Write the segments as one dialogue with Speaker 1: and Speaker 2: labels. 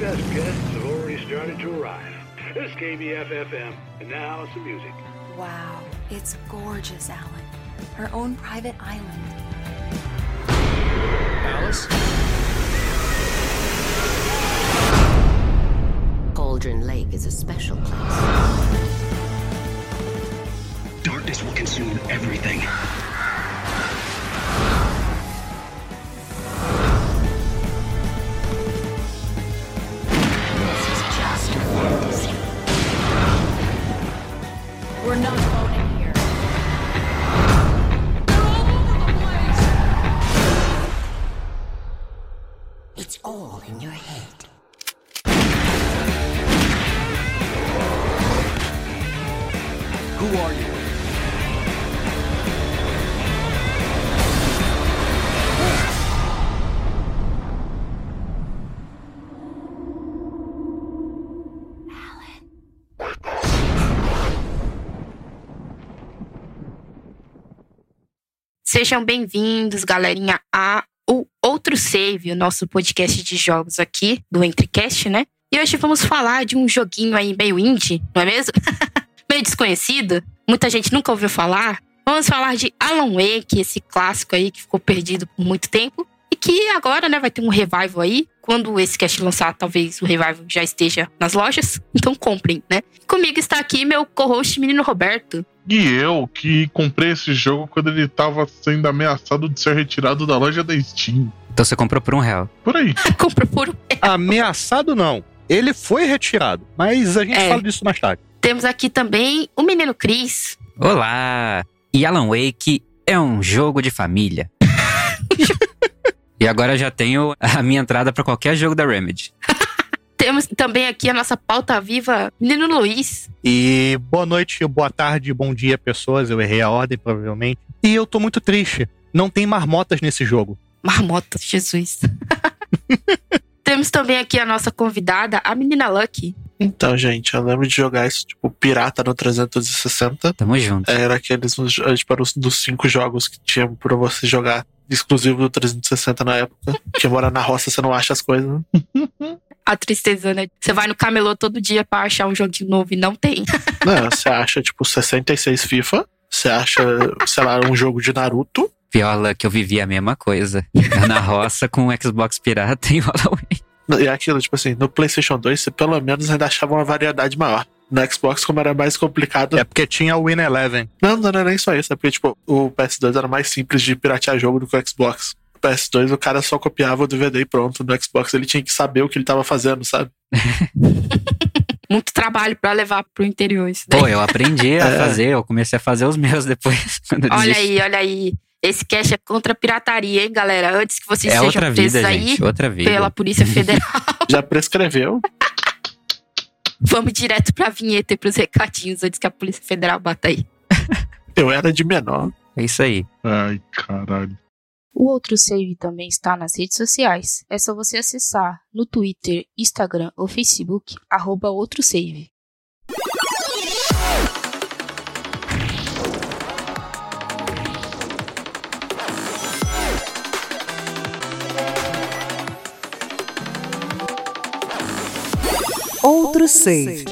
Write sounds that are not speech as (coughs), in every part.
Speaker 1: The Deerfest guests have already started to arrive. This is KBFFM, and now some music.
Speaker 2: Wow, it's gorgeous, Alan. Her own private island.
Speaker 3: Alice?
Speaker 4: Cauldron Lake is a special place.
Speaker 5: Darkness will consume everything.
Speaker 6: Sejam bem-vindos, galerinha, a o Outro Save, o nosso podcast de jogos aqui do Entrecast, né? E hoje vamos falar de um joguinho aí meio indie, não é mesmo? (laughs) meio desconhecido, muita gente nunca ouviu falar. Vamos falar de Alan Wake, esse clássico aí que ficou perdido por muito tempo e que agora, né, vai ter um revival aí. Quando esse cast lançar, talvez o revival já esteja nas lojas, então comprem, né? Comigo está aqui meu co-host menino Roberto.
Speaker 7: E eu que comprei esse jogo quando ele tava sendo ameaçado de ser retirado da loja da Steam.
Speaker 8: Então você comprou por um real.
Speaker 7: Por aí. (laughs)
Speaker 6: Comprou por um
Speaker 9: Ameaçado não. Ele foi retirado, mas a gente
Speaker 6: É.
Speaker 9: fala disso mais tarde.
Speaker 6: Temos aqui também o menino Cris.
Speaker 8: Olá! E Alan Wake é um jogo de família. (laughs) e agora eu já tenho a minha entrada pra qualquer jogo da Remedy. (laughs)
Speaker 6: Temos também aqui a nossa pauta viva, menino Luiz.
Speaker 9: E boa noite, boa tarde, bom dia, pessoas. Eu errei a ordem, provavelmente. E eu tô muito triste. Não tem marmotas nesse jogo.
Speaker 6: Marmota, Jesus. (laughs) Temos também aqui a nossa convidada, a menina Lucky.
Speaker 10: Então, gente, eu lembro de jogar isso, tipo, pirata no 360.
Speaker 8: Tamo junto.
Speaker 10: Era aqueles dos- tipo, era dos cinco jogos que tinha pra você jogar exclusivo do 360 na época. Que mora na roça, você não acha as coisas. né? (laughs)
Speaker 6: A tristeza, né? Você vai no camelô todo dia pra achar um joguinho novo e não tem. (laughs)
Speaker 10: Não, você acha, tipo, 66 FIFA. Você acha, sei lá, um jogo de Naruto.
Speaker 8: Viola que eu vivi a mesma coisa. Na roça com o Xbox pirata e o Wake.
Speaker 10: E aquilo, tipo assim, no PlayStation 2, você pelo menos ainda achava uma variedade maior. No Xbox, como era mais complicado.
Speaker 9: É porque tinha o Win Eleven.
Speaker 10: Não, não era nem só isso. É porque, tipo, o PS2 era mais simples de piratear jogo do que o Xbox. O PS2, o cara só copiava o DVD e pronto. No Xbox, ele tinha que saber o que ele tava fazendo, sabe? (laughs)
Speaker 6: Muito trabalho pra levar pro interior isso daí.
Speaker 8: Pô, eu aprendi a (laughs)
Speaker 10: É.
Speaker 8: fazer, eu comecei a fazer os meus (laughs) depois.
Speaker 6: Olha aí, olha aí. Esse cast é contra a pirataria, hein, galera? Antes que vocês
Speaker 8: É
Speaker 6: sejam
Speaker 8: outra
Speaker 6: presos
Speaker 8: vida,
Speaker 6: aí
Speaker 8: gente. Outra vida.
Speaker 6: pela Polícia Federal.
Speaker 10: Já prescreveu.
Speaker 6: Vamos direto pra vinheta e pros recadinhos antes que a Polícia Federal bata aí.
Speaker 10: Eu era de menor.
Speaker 8: É isso aí.
Speaker 7: Ai, caralho.
Speaker 6: O Outro Save também está nas redes sociais. É só você acessar no Twitter, Instagram ou Facebook, arroba Outro Save.
Speaker 11: Outro save.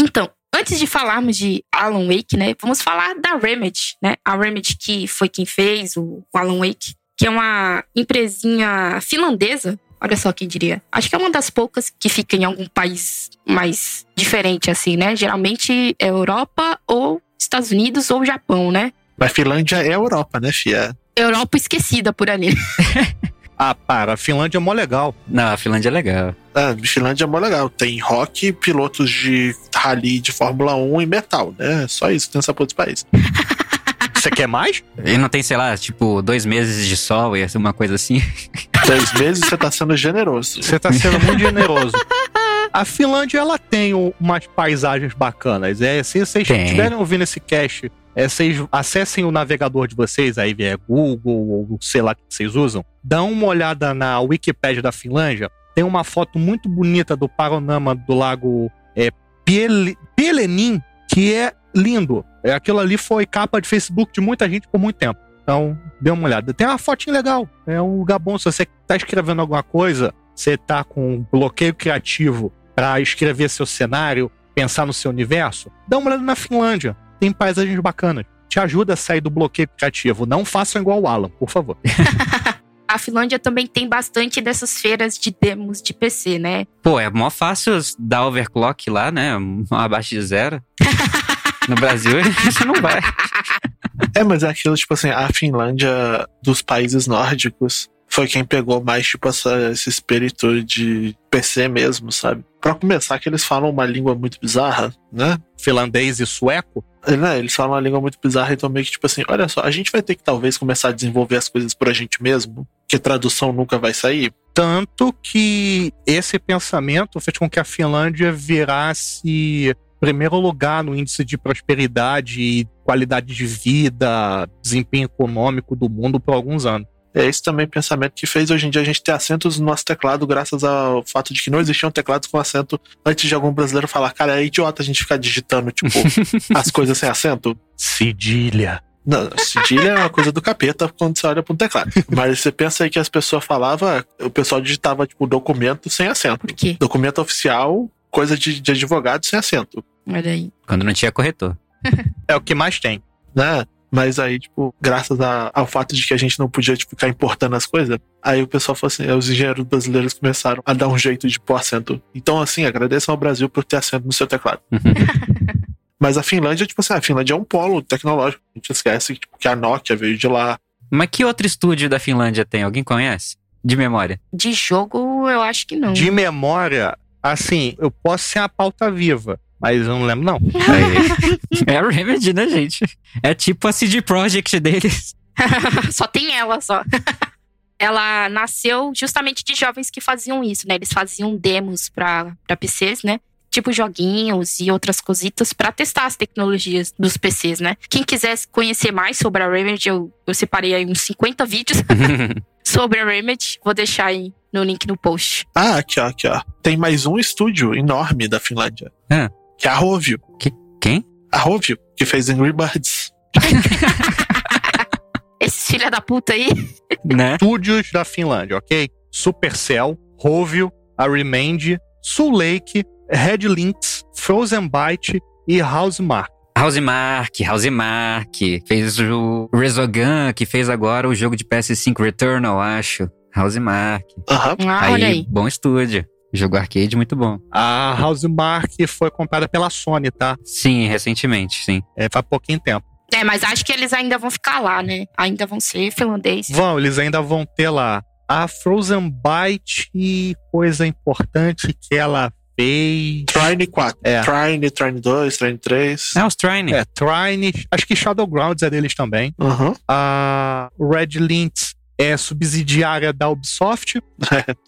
Speaker 6: Então, antes de falarmos de Alan Wake, né, vamos falar da Remedy, né? A Remedy que foi quem fez o Alan Wake, que é uma empresinha finlandesa. Olha só quem diria. Acho que é uma das poucas que fica em algum país mais diferente, assim, né? Geralmente é Europa ou Estados Unidos ou Japão, né?
Speaker 10: Mas Finlândia é Europa, né, fia?
Speaker 6: Europa esquecida por ali. (laughs)
Speaker 9: Ah, para, a Finlândia é mó legal.
Speaker 8: Não, a Finlândia é legal.
Speaker 10: Ah, Finlândia é mó legal. Tem rock, pilotos de rally de Fórmula 1 e metal, né? Só isso tem essa porra desse país. (laughs)
Speaker 9: Você quer mais?
Speaker 8: E não tem, sei lá, tipo, dois meses de sol e uma coisa assim. (laughs)
Speaker 10: Dois meses você tá sendo generoso.
Speaker 9: Você tá sendo muito generoso. A Finlândia, ela tem um- umas paisagens bacanas. É, se vocês estiverem ouvindo esse cast, é, vocês acessem o navegador de vocês, aí é Google ou sei lá o que vocês usam. Dá uma olhada na Wikipédia da Finlândia. Tem uma foto muito bonita do panorama do lago é, Piele, Pielenin, que é lindo. É, aquilo ali foi capa de Facebook de muita gente por muito tempo. Então, dê uma olhada. Tem uma fotinha legal. É um lugar bom. Se você tá escrevendo alguma coisa, você tá com bloqueio criativo para escrever seu cenário, pensar no seu universo, dá uma olhada na Finlândia. Tem paisagens bacanas. Te ajuda a sair do bloqueio criativo. Não façam igual o Alan, por favor. (laughs)
Speaker 6: A Finlândia também tem bastante dessas feiras de demos de PC, né?
Speaker 8: Pô, é mó fácil dar overclock lá, né? (laughs) Abaixo de zero. No Brasil, isso não vai.
Speaker 10: É, mas é aquilo, tipo assim, a Finlândia dos países nórdicos foi quem pegou mais, tipo, essa, esse espírito de PC mesmo, sabe? Pra começar, que eles falam uma língua muito bizarra, né?
Speaker 9: Finlandês e sueco.
Speaker 10: Né? Eles falam uma língua muito bizarra, então meio que, tipo assim, olha só, a gente vai ter que talvez começar a desenvolver as coisas por a gente mesmo, que tradução nunca vai sair.
Speaker 9: Tanto que esse pensamento fez com que a Finlândia virasse primeiro lugar no índice de prosperidade e qualidade de vida, desempenho econômico do mundo por alguns anos.
Speaker 10: É esse também pensamento que fez hoje em dia a gente ter acentos no nosso teclado, graças ao fato de que não existiam teclados com acento antes de algum brasileiro falar, cara, é idiota a gente ficar digitando, tipo, (laughs) as coisas sem acento.
Speaker 9: Cedilha.
Speaker 10: Não, cedilha é uma coisa do capeta quando você olha para um teclado. Mas você pensa aí que as pessoas falavam, o pessoal digitava, tipo, documento sem acento.
Speaker 6: Por quê?
Speaker 10: Documento oficial, coisa de, de advogado sem acento.
Speaker 6: Olha aí.
Speaker 8: Quando não tinha corretor. (laughs)
Speaker 9: É o que mais tem.
Speaker 10: né? Mas aí, tipo, graças a- ao fato de que a gente não podia tipo, ficar importando as coisas, aí o pessoal falou assim: os engenheiros brasileiros começaram a dar um jeito de pôr acento. Então, assim, agradeçam ao Brasil por ter acento no seu teclado. (laughs) Mas a Finlândia, tipo assim, a Finlândia é um polo tecnológico. A gente esquece que, tipo, que a Nokia veio de lá.
Speaker 8: Mas que outro estúdio da Finlândia tem? Alguém conhece? De memória.
Speaker 6: De jogo, eu acho que não.
Speaker 9: De memória, assim, eu posso ser a pauta viva, mas eu não lembro, não.
Speaker 8: É (laughs) a Remedy, né, gente? É tipo a CD Projekt deles. (laughs)
Speaker 6: só tem ela, só. ela nasceu justamente de jovens que faziam isso, né? Eles faziam demos pra pra PCs, né? Tipo joguinhos e outras cositas pra testar as tecnologias dos PCs, né? Quem quisesse conhecer mais sobre a Remedy, eu, eu separei aí uns 50 vídeos (laughs) sobre a Remedy. Vou deixar aí no link no post.
Speaker 10: Ah, aqui, ó, aqui, ó. Tem mais um estúdio enorme da Finlândia.
Speaker 8: Ah.
Speaker 10: Que é a Rovio.
Speaker 8: Quem?
Speaker 10: A Rovio, que fez Angry Birds. (laughs)
Speaker 6: Esses filha da puta aí.
Speaker 8: Né?
Speaker 9: Estúdios da Finlândia, ok? Supercell, Rovio, a Remand, Soul Lake, Red Links, Frozen Byte e Housemark.
Speaker 8: Housemark, Housemark. Fez o Resogun, que fez agora o jogo de PS5 Returnal, acho. Housemark.
Speaker 10: Aham.
Speaker 6: Ah, olha aí.
Speaker 8: Bom estúdio. Jogo arcade muito bom.
Speaker 9: A Housemark foi comprada pela Sony, tá?
Speaker 8: Sim, recentemente, sim.
Speaker 9: É, faz pouquinho tempo.
Speaker 6: É, mas acho que eles ainda vão ficar lá, né? Ainda vão ser finlandês.
Speaker 9: Vão, eles ainda vão ter lá a Frozen Byte e coisa importante que ela fez.
Speaker 10: Trine 4.
Speaker 9: É.
Speaker 10: Trine, Trine 2, Trine 3.
Speaker 8: É os Trine.
Speaker 9: É, Trine, acho que Shadowgrounds é deles também.
Speaker 10: Aham.
Speaker 9: A Red Links é subsidiária da Ubisoft.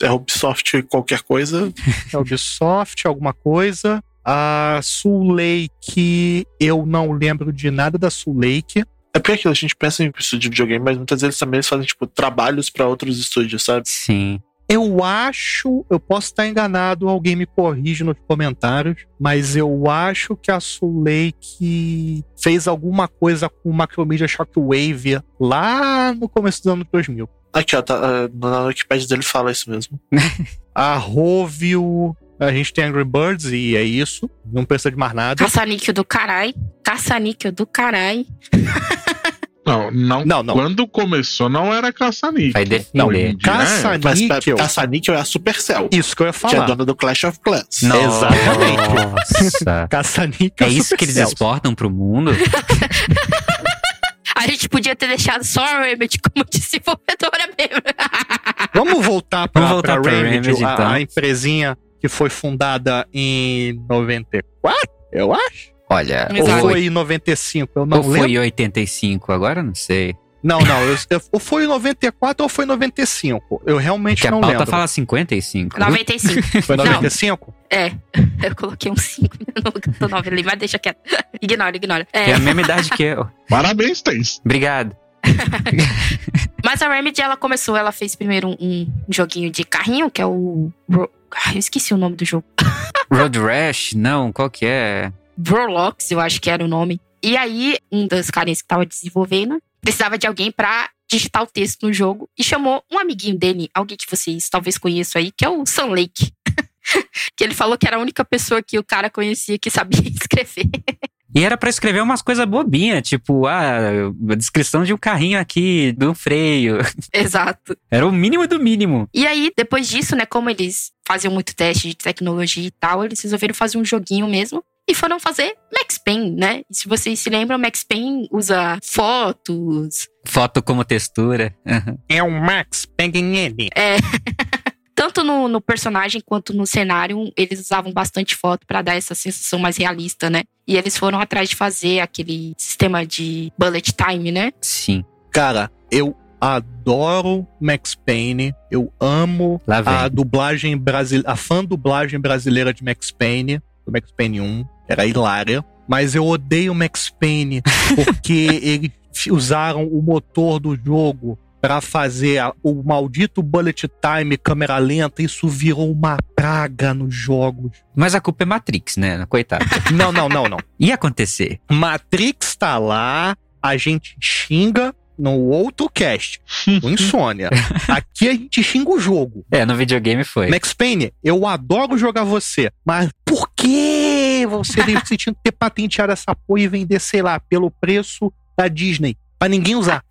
Speaker 10: É Ubisoft qualquer coisa.
Speaker 9: É Ubisoft, alguma coisa. A Soul Lake, eu não lembro de nada da Soul Lake.
Speaker 10: É porque aquilo, a gente pensa em estúdio de videogame, mas muitas vezes também eles fazem, tipo, trabalhos pra outros estúdios, sabe?
Speaker 8: Sim.
Speaker 9: Eu acho, eu posso estar enganado, alguém me corrige nos comentários, mas eu acho que a Soul Lake fez alguma coisa com o Macromedia Shockwave lá no começo dos anos 2000.
Speaker 10: Aqui, ó, tá, ah, na Wikipedia dele fala isso mesmo. (laughs)
Speaker 9: A Rovio, a gente tem Angry Birds e é isso, não precisa de mais nada.
Speaker 6: Caça-níquel do carai. Caça-níquel do carai. (laughs)
Speaker 7: Não, não,
Speaker 9: Não, não.
Speaker 7: Quando começou, não era caça-níquel.
Speaker 8: Vai defender.
Speaker 9: Não,
Speaker 7: Hoje em dia,
Speaker 9: caça-
Speaker 10: Mas
Speaker 9: Níquel.
Speaker 10: Caça-Níquel é a Supercell,
Speaker 9: Isso que eu ia
Speaker 10: que é
Speaker 9: falar.
Speaker 10: dona do Clash of Clans.
Speaker 9: Exatamente.
Speaker 8: Nossa. (laughs)
Speaker 9: Caça-níquel
Speaker 8: É isso que eles exportam pro mundo? (laughs)
Speaker 6: A gente podia ter deixado só a Remedy como desenvolvedora mesmo. (laughs)
Speaker 9: Vamos voltar para
Speaker 8: Vamos voltar pra
Speaker 9: Remedy,
Speaker 8: Remedy,
Speaker 9: a,
Speaker 8: então.
Speaker 9: a empresinha que foi fundada em 94, eu acho.
Speaker 8: Olha,
Speaker 6: Exato.
Speaker 9: Ou
Speaker 8: ou
Speaker 9: foi
Speaker 8: foi,
Speaker 9: em 95, eu não
Speaker 8: ou
Speaker 9: lembro.
Speaker 8: foi 85, agora eu não sei.
Speaker 9: Não, não, eu, eu- ou foi em 94 ou foi em 95. Eu realmente
Speaker 8: Porque a
Speaker 9: não
Speaker 8: pauta
Speaker 9: lembro.
Speaker 8: fala 55. viu?
Speaker 6: 95.
Speaker 9: Foi em
Speaker 6: Não,
Speaker 9: 95?
Speaker 6: é. (laughs) Eu coloquei um 5 (laughs) no lugar do 9 ali, mas deixa quieto. (laughs) Ignora, ignora.
Speaker 8: É
Speaker 6: É,
Speaker 8: a mesma idade que eu.
Speaker 7: Parabéns, Tens.
Speaker 8: Obrigado.
Speaker 6: mas a Remedy, ela começou, ela fez primeiro um, um joguinho de carrinho, que é o... Ro- Ah, eu esqueci o nome do jogo.
Speaker 8: Road Rash? Não, qual que é?
Speaker 6: Brolox, eu acho que era o nome. E aí, um dos carinhas que tava desenvolvendo precisava de alguém pra digitar o texto no jogo e chamou um amiguinho dele, alguém que vocês talvez conheçam aí, que é o Sun Lake. (laughs) que ele falou que era a única pessoa que o cara conhecia que sabia (laughs) escrever.
Speaker 8: E era pra escrever umas coisas bobinhas, tipo, ah, a descrição de um carrinho aqui, do freio. (laughs)
Speaker 6: Exato.
Speaker 8: Era o mínimo do mínimo.
Speaker 6: E aí, depois disso, né, como eles faziam muito teste de tecnologia e tal, eles resolveram fazer um joguinho mesmo. E foram fazer Max Payne, né? E se vocês se lembram, Max Payne usa fotos.
Speaker 8: Foto como textura. Uhum.
Speaker 9: É o Max, peguem ele.
Speaker 6: É. (laughs) Tanto no, no, personagem quanto no cenário, eles usavam bastante foto para dar essa sensação mais realista, né? E eles foram atrás de fazer aquele sistema de bullet time, né?
Speaker 8: Sim.
Speaker 9: Cara, eu adoro Max Payne. Eu amo a dublagem brasileira, a fã dublagem brasileira de Max Payne, do Max Payne 1, era hilária. Mas eu odeio Max Payne (laughs) porque eles usaram o motor do jogo para fazer a, o maldito bullet time, câmera lenta, isso virou uma praga nos jogos.
Speaker 8: Mas a culpa é Matrix, né? Coitado. (laughs)
Speaker 9: não, não, não, não.
Speaker 8: Ia acontecer.
Speaker 9: Matrix tá lá, a gente xinga no outro cast, o (laughs) Insônia. Aqui a gente xinga o jogo.
Speaker 8: É, no videogame foi.
Speaker 9: Max Payne, eu adoro jogar você, mas por que você, você tinha que ter patenteado essa porra e vender, sei lá, pelo preço da Disney? Pra ninguém usar. (laughs)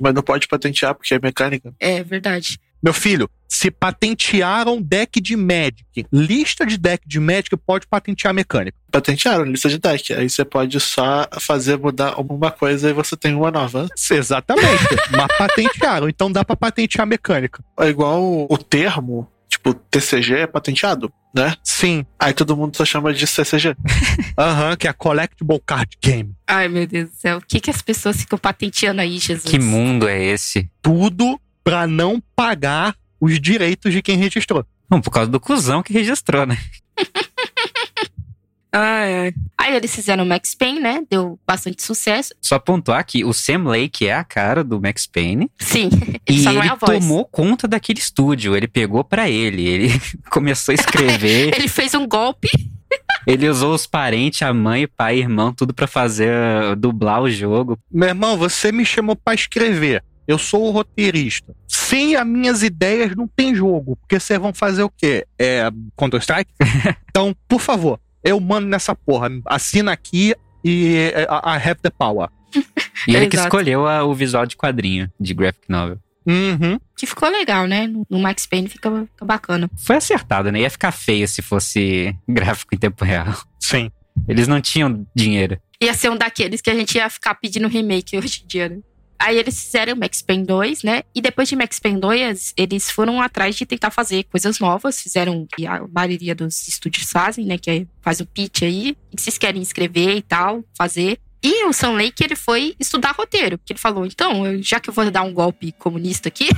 Speaker 10: Mas não pode patentear porque é mecânica.
Speaker 6: É verdade.
Speaker 9: Meu filho, se patentearam deck de Magic, lista de deck de Magic pode patentear mecânica.
Speaker 10: Patentearam lista de deck. Aí você pode só fazer mudar uma coisa e você tem uma nova.
Speaker 9: Exatamente. (laughs) Mas patentearam, então dá para patentear mecânica.
Speaker 10: É igual o termo tipo, TCG é patenteado, né?
Speaker 9: Sim.
Speaker 10: Aí todo mundo só chama de CCG. (laughs)
Speaker 9: Aham, uhum, que é a Collectible Card Game.
Speaker 6: Ai, meu Deus do céu. O que, que as pessoas ficam patenteando aí, Jesus?
Speaker 8: Que mundo é esse?
Speaker 9: Tudo pra não pagar os direitos de quem registrou.
Speaker 8: Não, por causa do cuzão que registrou, né? (laughs)
Speaker 6: Ai, ai. Aí eles fizeram o Max Payne, né? Deu bastante sucesso.
Speaker 8: Só pontuar que o Sam Lake é a cara do Max Payne.
Speaker 6: Sim. (laughs)
Speaker 8: Ele e ele é tomou conta daquele estúdio. Ele pegou para ele. Ele (laughs) começou a escrever.
Speaker 6: ele fez um golpe.
Speaker 8: Ele usou os parentes, a mãe, pai, irmão, tudo para fazer uh, dublar o jogo.
Speaker 9: Meu irmão, você me chamou para escrever. Eu sou o roteirista. Sem as minhas ideias não tem jogo. Porque vocês vão fazer o quê? É Counter-Strike? (laughs) então, por favor, eu mando nessa porra. Assina aqui e I, have the power.
Speaker 8: e ele que escolheu a, o visual de quadrinho de graphic novel.
Speaker 9: Uhum.
Speaker 6: Que ficou legal, né? No Max Payne fica, fica bacana.
Speaker 8: Foi acertado, né? Ia ficar feio se fosse gráfico em tempo real.
Speaker 9: Sim.
Speaker 8: Eles não tinham dinheiro.
Speaker 6: Ia ser um daqueles que a gente ia ficar pedindo remake hoje em dia, né? Aí eles fizeram Max Payne 2, né? E depois de Max Payne 2, eles foram atrás de tentar fazer coisas novas. Fizeram que a maioria dos estúdios fazem, né? Que é, faz o pitch aí. que vocês querem escrever e tal, fazer. E o Sam Lake, ele foi estudar roteiro. Porque ele falou, então, já que eu vou dar um golpe comunista aqui...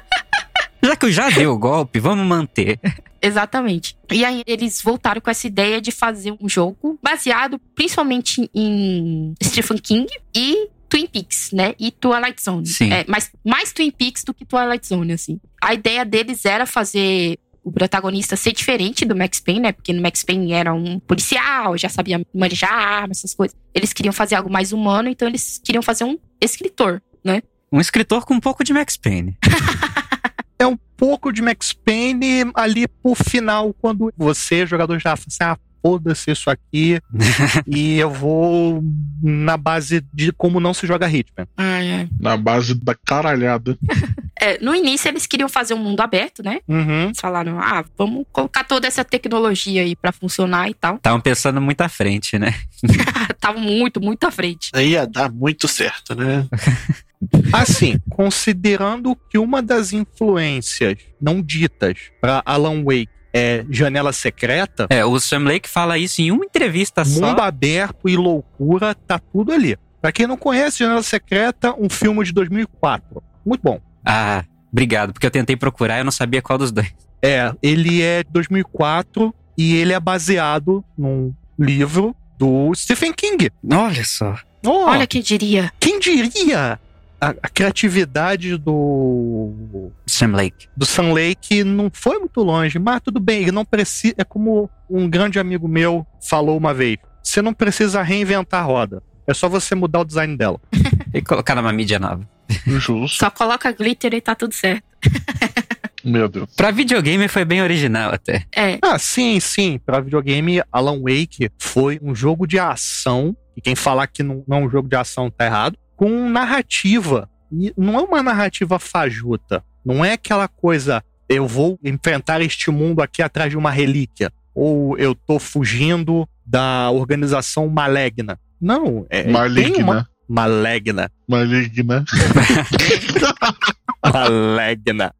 Speaker 6: (laughs)
Speaker 8: já que eu já dei o golpe, vamos manter.
Speaker 6: Exatamente. E aí eles voltaram com essa ideia de fazer um jogo baseado principalmente em Stephen King e Twin Peaks, né? E Twilight Zone.
Speaker 8: Sim.
Speaker 6: É, mas mais Twin Peaks do que Twilight Zone, assim. A ideia deles era fazer o protagonista ser diferente do Max Payne, né? Porque no Max Payne era um policial, já sabia manejar armas, essas coisas. Eles queriam fazer algo mais humano, então eles queriam fazer um escritor, né?
Speaker 8: Um escritor com um pouco de Max Payne. (laughs)
Speaker 9: é um pouco de Max Payne ali por final, quando você, jogador, já fala assim, ah, foda-se isso aqui (laughs) e eu vou na base de como não se joga Hitman.
Speaker 6: Ai, ai.
Speaker 7: Na base da caralhada. (laughs)
Speaker 6: É, no início eles queriam fazer um mundo aberto, né?
Speaker 9: Uhum.
Speaker 6: Eles falaram, ah, vamos colocar toda essa tecnologia aí pra funcionar e tal. (laughs)
Speaker 8: Estavam pensando muito à frente, né?
Speaker 6: Estavam muito, muito à frente.
Speaker 10: Aí ia dar muito certo, né?
Speaker 9: Assim, considerando que uma das influências não ditas para Alan Wake é janela secreta.
Speaker 8: É, o Sam Lake fala isso em uma entrevista
Speaker 9: mundo
Speaker 8: só.
Speaker 9: Mundo aberto e loucura, tá tudo ali. Pra quem não conhece, Janela Secreta, um filme de 2004. Muito bom.
Speaker 8: Ah, obrigado, porque eu tentei procurar e eu não sabia qual dos dois.
Speaker 9: É, ele é de 2004 e ele é baseado num livro do Stephen King.
Speaker 8: Olha só.
Speaker 6: Oh, Olha quem diria.
Speaker 9: Quem diria? A, a, criatividade do
Speaker 8: Sam Lake.
Speaker 9: Do Sam Lake não foi muito longe, mas tudo bem, ele não precisa. É como um grande amigo meu falou uma vez: você não precisa reinventar a roda. É só você mudar o design dela. (laughs)
Speaker 8: E colocar numa mídia nova.
Speaker 7: Justo.
Speaker 6: Só coloca glitter e tá tudo certo. (laughs)
Speaker 7: Meu Deus.
Speaker 8: Pra videogame foi bem original até.
Speaker 6: É.
Speaker 9: Ah, sim, sim. Pra videogame, Alan Wake foi um jogo de ação. E quem falar que não, não é um jogo de ação tá errado. Com narrativa. E não é uma narrativa fajuta. Não é aquela coisa, eu vou enfrentar este mundo aqui atrás de uma relíquia. Ou eu tô fugindo da organização maligna. Não, é.
Speaker 7: Maligna.
Speaker 9: uma- Maligna.
Speaker 7: Maligna. (laughs)
Speaker 9: Maligna.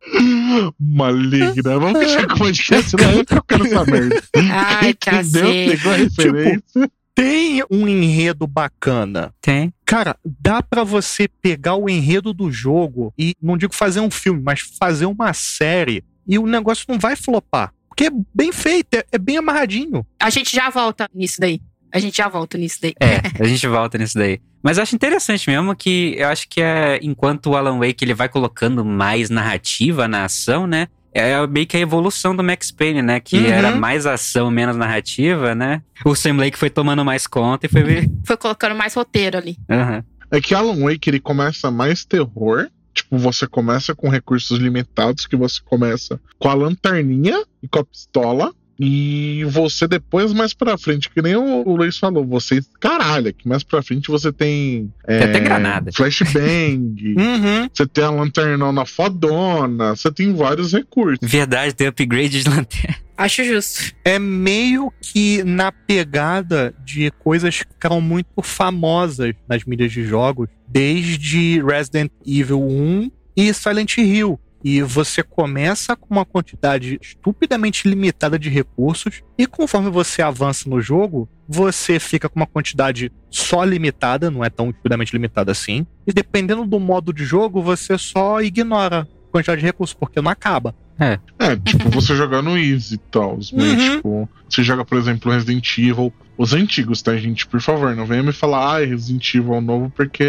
Speaker 7: Maligna. Vamos fechar com o podcast lá, eu que eu quero essa merda.
Speaker 6: Ai,
Speaker 7: Entendeu?
Speaker 6: cacete.
Speaker 7: Pegou a referência.
Speaker 9: Tem um enredo bacana.
Speaker 8: Tem.
Speaker 9: Cara, dá pra você pegar o enredo do jogo e, não digo fazer um filme, mas fazer uma série e o negócio não vai flopar. Porque é bem feito, é, é bem amarradinho.
Speaker 6: A gente já volta nisso daí. A gente já volta nisso daí.
Speaker 8: É, a gente volta nisso daí. Mas eu acho interessante mesmo que eu acho que é enquanto o Alan Wake ele vai colocando mais narrativa na ação, né? É meio que a evolução do Max Payne, né? Que
Speaker 9: Uhum.
Speaker 8: era mais ação, menos narrativa, né? O Sam Lake foi tomando mais conta e foi. (laughs)
Speaker 6: Foi colocando mais roteiro ali.
Speaker 8: Aham.
Speaker 7: É que Alan Wake ele começa mais terror. Tipo, você começa com recursos limitados, que você começa com a lanterninha e com a pistola. E você depois, mais pra frente, que nem o, o Luiz falou, você caralho, que mais pra frente você tem. é,
Speaker 8: Tem até granada.
Speaker 7: Flashbang, (laughs)
Speaker 9: Uhum.
Speaker 7: você tem a lanternona fodona, você tem vários recursos.
Speaker 8: Verdade, tem upgrade de lanterna.
Speaker 6: Acho justo.
Speaker 9: É meio que na pegada de coisas que ficaram muito famosas nas mídias de jogos, desde Resident Evil 1 e Silent Hill. E você começa com uma quantidade estupidamente limitada de recursos, e conforme você avança no jogo, você fica com uma quantidade só limitada, não é tão estupidamente limitada assim. E dependendo do modo de jogo, você só ignora a quantidade de recursos, porque não acaba.
Speaker 7: É, tipo, você jogar no Easy e tal. mas,
Speaker 9: Uhum.
Speaker 7: Tipo, você joga, por exemplo, Resident Evil. Os antigos, tá, gente? Por favor, não venha me falar, ah, Resident Evil novo, porque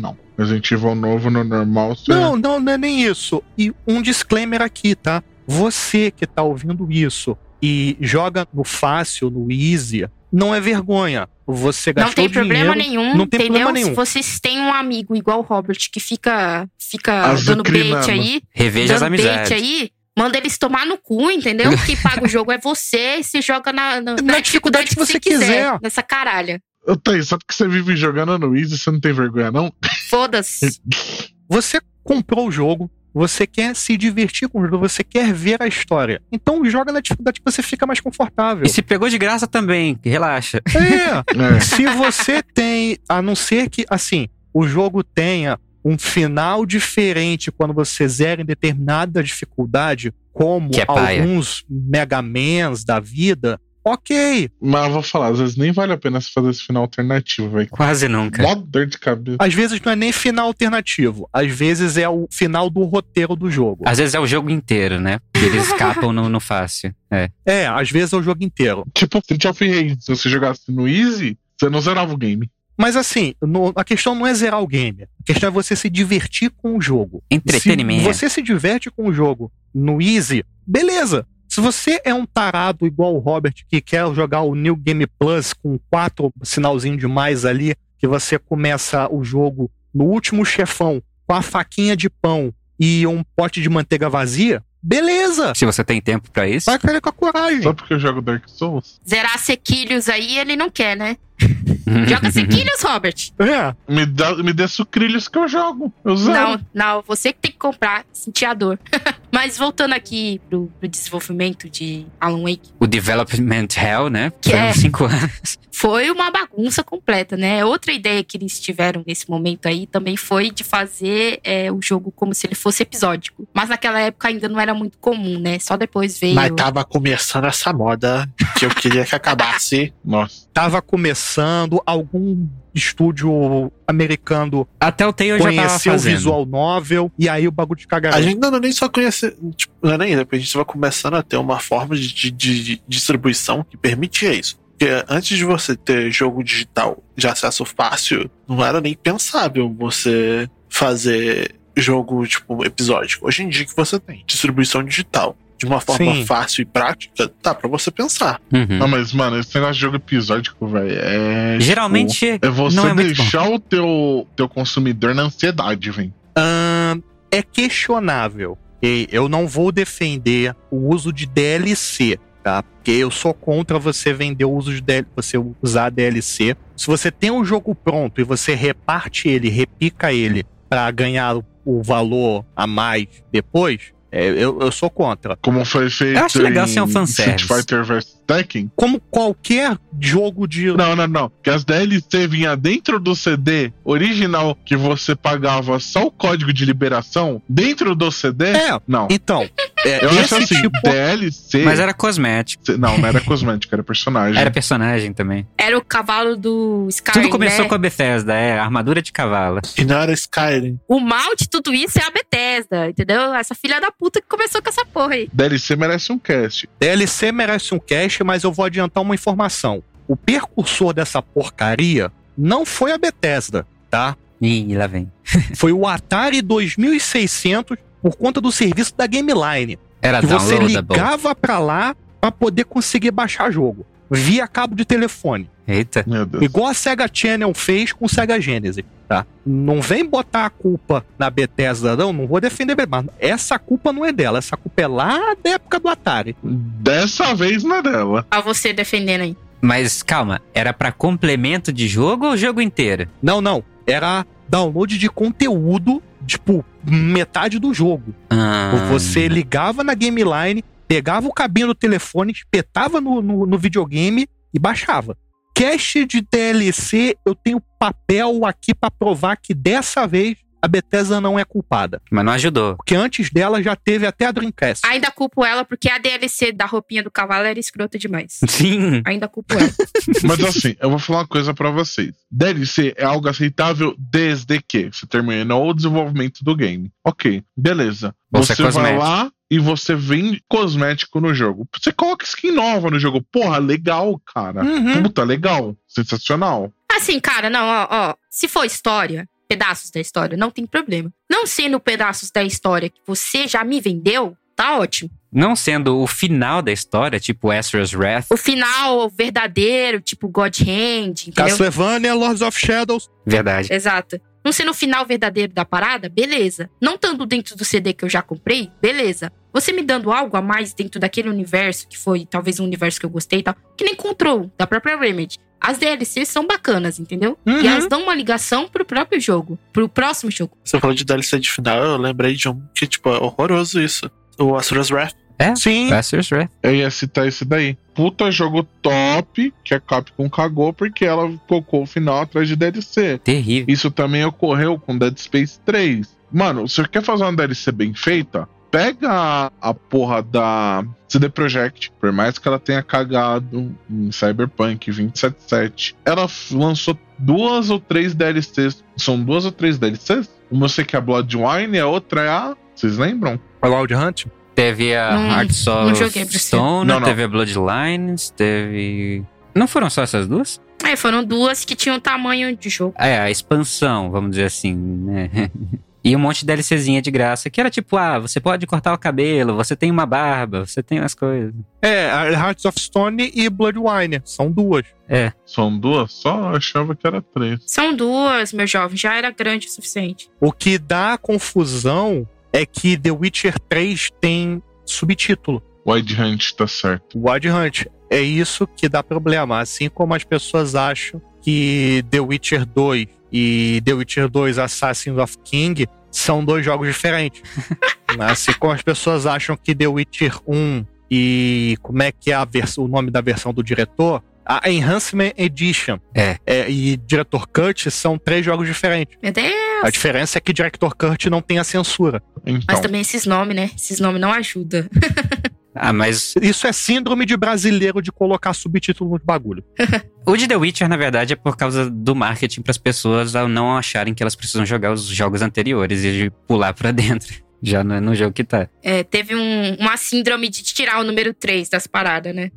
Speaker 7: não. Resident Evil novo no normal. Você...
Speaker 9: Não, não, não é nem isso. E um disclaimer aqui, tá? Você que tá ouvindo isso e joga no fácil, no easy, não é vergonha. Você
Speaker 6: Não
Speaker 9: gastou
Speaker 6: tem problema
Speaker 9: dinheiro,
Speaker 6: nenhum,
Speaker 9: Não tem
Speaker 6: entendeu?
Speaker 9: problema nenhum.
Speaker 6: Se vocês têm um amigo igual o Robert que fica, fica
Speaker 7: Azucrinando.
Speaker 6: dando bait aí,
Speaker 8: Reveja as
Speaker 6: dando bait
Speaker 8: amizades.
Speaker 6: aí, manda eles tomar no cu, entendeu? (laughs) Quem paga o jogo é você, e se joga na, na,
Speaker 9: Na dificuldade que você quiser.
Speaker 6: Nessa caralha.
Speaker 7: Ô, Thaís, só porque você vive jogando no Easy, você não tem vergonha, não?
Speaker 6: Foda-se. (laughs)
Speaker 9: Você comprou o jogo, você quer se divertir com o jogo, você quer ver a história. Então joga na dificuldade que você fica mais confortável.
Speaker 8: E se pegou de graça também, relaxa.
Speaker 9: É. (laughs)
Speaker 7: É.
Speaker 9: se você tem, a não ser que, assim, o jogo tenha um final diferente quando você zera em determinada dificuldade, como
Speaker 8: é
Speaker 9: alguns Mega Mans da vida, ok.
Speaker 7: Mas eu vou falar, às vezes nem vale a pena fazer esse final alternativo, velho.
Speaker 8: Quase nunca.
Speaker 7: Mó dor de cabeça.
Speaker 9: Às vezes não é nem final alternativo, às vezes é o final do roteiro do jogo.
Speaker 8: Às vezes é o jogo inteiro, né? Eles escapam no, no fácil. É.
Speaker 9: É, às vezes é o jogo inteiro.
Speaker 7: Tipo, Street of Rage, se você jogasse no Easy, você não zerava o game.
Speaker 9: Mas assim, no- a questão não é zerar o game. A questão é você se divertir com o jogo.
Speaker 8: Entretenimento.
Speaker 9: Se você se diverte com o jogo no Easy, beleza. Se você é um tarado igual o Robert que quer jogar o New Game Plus com quatro sinalzinhos de mais ali, que você começa o jogo no último chefão com a faquinha de pão e um pote de manteiga vazia, beleza.
Speaker 8: Se você tem tempo pra isso.
Speaker 9: Vai querer com a coragem.
Speaker 7: Só porque eu jogo Dark Souls.
Speaker 6: Zerar sequilhos aí, ele não quer, né? (laughs) (laughs) Joga sequilhos, Robert.
Speaker 9: É.
Speaker 7: Me, dá, me dê sucrilhos que eu jogo. Eu.
Speaker 6: Não, não, você que tem que comprar, sentir a dor. (laughs) Mas voltando aqui pro, pro desenvolvimento de Alan Wake,
Speaker 8: O Development Hell, né?
Speaker 6: Que
Speaker 8: Foi
Speaker 6: é.
Speaker 8: uns cinco anos. (laughs)
Speaker 6: foi uma bagunça completa, né? Outra ideia que eles tiveram nesse momento aí também foi de fazer é, o jogo como se ele fosse episódico. Mas naquela época ainda não era muito comum, né? Só depois veio.
Speaker 10: Mas tava começando essa moda que eu queria que acabasse.
Speaker 7: Nossa.
Speaker 9: Tava começando, algum estúdio americano
Speaker 8: Até o Tail já tava
Speaker 9: o visual novel e aí o bagulho de cagar.
Speaker 10: A gente não, não nem só conhece. Tipo, não é nem depois a gente vai começando a ter uma forma de, de- de distribuição que permitia isso. Porque antes de você ter jogo digital de acesso fácil, não era nem pensável você fazer jogo, tipo, episódico. Hoje em dia que você tem distribuição digital. De uma forma
Speaker 9: Sim.
Speaker 10: fácil e prática, tá pra você pensar.
Speaker 8: Uhum.
Speaker 7: Não, mas, mano, esse negócio de jogo episódico, velho, é.
Speaker 8: Geralmente
Speaker 7: tipo, é você
Speaker 8: não é muito bom.
Speaker 7: deixar o teu, teu consumidor na ansiedade, velho.
Speaker 9: Ahn, é questionável. E eu não vou defender o uso de DLC, tá? Porque eu sou contra você vender o uso de DL, você usar DLC. Se você tem um jogo pronto e você reparte ele, repica ele pra ganhar o, valor a mais depois, eu, eu sou contra.
Speaker 7: Como foi feito
Speaker 8: Eu acho legal
Speaker 7: em
Speaker 8: ser um
Speaker 7: Street
Speaker 8: fanservice.
Speaker 7: Fighter vs Tekken.
Speaker 9: Como qualquer jogo de
Speaker 7: Não, não, não. Que as DLC vinha dentro do CD original que você pagava só o código de liberação dentro do CD.
Speaker 9: É,
Speaker 7: Não.
Speaker 9: então, é,
Speaker 7: Eu
Speaker 9: esse
Speaker 7: acho assim,
Speaker 9: tipo
Speaker 7: DLC.
Speaker 8: Mas era cosmético.
Speaker 7: Não, não era cosmética, era personagem.
Speaker 8: Era personagem também.
Speaker 6: Era o cavalo do Skyrim,
Speaker 8: Tudo começou
Speaker 6: né?
Speaker 8: com a Bethesda, é, armadura de cavalo.
Speaker 10: E não era Skyrim.
Speaker 6: O mal de tudo isso é a Bethesda, entendeu? Essa filha da puta que começou com essa porra aí.
Speaker 7: DLC merece um cast.
Speaker 9: DLC merece um cast, mas eu vou adiantar uma informação. O precursor dessa porcaria não foi a Bethesda, tá?
Speaker 8: Ih, lá vem. (laughs)
Speaker 9: Foi o Atari 2600 por conta do serviço da Gameline.
Speaker 8: Era
Speaker 9: que você ligava pra lá pra poder conseguir baixar jogo. Via cabo de telefone.
Speaker 8: Eita.
Speaker 7: Meu Deus.
Speaker 9: Igual a Sega Channel fez com o Sega Genesis, tá? Não vem botar a culpa na Bethesda, não. Não vou defender, mas essa culpa não é dela. Essa culpa é lá da época do Atari.
Speaker 7: Dessa vez não é dela.
Speaker 6: Olha você defendendo aí.
Speaker 8: Mas calma, era pra complemento de jogo ou o jogo inteiro?
Speaker 9: Não, não. Era download de conteúdo, tipo, metade do jogo.
Speaker 8: Ah,
Speaker 9: Você ligava na Gameline, pegava o cabinho do telefone, espetava no, no, no videogame e baixava. Cache de DLC, eu tenho papel aqui pra provar que dessa vez a Bethesda não é culpada.
Speaker 8: Mas não ajudou.
Speaker 9: Porque antes dela já teve até a Dreamcast.
Speaker 6: Ainda culpo ela porque a DLC da roupinha do cavalo era escrota demais.
Speaker 8: Sim.
Speaker 6: Ainda culpo ela. (laughs)
Speaker 7: Mas assim, eu vou falar uma coisa pra vocês. DLC é algo aceitável desde que você terminou o desenvolvimento do game. Ok, beleza.
Speaker 8: Você
Speaker 7: Você,
Speaker 8: é
Speaker 7: vai
Speaker 8: cosmético.
Speaker 7: lá e você vende cosmético no jogo. Você coloca skin nova no jogo. Porra, legal, cara.
Speaker 9: Uhum.
Speaker 7: Puta, legal. Sensacional.
Speaker 6: Assim, cara, não, ó, ó. Se for história, pedaços da história, não tem problema. Não sendo pedaços da história que você já me vendeu, tá ótimo.
Speaker 8: Não sendo o final da história, tipo Ezra's Wrath.
Speaker 6: O final verdadeiro, tipo God Hand, entendeu?
Speaker 9: Castlevania, Lords of Shadows.
Speaker 8: Verdade.
Speaker 6: Exato. Não sendo o final verdadeiro da parada, beleza. Não estando dentro do CD que eu já comprei, beleza. Você me dando algo a mais dentro daquele universo, que foi talvez um universo que eu gostei e tal, que nem Control, da própria Remedy. As DLCs são bacanas, entendeu?
Speaker 9: Uhum.
Speaker 6: E elas dão uma ligação pro próprio jogo, pro próximo jogo.
Speaker 10: Você falou de DLC de final, eu lembrei de um que, tipo, é horroroso isso. O Asura's Wrath.
Speaker 8: É?
Speaker 9: Sim.
Speaker 8: Ezra's Wrath.
Speaker 7: Eu ia citar esse daí. Puta jogo top que a Capcom cagou porque ela colocou o final atrás de DLC.
Speaker 8: Terrível.
Speaker 7: Isso também ocorreu com Dead Space 3. Mano, se você quer fazer uma DLC bem feita, pega a, a porra da CD Projekt, por mais que ela tenha cagado em Cyberpunk 2077, ela lançou duas ou três DLCs. São duas ou três DLCs? Uma eu sei que é a Bloodwine, a outra é a. Vocês lembram?
Speaker 9: Wild Hunt.
Speaker 8: Teve a
Speaker 6: Não-
Speaker 8: Hearts
Speaker 6: não
Speaker 8: of. Stone,
Speaker 7: Não, não.
Speaker 8: teve a Bloodlines, teve. Não foram só essas duas?
Speaker 6: É, foram duas que tinham tamanho de jogo.
Speaker 8: É, a expansão, vamos dizer assim, né? (laughs) E um monte de DLCzinha de graça, que era tipo, ah, você pode cortar o cabelo, você tem uma barba, você tem as coisas.
Speaker 9: É, a Hearts of Stone e Bloodwine. São duas.
Speaker 8: É,
Speaker 7: São duas só? Eu achava que era três.
Speaker 6: São duas, meu jovem, já era grande o suficiente.
Speaker 9: O que dá confusão é que The Witcher 3 tem subtítulo.
Speaker 7: Wide Hunt tá certo.
Speaker 9: Wild Hunt. É isso que dá problema. Assim como as pessoas acham que The Witcher 2 e The Witcher 2 Assassins of King são dois jogos diferentes. (laughs) assim como as pessoas acham que The Witcher 1 e como é que é a vers- o nome da versão do diretor? A Enhancement Edition
Speaker 8: É.
Speaker 9: e Director Cut são três jogos diferentes.
Speaker 6: Meu Deus.
Speaker 9: A diferença é que Director Cut não tem a censura.
Speaker 7: Então,
Speaker 6: Mas também esses nomes, né? Esses nomes não ajudam. (laughs)
Speaker 8: ah, mas
Speaker 9: Isso é síndrome de brasileiro de colocar subtítulo nos bagulho. (laughs)
Speaker 8: o de The Witcher, na verdade, é por causa do marketing para as pessoas ao não acharem que elas precisam jogar os jogos anteriores e de pular pra dentro. (laughs) Já no, no jogo que tá.
Speaker 6: É, teve um- uma síndrome de tirar o número 3 das paradas, né?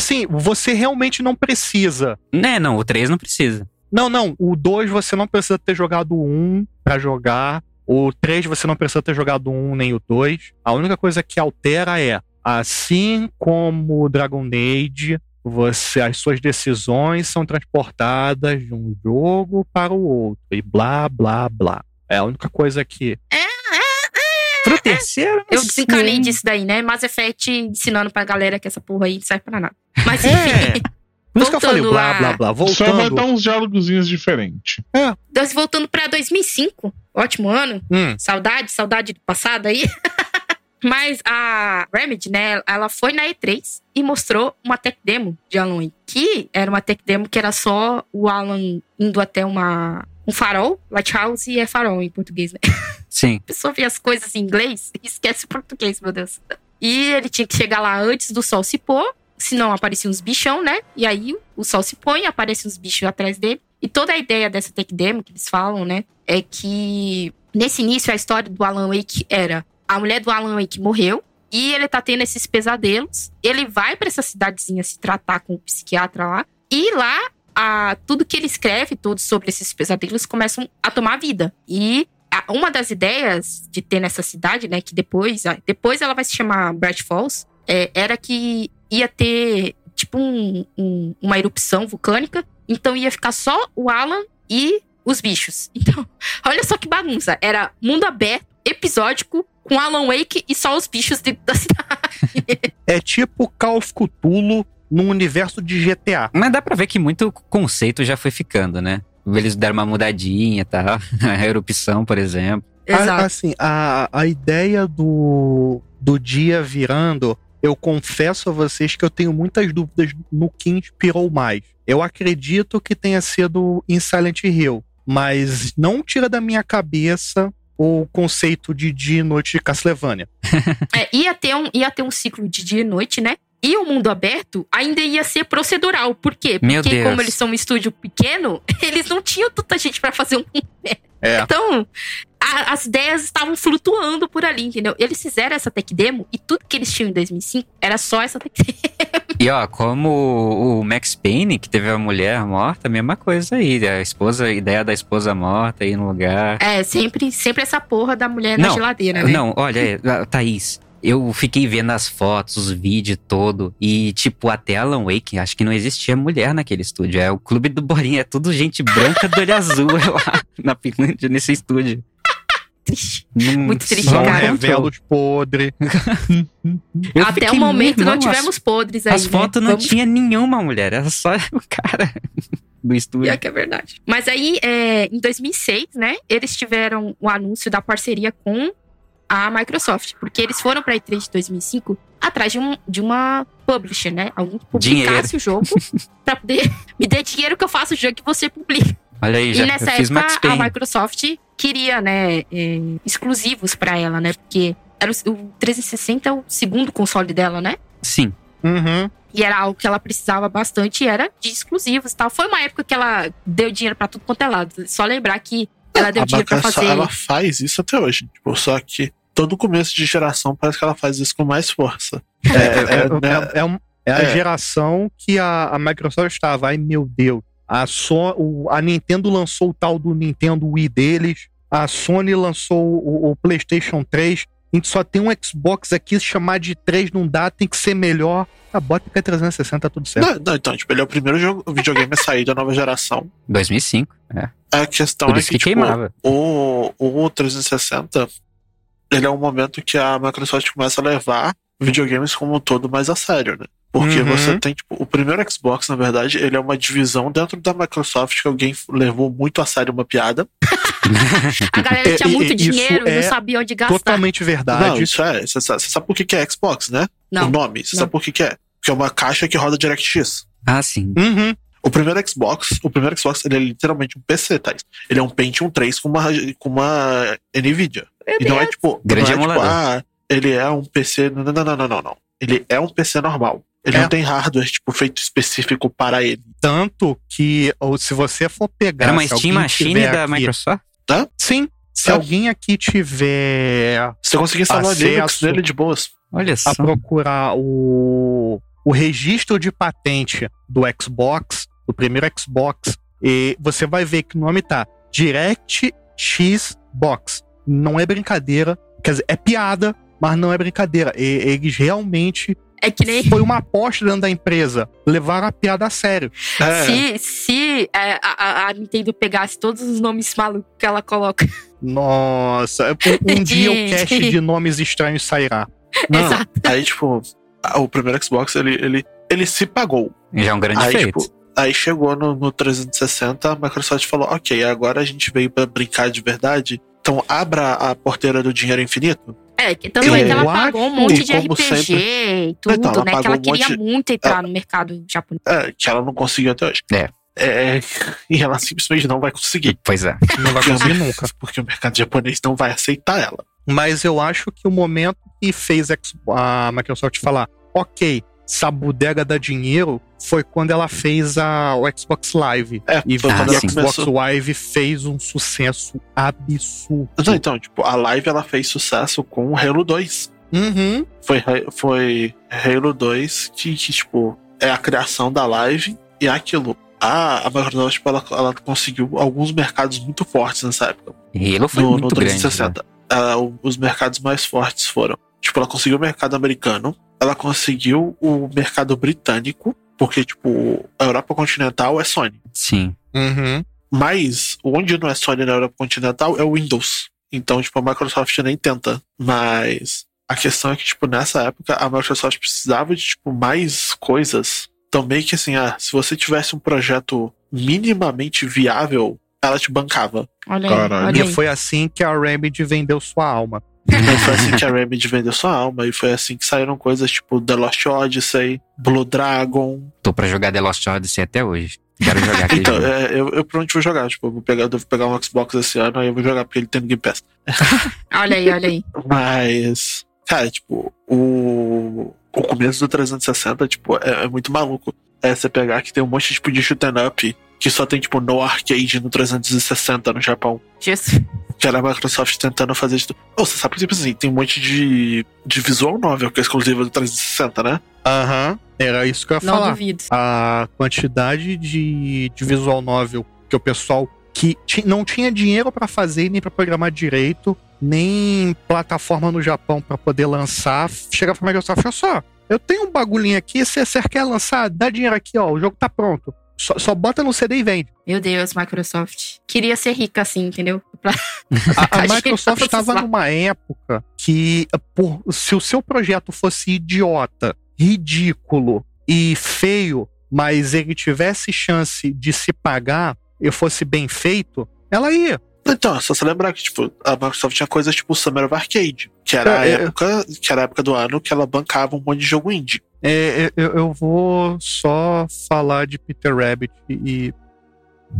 Speaker 9: Assim, você realmente não precisa.
Speaker 8: Né, não, o 3 não precisa.
Speaker 9: Não, não, o 2 você não precisa ter jogado o 1 pra jogar. O 3 você não precisa ter jogado o 1 nem o 2. A única coisa que altera é, assim como o Dragon Age, você as suas decisões são transportadas de um jogo para o outro e blá blá blá. É a única coisa que
Speaker 8: Pro terceiro,
Speaker 6: Eu desencanei
Speaker 8: sei.
Speaker 6: disso daí, né? Mass Effect ensinando pra galera que essa porra aí não serve pra nada. Mas
Speaker 9: É.
Speaker 6: enfim,
Speaker 9: Por isso que eu falei
Speaker 6: Voltando
Speaker 9: blá blá blá.
Speaker 7: Só vai
Speaker 9: Voltando.
Speaker 7: dar uns diálogozinhos diferentes.
Speaker 6: Deus, voltando pra 2005, ótimo ano.
Speaker 9: Hum,
Speaker 6: Saudade, saudade do passado aí. (laughs) Mas a Remedy, né, ela foi na E3 e mostrou uma tech demo de Alan Wake. Que era uma tech demo que era só o Alan indo até uma, um farol. Lighthouse é farol em português, né? (laughs)
Speaker 8: Sim.
Speaker 6: A pessoa vê as coisas em inglês e esquece o português, meu Deus. E ele tinha que chegar lá antes do sol se pôr, senão apareciam uns bichão, né? E aí o sol se põe, aparecem uns bichos atrás dele. E toda a ideia dessa tech demo que eles falam, né, é que nesse início a história do Alan Wake era a mulher do Alan Wake morreu e ele tá tendo esses pesadelos. Ele vai pra essa cidadezinha se tratar com o psiquiatra lá e lá a, tudo que ele escreve, tudo sobre esses pesadelos começam a tomar vida. E uma das ideias de ter nessa cidade, né, que depois, depois ela vai se chamar Bright Falls, é, era que ia ter tipo um- um- uma erupção vulcânica, então ia ficar só o Alan e os bichos. (laughs) Então, olha só que bagunça. Era mundo aberto, episódico, com Alan Wake e só os bichos dentro da (laughs) cidade.
Speaker 9: é tipo Call of Cthulhu num universo de GTA.
Speaker 8: Mas dá pra ver que muito conceito já foi ficando, né? Eles deram uma mudadinha e tal. (laughs) A erupção, por exemplo.
Speaker 9: A- assim, a, a ideia do, do dia virando, eu confesso a vocês que eu tenho muitas dúvidas no que inspirou mais. Eu acredito que tenha sido em Silent Hill, mas não tira da minha cabeça o conceito de dia e noite de Castlevania. (laughs)
Speaker 6: É, ia, ter um, ia ter um ciclo de dia e noite, né? E o mundo aberto ainda ia ser procedural. Por quê? Porque como eles são um estúdio pequeno, (laughs) eles não tinham tanta gente pra fazer um.
Speaker 9: É.
Speaker 6: Então, a- as ideias estavam flutuando por ali, entendeu? Eles fizeram essa tech demo e tudo que eles tinham em 2005 era só essa tech demo.
Speaker 8: E ó, como o Max Payne, que teve a mulher morta, mesma coisa aí. A esposa, a ideia da esposa morta aí no lugar.
Speaker 6: É, sempre, sempre essa porra da mulher na
Speaker 8: Não,
Speaker 6: geladeira, né?
Speaker 8: Não, olha, Thaís, eu fiquei vendo as fotos, os vídeos todo, e tipo, até Alan Wake, acho que não existia mulher naquele estúdio. É o clube do Borinha, é tudo gente branca do olho azul (laughs) é lá na Finlândia, nesse estúdio.
Speaker 6: Triste.
Speaker 8: Não-
Speaker 6: Muito triste,
Speaker 8: só
Speaker 9: São
Speaker 6: cara.
Speaker 9: revelos podre. (laughs)
Speaker 8: Eu
Speaker 6: Até o momento não
Speaker 8: as-
Speaker 6: tivemos podres aí.
Speaker 8: As
Speaker 6: né?
Speaker 8: fotos não
Speaker 6: Vamos
Speaker 8: tinha nenhuma mulher, era só (laughs) o cara do estúdio.
Speaker 6: Pior que é verdade. Mas aí, é, em 2006, né, eles tiveram o anúncio da parceria com a Microsoft. Porque eles foram pra E3 de 2005 atrás de, um, de uma publisher, né? Alguém que publicasse o jogo (laughs) pra poder me dê dinheiro que eu faço o jogo que você publica.
Speaker 8: Olha aí, já
Speaker 6: e nessa
Speaker 8: eu fiz Max
Speaker 6: época, a. Microsoft queria, né, é, exclusivos pra ela, né? Porque era o, o 360 é o segundo console dela, né?
Speaker 8: Sim.
Speaker 9: Uhum.
Speaker 6: E era algo que ela precisava bastante, e era de exclusivos e tal. Foi uma época que ela deu dinheiro pra tudo quanto é lado. Só lembrar que ela deu
Speaker 10: a
Speaker 6: dinheiro pra fazer.
Speaker 10: ela faz isso até hoje. Tipo, só que todo começo de geração parece que ela faz isso com mais força. É, é, né?
Speaker 9: É, é um- é a
Speaker 10: É.
Speaker 9: geração que a, a Microsoft estava. Ai, meu Deus. A, so, o- a Nintendo lançou o tal do Nintendo Wii deles. A Sony lançou o, o PlayStation 3. A gente só tem um Xbox aqui, se chamar de 3 não dá, tem que ser melhor. Ah, bota que é 360, tá tudo certo.
Speaker 10: Não, não, então, tipo, ele é o primeiro jogo, videogame a sair da nova geração.
Speaker 8: 2005, é.
Speaker 10: A questão
Speaker 8: Por
Speaker 10: é que,
Speaker 8: que
Speaker 10: tipo,
Speaker 8: queimava.
Speaker 10: o, o 360, ele é um momento que a Microsoft começa a levar videogames como um todo mais a sério, né? Porque
Speaker 9: Uhum.
Speaker 10: você tem, tipo, o primeiro Xbox, na verdade, ele é uma divisão dentro da Microsoft que alguém levou muito a sério uma piada. (laughs)
Speaker 6: A galera
Speaker 9: É,
Speaker 6: tinha muito
Speaker 9: e
Speaker 6: dinheiro e
Speaker 9: é
Speaker 6: não sabia onde gastar.
Speaker 9: Totalmente verdade.
Speaker 10: Não, isso é. Você sabe, sabe por que, que é Xbox, né?
Speaker 6: Não.
Speaker 10: O nome. Você sabe por que, que é? Porque é uma caixa que roda DirectX.
Speaker 8: Ah, sim.
Speaker 9: Uhum.
Speaker 10: O primeiro Xbox, o primeiro Xbox, ele é literalmente um PC, Thais. Ele é um Pentium 3 com uma, com uma NVIDIA. E não é tipo.
Speaker 8: Grande
Speaker 10: não é, tipo, ah, ele é um PC. Não, não, não, não, não, não. Ele é um PC normal. Ele
Speaker 9: É.
Speaker 10: não tem hardware, tipo, feito específico para ele.
Speaker 9: Tanto que, ou se você for pegar.
Speaker 8: Era uma
Speaker 9: se
Speaker 8: Steam
Speaker 9: alguém
Speaker 8: Machine da
Speaker 9: aqui-
Speaker 8: Microsoft?
Speaker 9: Sim. Se
Speaker 10: É.
Speaker 9: alguém aqui tiver
Speaker 10: Você consegue instalar
Speaker 9: Acesso.
Speaker 10: Linux nele de boas.
Speaker 8: Olha só.
Speaker 9: a procurar o, o registro de patente do Xbox, do primeiro Xbox, e você vai ver que o nome tá DirectX Box. Não é brincadeira. Quer dizer, é piada, mas não é brincadeira. E- eles realmente.
Speaker 6: É que nem.
Speaker 9: Foi uma aposta dentro da empresa. Levaram a piada a sério.
Speaker 10: É,
Speaker 6: Se, se é, a, a- Nintendo pegasse todos os nomes malucos que ela coloca.
Speaker 9: Nossa, um, um (laughs) dia o cast de nomes estranhos sairá. (laughs)
Speaker 10: não,
Speaker 6: Exato.
Speaker 10: aí, tipo, o primeiro Xbox, ele, ele, ele se pagou.
Speaker 8: Já é um grande
Speaker 10: Aí,
Speaker 8: feito.
Speaker 10: tipo, aí chegou no, no 360, a Microsoft falou: Ok, agora a gente veio pra brincar de verdade. Então abra a porteira do dinheiro infinito.
Speaker 6: É, que tanto
Speaker 9: Eu
Speaker 6: é que ela pagou um monte de RPG
Speaker 10: sempre-
Speaker 6: e tudo,
Speaker 10: Então, ela
Speaker 6: né? Que ela
Speaker 10: um
Speaker 6: queria
Speaker 10: monte-
Speaker 6: muito entrar no mercado japonês.
Speaker 10: É, que ela não conseguiu até hoje.
Speaker 8: É.
Speaker 10: É, (laughs) e ela simplesmente não vai conseguir.
Speaker 8: Pois é.
Speaker 9: Não vai conseguir nunca. (laughs)
Speaker 10: Porque o mercado japonês não vai aceitar ela.
Speaker 9: Mas eu acho que o momento que fez a Microsoft falar, ok, essa bodega dá dinheiro, foi quando ela fez a, o Xbox Live.
Speaker 10: É,
Speaker 9: E
Speaker 10: foi
Speaker 8: Ah,
Speaker 10: quando
Speaker 9: o
Speaker 10: ela
Speaker 8: sim.
Speaker 9: Xbox. Live fez um sucesso absurdo.
Speaker 10: Não, então, tipo, a live ela fez sucesso com o Halo 2.
Speaker 9: Uhum.
Speaker 10: Foi, foi Halo 2 que, que, tipo, é a criação da live e é aquilo. A, a Microsoft, tipo, ela, ela conseguiu alguns mercados muito fortes nessa época.
Speaker 8: Halo foi
Speaker 10: no,
Speaker 8: muito
Speaker 10: no
Speaker 8: grande. né?
Speaker 10: 360. Ela- o- os mercados mais fortes foram. Tipo, ela conseguiu o mercado americano, ela conseguiu o mercado britânico, porque, tipo, a Europa continental é Sony.
Speaker 8: Sim.
Speaker 9: Uhum.
Speaker 10: Mas onde não é Sony na Europa continental é o Windows. Então, tipo, a Microsoft nem tenta. Mas a questão é que, tipo, nessa época a Microsoft precisava de, tipo, mais coisas. Então, meio que assim, ah, se você tivesse um projeto minimamente viável, ela te bancava.
Speaker 6: Olha aí, olha
Speaker 9: E
Speaker 6: aí.
Speaker 9: foi assim que a Remedy vendeu sua alma.
Speaker 10: E foi assim que a Remedy vendeu sua alma. E foi assim que saíram coisas tipo The Lost Odyssey, Blue Dragon.
Speaker 8: Tô pra jogar The Lost Odyssey até hoje. Quero jogar (laughs) aquele
Speaker 10: Então, é, eu, eu provavelmente vou jogar. Tipo, eu vou pegar, eu devo pegar um Xbox esse ano, aí eu vou jogar porque ele tem no Game Pass. (laughs)
Speaker 6: Olha aí, olha aí.
Speaker 10: Mas, cara, tipo, o, o começo do 360, tipo, é, é muito maluco. É você pegar que tem um monte tipo, de shoot up que só tem, tipo, no arcade no 360 no Japão.
Speaker 6: Jesus.
Speaker 10: Que era a Microsoft tentando fazer isso. Oh, você sabe que, tipo assim, tem um monte de, de visual novel que é exclusiva do 360, né?
Speaker 9: Aham. Era isso que eu ia
Speaker 6: Não
Speaker 9: falar.
Speaker 6: duvido.
Speaker 9: a quantidade de, de visual novel que o pessoal que não tinha dinheiro pra fazer nem pra programar direito, nem plataforma no Japão pra poder lançar, chega pra Microsoft, olha só, eu tenho um bagulhinho aqui, se você quer lançar, dá dinheiro aqui, ó, o jogo tá pronto. Só, só bota no CD e vende.
Speaker 6: Meu Deus, Microsoft. Queria ser rica assim, entendeu? (laughs) Pra-
Speaker 9: A, a (laughs) Microsoft estava
Speaker 6: precisar.
Speaker 9: numa época que, por, se o seu projeto fosse idiota, ridículo e feio, mas ele tivesse chance de se pagar e fosse bem feito, ela ia.
Speaker 10: Então, é só você lembrar que, tipo, a Microsoft tinha coisas tipo Summer of Arcade, que era a
Speaker 9: É, é.
Speaker 10: época, que era a época do ano que ela bancava um monte de jogo indie.
Speaker 9: É, é, eu, eu vou só falar de Peter Rabbit e.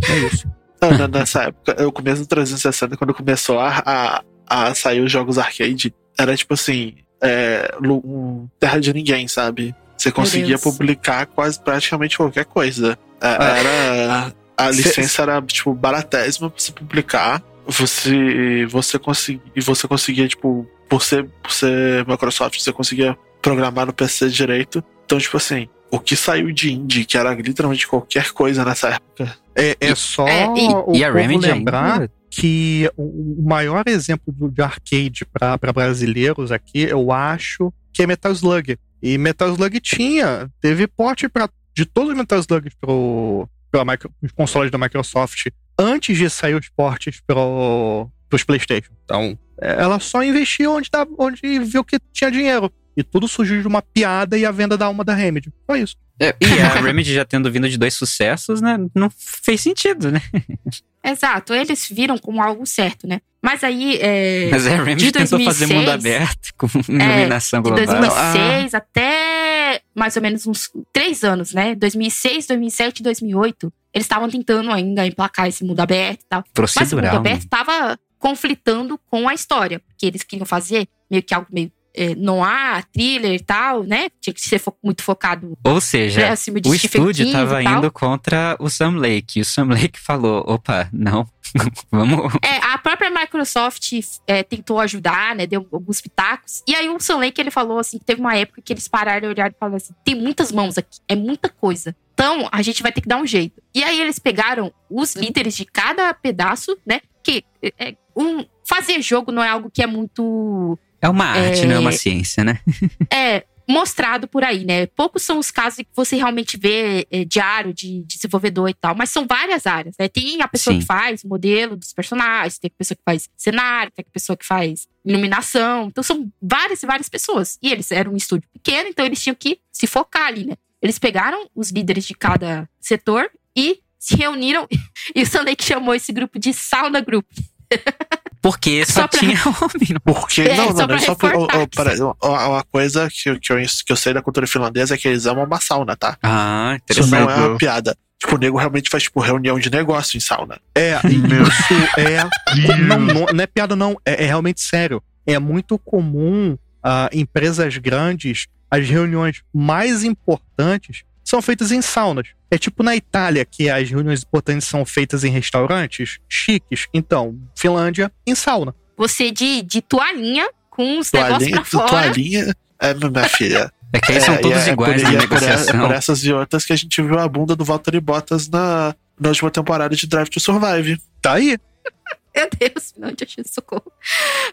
Speaker 9: É isso. (laughs)
Speaker 10: Não, na- nessa época, eu começo do 360, quando começou a, a, a sair os jogos arcade, era tipo assim, é, um terra de ninguém, sabe? Você conseguia publicar quase praticamente qualquer coisa. É,
Speaker 9: Ah.
Speaker 10: Era. A
Speaker 9: Cê-
Speaker 10: licença era, tipo, baratésima pra você publicar. Você, você, consegui, e você conseguia, tipo, por ser, por ser Microsoft, você conseguia programar no PC direito. Então, tipo assim, o que saiu de indie, que era literalmente qualquer coisa nessa época,
Speaker 9: É, é só
Speaker 6: é, e-
Speaker 9: o
Speaker 8: E a Remedy
Speaker 9: lembrar
Speaker 8: ainda.
Speaker 9: que o maior exemplo do- de arcade para brasileiros aqui, eu acho que é Metal Slug. E Metal Slug tinha, teve porte pra, de todos os Metal Slugs pro, pela micro, os consoles da Microsoft antes de sair os portes pro, pros PlayStation. Então, é, ela só investiu onde, onde viu que tinha dinheiro. E tudo surgiu de uma piada e a venda da alma da Remedy. Só isso.
Speaker 8: É, e a (laughs) Remedy já tendo vindo de dois sucessos, né? Não fez sentido, né? (laughs)
Speaker 6: Exato, eles viram como algo certo, né? Mas aí, é,
Speaker 8: Mas a Remedy
Speaker 6: de
Speaker 8: tentou fazer
Speaker 6: 2006,
Speaker 8: mundo aberto com iluminação
Speaker 6: de
Speaker 8: global.
Speaker 6: 2006 até mais ou menos uns três anos, né? 2006, 2007, 2008. Eles estavam tentando ainda emplacar esse mundo aberto e tal. Mas o mundo
Speaker 8: Procedural.
Speaker 6: aberto
Speaker 8: né?
Speaker 6: estava conflitando com a história, porque eles queriam fazer meio que algo meio é, noir, thriller e tal, né? Tinha que ser fo- muito focado
Speaker 8: Ou seja,
Speaker 6: de
Speaker 8: o estúdio
Speaker 6: King
Speaker 8: tava
Speaker 6: e tal.
Speaker 8: indo contra o Sam Lake. E o Sam Lake falou: opa, não, (laughs) vamos.
Speaker 6: É, a própria Microsoft é, tentou ajudar, né? Deu alguns pitacos. E aí o Sam Lake, ele falou assim, teve uma época que eles pararam e olharam e falaram assim, tem muitas mãos aqui, é muita coisa. Então, a gente vai ter que dar um jeito. E aí eles pegaram os líderes de cada pedaço, né? Que é, o um, fazer jogo não é algo que é muito
Speaker 8: É uma arte,
Speaker 6: É.
Speaker 8: não é uma ciência, né? (laughs)
Speaker 6: é mostrado por aí, né? Poucos são os casos que você realmente vê é, diário de desenvolvedor e tal, mas são várias áreas, né? Tem a pessoa
Speaker 8: Sim.
Speaker 6: que faz modelo dos personagens, tem a pessoa que faz cenário, tem a pessoa que faz iluminação. Então são várias e várias pessoas. E eles eram um estúdio pequeno, então eles tinham que se focar ali, né? Eles pegaram os líderes de cada setor e se reuniram. (laughs) E o Sunday chamou esse grupo de Sauna Group. (laughs)
Speaker 8: Porque só,
Speaker 6: Só pra-
Speaker 8: tinha (laughs) homem. no-
Speaker 10: Porque,
Speaker 6: É,
Speaker 10: não,
Speaker 6: só
Speaker 10: não, não
Speaker 6: pra
Speaker 10: é só por,
Speaker 6: reforçar
Speaker 10: oh, oh, peraí, oh, uma coisa que, que, eu, que eu sei da cultura finlandesa é que eles amam uma sauna, tá?
Speaker 8: Ah,
Speaker 10: Isso
Speaker 8: interessante.
Speaker 10: não é uma piada. Tipo, o nego realmente faz, tipo, reunião de negócio em sauna.
Speaker 9: É,
Speaker 7: Meu
Speaker 9: isso é. (laughs) Não, não, não é piada, não. É, é realmente sério. É muito comum ah, empresas grandes, as reuniões mais importantes são feitas em saunas. É tipo na Itália, que as reuniões importantes são feitas em restaurantes chiques. Então, Finlândia, em sauna.
Speaker 6: Você de, de toalhinha com os negócios
Speaker 10: Toalhinha,
Speaker 6: pra fora.
Speaker 10: toalhinha. É, minha filha.
Speaker 8: É que aí são
Speaker 10: É,
Speaker 8: todos
Speaker 10: e é
Speaker 8: iguais
Speaker 10: por,
Speaker 8: na
Speaker 10: é por, é
Speaker 8: negociação.
Speaker 10: por essas e outras que a gente viu a bunda do Valtteri Bottas na, na última temporada de Drive to Survive.
Speaker 9: Tá aí.
Speaker 6: Meu Deus, não te achei socorro.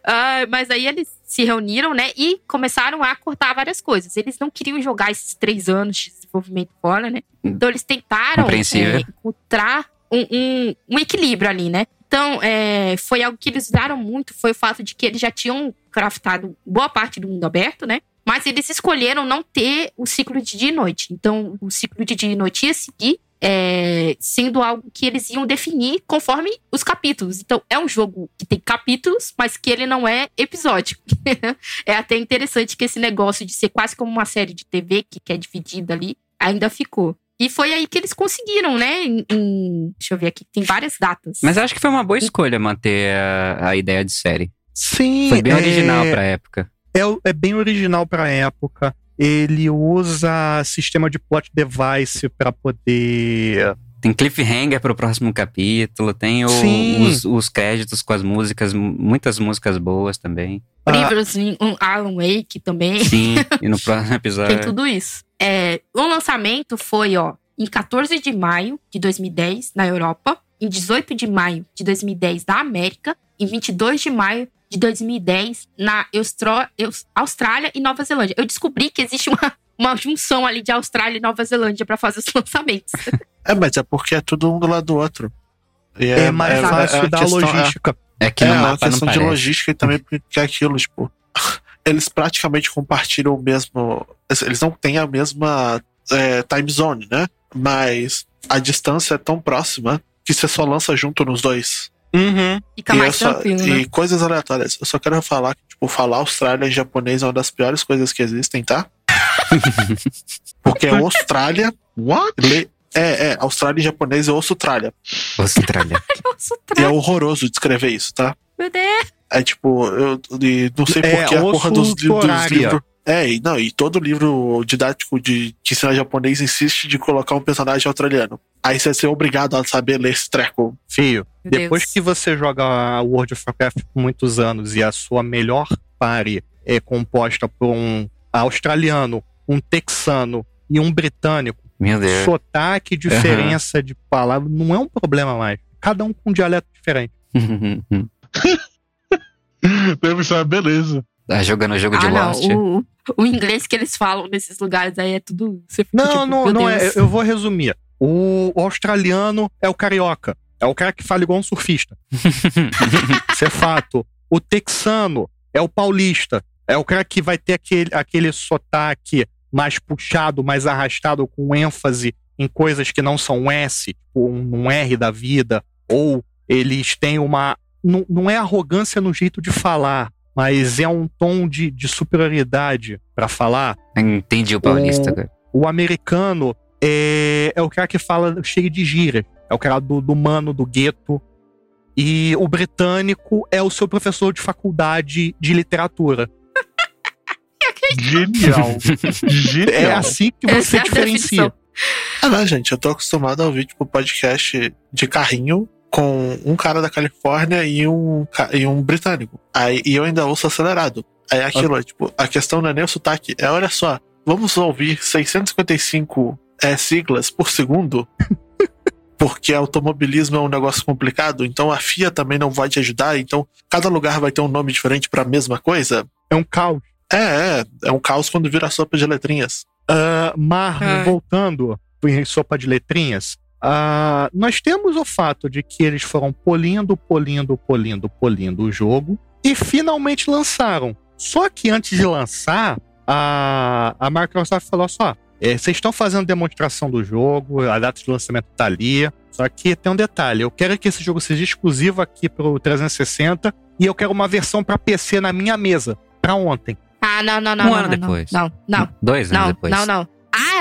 Speaker 6: Ah, mas aí eles se reuniram, né? E começaram a cortar várias coisas. Eles não queriam jogar esses três anos de desenvolvimento fora, né? Então eles tentaram é, encontrar um, um- um equilíbrio ali, né? Então, é, foi algo que eles usaram muito, foi o fato de que eles já tinham craftado boa parte do mundo aberto, né? Mas eles escolheram não ter o ciclo de dia e noite. Então, o ciclo de dia e noite ia seguir é, sendo algo que eles iam definir conforme os capítulos. Então, é um jogo que tem capítulos, mas que ele não é episódico. (laughs) é até interessante que esse negócio de ser quase como uma série de TV, que, que é dividida ali, ainda ficou. E foi aí que eles conseguiram, né? Em, em- deixa eu ver aqui, tem várias datas.
Speaker 8: Mas acho que foi uma boa escolha manter a, a ideia de série.
Speaker 9: Sim.
Speaker 8: Foi bem
Speaker 9: é-
Speaker 8: original pra época.
Speaker 9: É, é bem original pra época. Ele usa sistema de plot device pra poder.
Speaker 8: Tem cliffhanger pro próximo capítulo, tem o- os, os créditos com as músicas, mu- muitas músicas boas também.
Speaker 9: Ah,
Speaker 6: Previously, um Alan Wake também.
Speaker 8: Sim, (laughs) e no próximo
Speaker 6: Tem
Speaker 8: episódio.
Speaker 6: tudo isso. É, o lançamento foi, ó, em 14 de maio de 2010 na Europa, em 18 de maio de 2010 na América, em 22 de maio de 2010 na Eustro- Austrália e Nova Zelândia. Eu descobri que existe uma, uma junção ali de Austrália e Nova Zelândia pra fazer os (laughs) lançamentos.
Speaker 10: É, mas é porque é tudo um do lado do outro. E
Speaker 9: é, mais fácil
Speaker 10: a
Speaker 9: da
Speaker 10: questão-
Speaker 9: logística.
Speaker 8: É que
Speaker 10: É,
Speaker 8: no
Speaker 10: é uma questão de
Speaker 8: parece.
Speaker 10: logística e também porque é aquilo, tipo. (laughs) Eles praticamente compartilham o mesmo. Eles não têm a mesma é, time zone, né? Mas a distância é tão próxima que você só lança junto nos dois.
Speaker 9: Uhum.
Speaker 6: Fica
Speaker 10: e,
Speaker 6: mais
Speaker 10: só-
Speaker 6: tranquilo,
Speaker 10: e
Speaker 6: né?
Speaker 10: coisas aleatórias. Eu só quero falar que, tipo, falar Austrália em japonês é uma das piores coisas que existem, tá? (laughs) Porque é Austrália.
Speaker 7: What?
Speaker 10: le- É, é, Austrália em japonês é Austrália.
Speaker 8: Austrália. (laughs)
Speaker 6: Nossa,
Speaker 10: E é horroroso de escrever isso, tá?
Speaker 6: Meu Deus.
Speaker 10: É tipo, eu e não sei
Speaker 9: É,
Speaker 10: por que a porra dos, dos livros. É, e não, e todo livro didático de, de ensinar japonês insiste de colocar um personagem australiano. Aí você vai ser obrigado a saber ler esse treco.
Speaker 9: Fio,
Speaker 6: Meu
Speaker 9: depois
Speaker 6: Deus.
Speaker 9: que você joga World of Warcraft por muitos anos e a sua melhor pare é composta por um australiano, um texano e um britânico,
Speaker 8: Meu Deus.
Speaker 9: sotaque, diferença de palavra, não é um problema mais. Cada um com um dialeto diferente. (laughs)
Speaker 7: Deve ser uma beleza.
Speaker 8: Tá jogando jogo de
Speaker 6: Ah, não.
Speaker 8: Lost.
Speaker 6: O, o inglês que eles falam nesses lugares aí é tudo. Você fica
Speaker 9: Não,
Speaker 6: tipo,
Speaker 9: não, não é. Eu vou resumir. O australiano é o carioca. É o cara que fala igual um surfista. (laughs) Isso é fato. O texano é o paulista. É o cara que vai ter aquele, aquele sotaque mais puxado, mais arrastado, com ênfase em coisas que não são S, tipo um, um R da vida. Ou eles têm uma. Não, não é arrogância no jeito de falar, mas é um tom de, de superioridade pra falar.
Speaker 8: Entendi o paulista
Speaker 9: O-
Speaker 8: agora.
Speaker 9: O americano é, é o cara que fala cheio de gíria. É o cara do, do mano, do gueto. E o britânico é o seu professor de faculdade de literatura. (laughs)
Speaker 7: Genial.
Speaker 9: É
Speaker 7: Genial.
Speaker 9: assim que você
Speaker 6: é a
Speaker 9: diferencia.
Speaker 10: Ah, não, gente, eu tô acostumado a ouvir, tipo, podcast de carrinho com um cara da Califórnia e um, e um britânico. Aí, e eu ainda ouço acelerado. Aí aquilo, é, tipo, a questão não é nem o sotaque, é olha só, vamos ouvir 655 é, siglas por segundo. (laughs) porque automobilismo é um negócio complicado, então a FIA também não vai te ajudar, então cada lugar vai ter um nome diferente para a mesma coisa.
Speaker 9: É um caos.
Speaker 10: É, é, é um caos quando vira sopa de letrinhas.
Speaker 9: Uh, Mar,
Speaker 6: Ah.
Speaker 9: voltando em sopa de letrinhas, ah, nós temos o fato de que eles foram polindo, polindo, polindo, polindo o jogo e finalmente lançaram. Só que antes de lançar, a, a Microsoft falou só: é, vocês estão fazendo demonstração do jogo, a data de lançamento tá ali. Só que tem um detalhe: eu quero que esse jogo seja exclusivo aqui pro 360 e eu quero uma versão para PC na minha mesa, para ontem.
Speaker 6: Ah, não, não, não.
Speaker 8: Um
Speaker 6: não,
Speaker 8: ano
Speaker 6: não,
Speaker 8: depois.
Speaker 6: Não, não,
Speaker 8: Dois anos
Speaker 6: não,
Speaker 8: depois.
Speaker 6: não, não.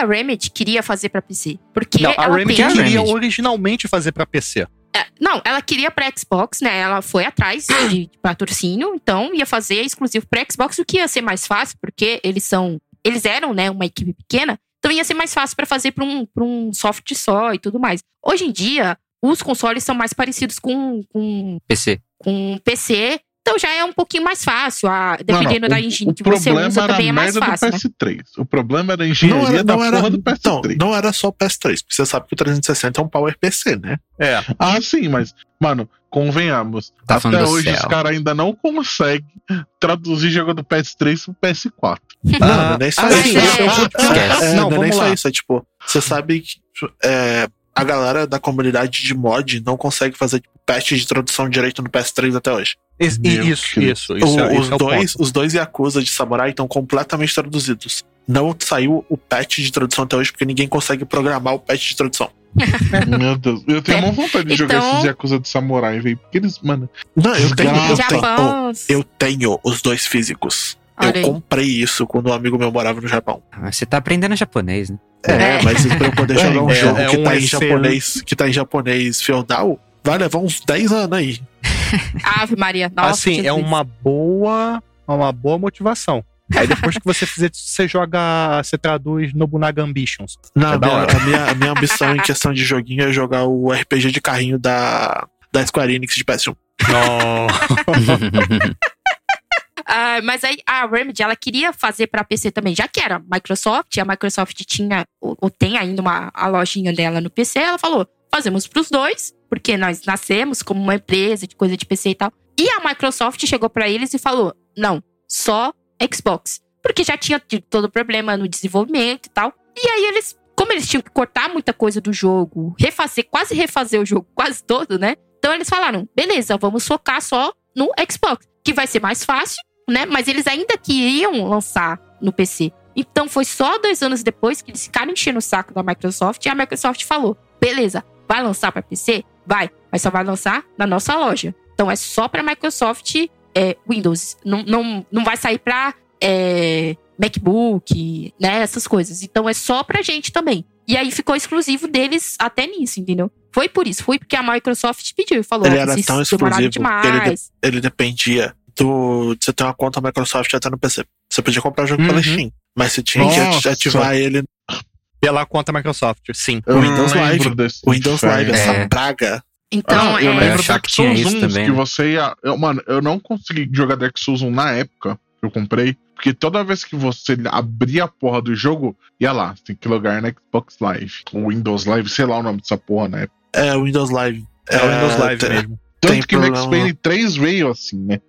Speaker 6: A Remedy queria fazer pra PC. Porque
Speaker 9: Não, a Remedy
Speaker 6: tem...
Speaker 9: queria originalmente fazer para PC.
Speaker 6: É, não, ela queria pra Xbox, né? Ela foi atrás de (coughs) patrocínio, então ia fazer exclusivo pra Xbox, o que ia ser mais fácil, porque eles são. Eles eram, né, uma equipe pequena, então ia ser mais fácil pra fazer pra um, pra um software só e tudo mais. Hoje em dia, os consoles são mais parecidos com, com,
Speaker 8: PC.
Speaker 6: com PC, então já é um pouquinho mais fácil. A, dependendo
Speaker 7: Não, não,
Speaker 6: da engine
Speaker 7: o
Speaker 6: que você
Speaker 7: problema
Speaker 6: usa,
Speaker 7: era
Speaker 6: também é
Speaker 7: a
Speaker 6: mais
Speaker 7: merda
Speaker 6: fácil,
Speaker 7: do
Speaker 6: né?
Speaker 7: PS3. O problema era a engenharia da porra do PS3.
Speaker 10: Não, não era só o PS3, porque você sabe que o 360 é um Power PC, né?
Speaker 9: É.
Speaker 7: Ah, sim, mas, mano, convenhamos.
Speaker 8: Tá
Speaker 7: até hoje
Speaker 8: céu.
Speaker 7: os caras ainda não conseguem traduzir jogo do PS3 pro PS4.
Speaker 10: Não, não é nem só
Speaker 9: ah,
Speaker 10: isso.
Speaker 9: sim,
Speaker 10: É,
Speaker 8: Esquece.
Speaker 10: é,
Speaker 9: Não,
Speaker 10: não, é nem só isso. É tipo, você sabe que é, a galera da comunidade de mod não consegue fazer tipo, patch de tradução direito no PS3 até hoje.
Speaker 9: Isso, isso, isso,
Speaker 10: O-
Speaker 9: é-
Speaker 10: os,
Speaker 9: isso é o
Speaker 10: dois,
Speaker 9: ponto.
Speaker 10: os dois Yakuza de Samurai estão completamente traduzidos. Não saiu o patch de tradução até hoje, porque ninguém consegue programar o patch de tradução. (laughs)
Speaker 7: Meu Deus, eu tenho
Speaker 6: É.
Speaker 7: uma vontade de jogar
Speaker 6: Então-
Speaker 7: esses Yakuza de Samurai, velho. Porque eles, mano.
Speaker 10: Não, eu tenho, eu tenho, oh, eu tenho os dois físicos.
Speaker 6: Olha
Speaker 10: eu
Speaker 6: aí.
Speaker 10: comprei isso quando um amigo meu morava no Japão.
Speaker 8: Ah, Você tá aprendendo japonês, né?
Speaker 10: É, mas pra eu poder (laughs) jogar um
Speaker 9: É,
Speaker 10: jogo
Speaker 9: é
Speaker 10: que,
Speaker 9: um
Speaker 10: tá em japonês, que tá em japonês feudal, vai levar uns 10 anos aí. (laughs)
Speaker 6: Ave Maria. Nossa,
Speaker 9: assim, é uma boa, uma boa motivação. Aí depois que você fizer isso, você joga, você traduz Nobunaga Ambitions.
Speaker 10: Não,
Speaker 9: É
Speaker 10: minha,
Speaker 9: hora.
Speaker 10: a minha- a minha ambição em questão de joguinho é jogar o RPG de carrinho da, da Square Enix de PS1.
Speaker 9: Não. (laughs)
Speaker 6: Ah, mas aí a Remedy, ela queria fazer pra PC também, já que era Microsoft, a Microsoft tinha, ou, ou tem ainda uma, a lojinha dela no PC, ela falou, fazemos pros dois, porque nós nascemos como uma empresa de coisa de PC e tal. E a Microsoft chegou pra eles e falou, não, só Xbox. Porque já tinha tido todo o problema no desenvolvimento e tal. E aí eles, como eles tinham que cortar muita coisa do jogo, refazer, quase refazer o jogo quase todo, né? Então eles falaram, beleza, vamos focar só no Xbox, que vai ser mais fácil, né? Mas eles ainda queriam lançar no PC. Então foi só dois anos depois que eles ficaram enchendo o saco da Microsoft e a Microsoft falou: beleza, vai lançar para PC? Vai, mas só vai lançar na nossa loja. Então é só para Microsoft é, Windows. Não, não, não vai sair para MacBook, né? Essas coisas. Então é só pra gente também. E aí ficou exclusivo deles até nisso, entendeu? Foi por isso, foi porque a Microsoft pediu e falou:
Speaker 10: Ele
Speaker 6: "Ó,
Speaker 10: era tão exclusivo que ele
Speaker 6: demais.
Speaker 10: Ele dependia do, você ter uma conta Microsoft até no PC. Você podia comprar o jogo
Speaker 9: Uhum.
Speaker 10: pela Steam, mas você tinha que
Speaker 7: Nossa.
Speaker 10: ativar ele
Speaker 9: Pela conta Microsoft, sim.
Speaker 7: Eu
Speaker 10: Windows Live.
Speaker 7: desse
Speaker 10: Windows. Live, essa
Speaker 8: É.
Speaker 10: praga.
Speaker 6: Então,
Speaker 7: Ah, eu
Speaker 6: é,
Speaker 7: lembro
Speaker 8: Eu achava
Speaker 7: Dark
Speaker 8: que tinha
Speaker 7: Souls
Speaker 8: isso
Speaker 7: 1,
Speaker 8: também.
Speaker 7: que você ia. Eu, mano, eu não consegui jogar Dark Souls 1 na época que eu comprei. Porque toda vez que você abria a porra do jogo, ia lá, você tem que logar na Xbox Live. Ou Windows Live, sei lá o nome dessa porra na época.
Speaker 10: É o Windows Live.
Speaker 9: É o Windows Live
Speaker 10: tem-
Speaker 9: mesmo.
Speaker 7: Tanto
Speaker 10: Tem
Speaker 7: que o Max. Payne 3 veio assim, né?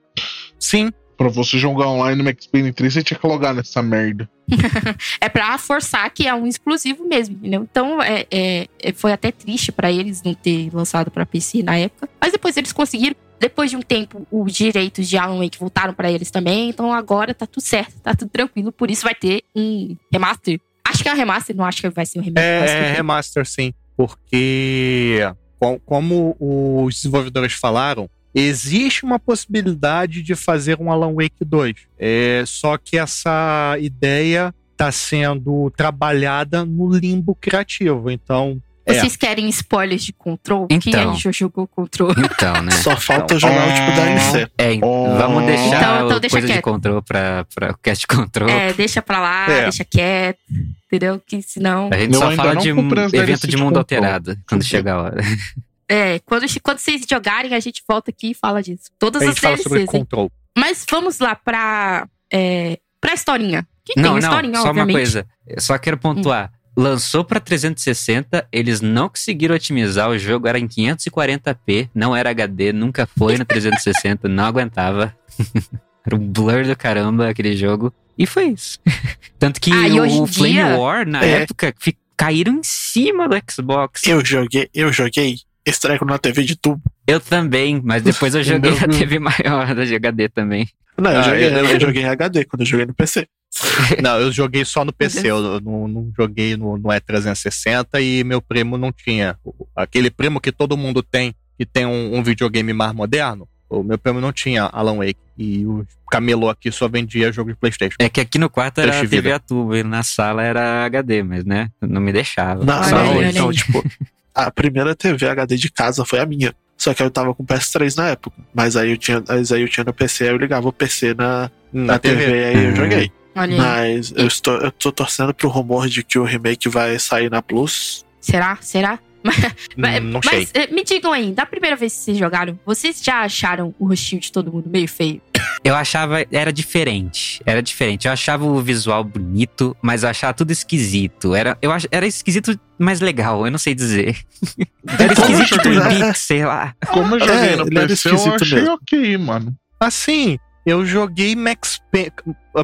Speaker 9: Sim.
Speaker 7: Pra você jogar online no Max Payne 3, você tinha que logar nessa merda. (laughs)
Speaker 6: é pra forçar que é um exclusivo mesmo, entendeu? Então é, é- é- foi até triste pra eles não ter lançado pra PC na época. Mas depois eles conseguiram. Depois de um tempo, os direitos de Alan Wake voltaram pra eles também. Então agora tá tudo certo, tá tudo tranquilo. Por isso vai ter um remaster. Acho que é um remaster, não acho que vai ser um remaster.
Speaker 9: É, é remaster, sim. Porque, com- como os desenvolvedores falaram, existe uma possibilidade de fazer um Alan Wake 2. É, só que essa ideia está sendo trabalhada no limbo criativo. Então, é.
Speaker 6: Vocês querem spoilers de Control? Quem
Speaker 8: Então.
Speaker 6: aí já jogou Control?
Speaker 8: Então, né?
Speaker 10: Só falta
Speaker 9: Não.
Speaker 10: jogar o tipo DLC.
Speaker 8: É,
Speaker 7: Oh.
Speaker 8: vamos deixar
Speaker 6: Então- então
Speaker 8: o
Speaker 6: deixa
Speaker 8: coisa de
Speaker 6: quieto.
Speaker 8: control pra, pra o cast control.
Speaker 6: É, deixa pra lá,
Speaker 9: É.
Speaker 6: deixa quieto. Entendeu? Que senão.
Speaker 8: A gente
Speaker 7: Eu
Speaker 8: só fala de evento de
Speaker 7: de
Speaker 8: mundo alterado quando chegar a hora. (laughs)
Speaker 6: É, quando, quando vocês jogarem, a gente volta aqui e fala disso. Todas
Speaker 9: a
Speaker 6: as
Speaker 9: gente fala sobre
Speaker 6: DLCs, hein?
Speaker 9: control.
Speaker 6: Mas vamos lá pra, é, pra historinha. Que tem
Speaker 8: não,
Speaker 6: uma
Speaker 8: não,
Speaker 6: historinha,
Speaker 8: só uma
Speaker 6: obviamente.
Speaker 8: coisa. Eu só quero pontuar. lançou pra 360, eles não conseguiram otimizar, o jogo era em 540p, não era HD, nunca foi no 360, (laughs) não aguentava. (laughs) era um blur do caramba aquele jogo. E foi isso. (laughs) Tanto que
Speaker 6: Ah,
Speaker 8: o Flame
Speaker 6: dia-
Speaker 8: War, na
Speaker 10: É.
Speaker 8: época, caíram em cima do Xbox.
Speaker 10: Eu joguei, eu joguei esse treco na TV de tubo.
Speaker 8: Eu também, mas depois eu (laughs) joguei
Speaker 10: Não,
Speaker 8: na
Speaker 10: não.
Speaker 8: TV maior da HD também.
Speaker 10: Não, eu,
Speaker 9: Ah,
Speaker 10: joguei,
Speaker 9: eu-
Speaker 10: eu joguei em HD quando eu joguei no PC. (laughs)
Speaker 9: Não, eu joguei só no PC, eu não, não joguei no, no E360 e meu primo não tinha. Aquele primo que todo mundo tem, que tem um, um videogame mais moderno, o meu primo não tinha Alan Wake. E o camelô aqui só vendia jogo de Playstation.
Speaker 8: É que aqui no quarto era a TV a tubo e na sala era HD, mas né, não me deixava.
Speaker 10: Não, não,
Speaker 6: olha
Speaker 10: então, tipo, (laughs) a primeira TV HD de casa foi a minha. Só que eu tava com PS3 na época. Mas aí eu tinha, mas aí eu tinha no PC, aí eu ligava o PC na, na, TV, aí eu joguei.
Speaker 6: Olha.
Speaker 10: Mas eu estou, eu tô torcendo pro rumor de que o remake vai sair na Plus.
Speaker 6: Será? Será? (laughs) Mas,
Speaker 9: Hum, não
Speaker 6: mas,
Speaker 9: sei.
Speaker 6: eh, me digam aí, da primeira vez que vocês jogaram, vocês já acharam o rostinho de todo mundo meio feio?
Speaker 8: Eu achava, era diferente. Era diferente. Eu achava o visual bonito, mas eu achava tudo esquisito. Era, eu ach, era esquisito, mas legal, eu não sei dizer. (laughs) Era esquisito Twin Peaks, sei lá.
Speaker 7: Como eu joguei
Speaker 10: É,
Speaker 7: no
Speaker 10: ele era
Speaker 7: PC, eu
Speaker 10: esquisito
Speaker 7: achei
Speaker 10: mesmo.
Speaker 7: ok, mano.
Speaker 9: Assim, eu joguei Max Payne.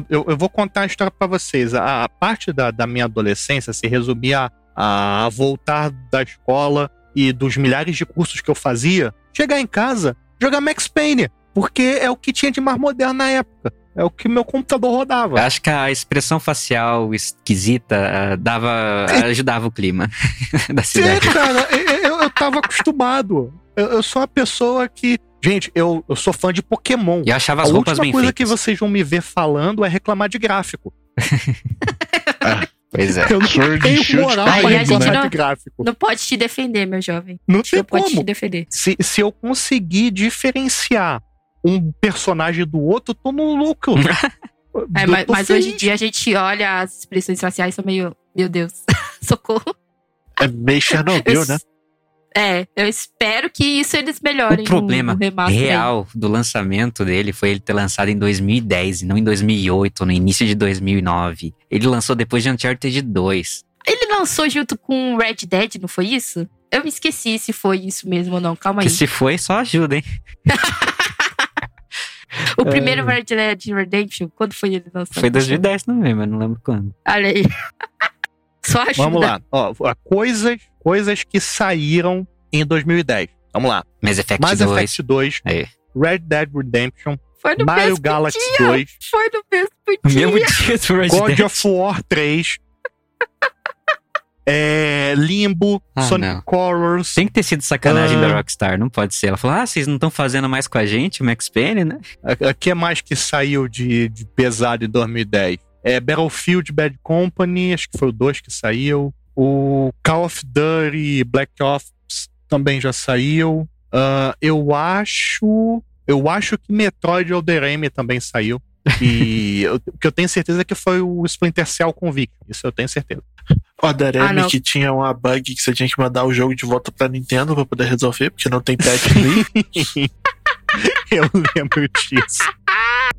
Speaker 9: Eu, eu vou contar a história pra vocês. A, a parte da, da minha adolescência se resumia a, a voltar da escola e dos milhares de cursos que eu fazia, chegar em casa, jogar Max Payne. Porque é o que tinha de mais moderno na época. É o que meu computador rodava.
Speaker 8: Eu acho que a expressão facial esquisita ah, dava, ajudava o clima (laughs) da cidade.
Speaker 9: cara, eu, eu, tava acostumado. Eu, eu sou uma pessoa que. Gente, eu, eu sou fã de Pokémon.
Speaker 8: E achava
Speaker 9: A
Speaker 8: as roupas
Speaker 9: última
Speaker 8: bem
Speaker 9: coisa
Speaker 8: feitas.
Speaker 9: que vocês vão me ver falando é reclamar de gráfico. (laughs)
Speaker 8: Pois é.
Speaker 9: Eu não
Speaker 7: Sword
Speaker 9: tenho moral pra
Speaker 6: a
Speaker 9: reclamar
Speaker 6: não-
Speaker 9: de gráfico.
Speaker 6: Não pode te defender, meu jovem.
Speaker 9: Não tem
Speaker 6: Não pode te
Speaker 9: como.
Speaker 6: defender.
Speaker 9: Se, se eu conseguir diferenciar um personagem do outro, eu tô no lucro. (laughs)
Speaker 6: É, mas mas hoje em dia a gente olha as expressões faciais e são meio. Meu Deus. (laughs) Socorro.
Speaker 10: É meio Chernobyl,
Speaker 6: Eu-
Speaker 10: né?
Speaker 6: É, eu espero que isso eles melhorem.
Speaker 8: O problema
Speaker 6: no, no remaster aí.
Speaker 8: real do lançamento dele foi ele ter lançado em 2010 e não em 2008, no início de 2009. Ele lançou depois de Uncharted 2.
Speaker 6: Ele lançou junto com Red Dead, não foi isso? Eu me esqueci se foi isso mesmo ou não. Calma aí.
Speaker 8: Que se foi, só ajuda, hein? (laughs)
Speaker 6: O primeiro Red Dead Redemption, quando foi ele lançado?
Speaker 8: Foi 2010 também, mas não lembro quando.
Speaker 6: Olha aí. (laughs) Só ajuda.
Speaker 9: Vamos lá. Ó, coisas, coisas que saíram em 2010. Vamos lá.
Speaker 8: Mass Effect
Speaker 9: Mass
Speaker 8: 2.
Speaker 9: Effect 2,
Speaker 8: Aí.
Speaker 9: Red Dead Redemption,
Speaker 6: Foi no
Speaker 9: Mario
Speaker 6: mesmo
Speaker 9: Galaxy
Speaker 6: dia.
Speaker 9: 2,
Speaker 6: Foi no mesmo (laughs) dia.
Speaker 8: mesmo dia do Red
Speaker 9: God
Speaker 8: Dead.
Speaker 9: of War 3, (laughs) é, Limbo,
Speaker 8: Ah,
Speaker 9: Sonic
Speaker 8: não.
Speaker 9: Colors.
Speaker 8: Tem que ter sido sacanagem
Speaker 9: Ah.
Speaker 8: da Rockstar, não pode ser. Ela falou: ah, vocês não estão fazendo mais com a gente, o Max Payne, né?
Speaker 9: O que mais que saiu de, de pesado em 2010? É Battlefield Bad Company, acho que foi o 2 que saiu. O Call of Duty Black Ops também já saiu. Ah, eu acho. Eu acho que Metroid Elder M também saiu. E eu- o que eu tenho certeza é que foi o Splinter Cell Convict. Isso eu tenho certeza.
Speaker 10: O Adareme
Speaker 6: Ah,
Speaker 10: que tinha uma bug que você tinha que mandar o jogo de volta pra Nintendo pra poder resolver, porque não tem patch ali. (laughs)
Speaker 9: eu lembro disso.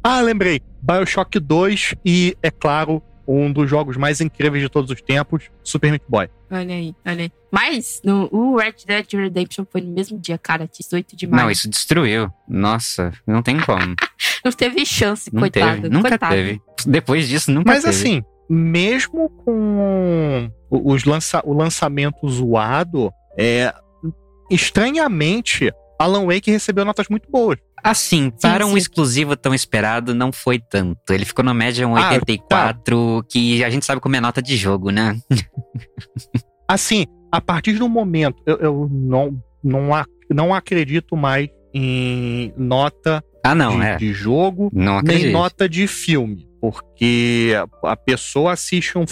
Speaker 9: Ah, lembrei. Bioshock 2 e, é claro, um dos jogos mais incríveis de todos os tempos, Super Meat Boy.
Speaker 6: Olha aí, olha aí. Mas no, o Red Dead Redemption foi no mesmo dia, cara, 18 de maio.
Speaker 8: Não, isso destruiu. Nossa, não tem como. (laughs)
Speaker 6: Não teve chance,
Speaker 8: Não
Speaker 6: coitado.
Speaker 8: teve. Nunca
Speaker 6: coitado.
Speaker 8: teve. Depois disso, nunca
Speaker 9: Mas
Speaker 8: teve.
Speaker 9: assim, mesmo com o- os lança, o lançamento zoado, é, estranhamente, Alan Wake recebeu notas muito boas.
Speaker 8: Assim, para um
Speaker 6: sim.
Speaker 8: exclusivo tão esperado, não foi tanto. Ele ficou na média um
Speaker 9: Ah,
Speaker 8: 84, que a gente sabe como é nota de jogo, né? (laughs)
Speaker 9: Assim, a partir do momento, eu, eu não, não, ac- não acredito mais em nota
Speaker 8: Ah, não,
Speaker 9: de,
Speaker 8: é.
Speaker 9: de jogo, nem nota de filme. Porque a- pessoa assiste um.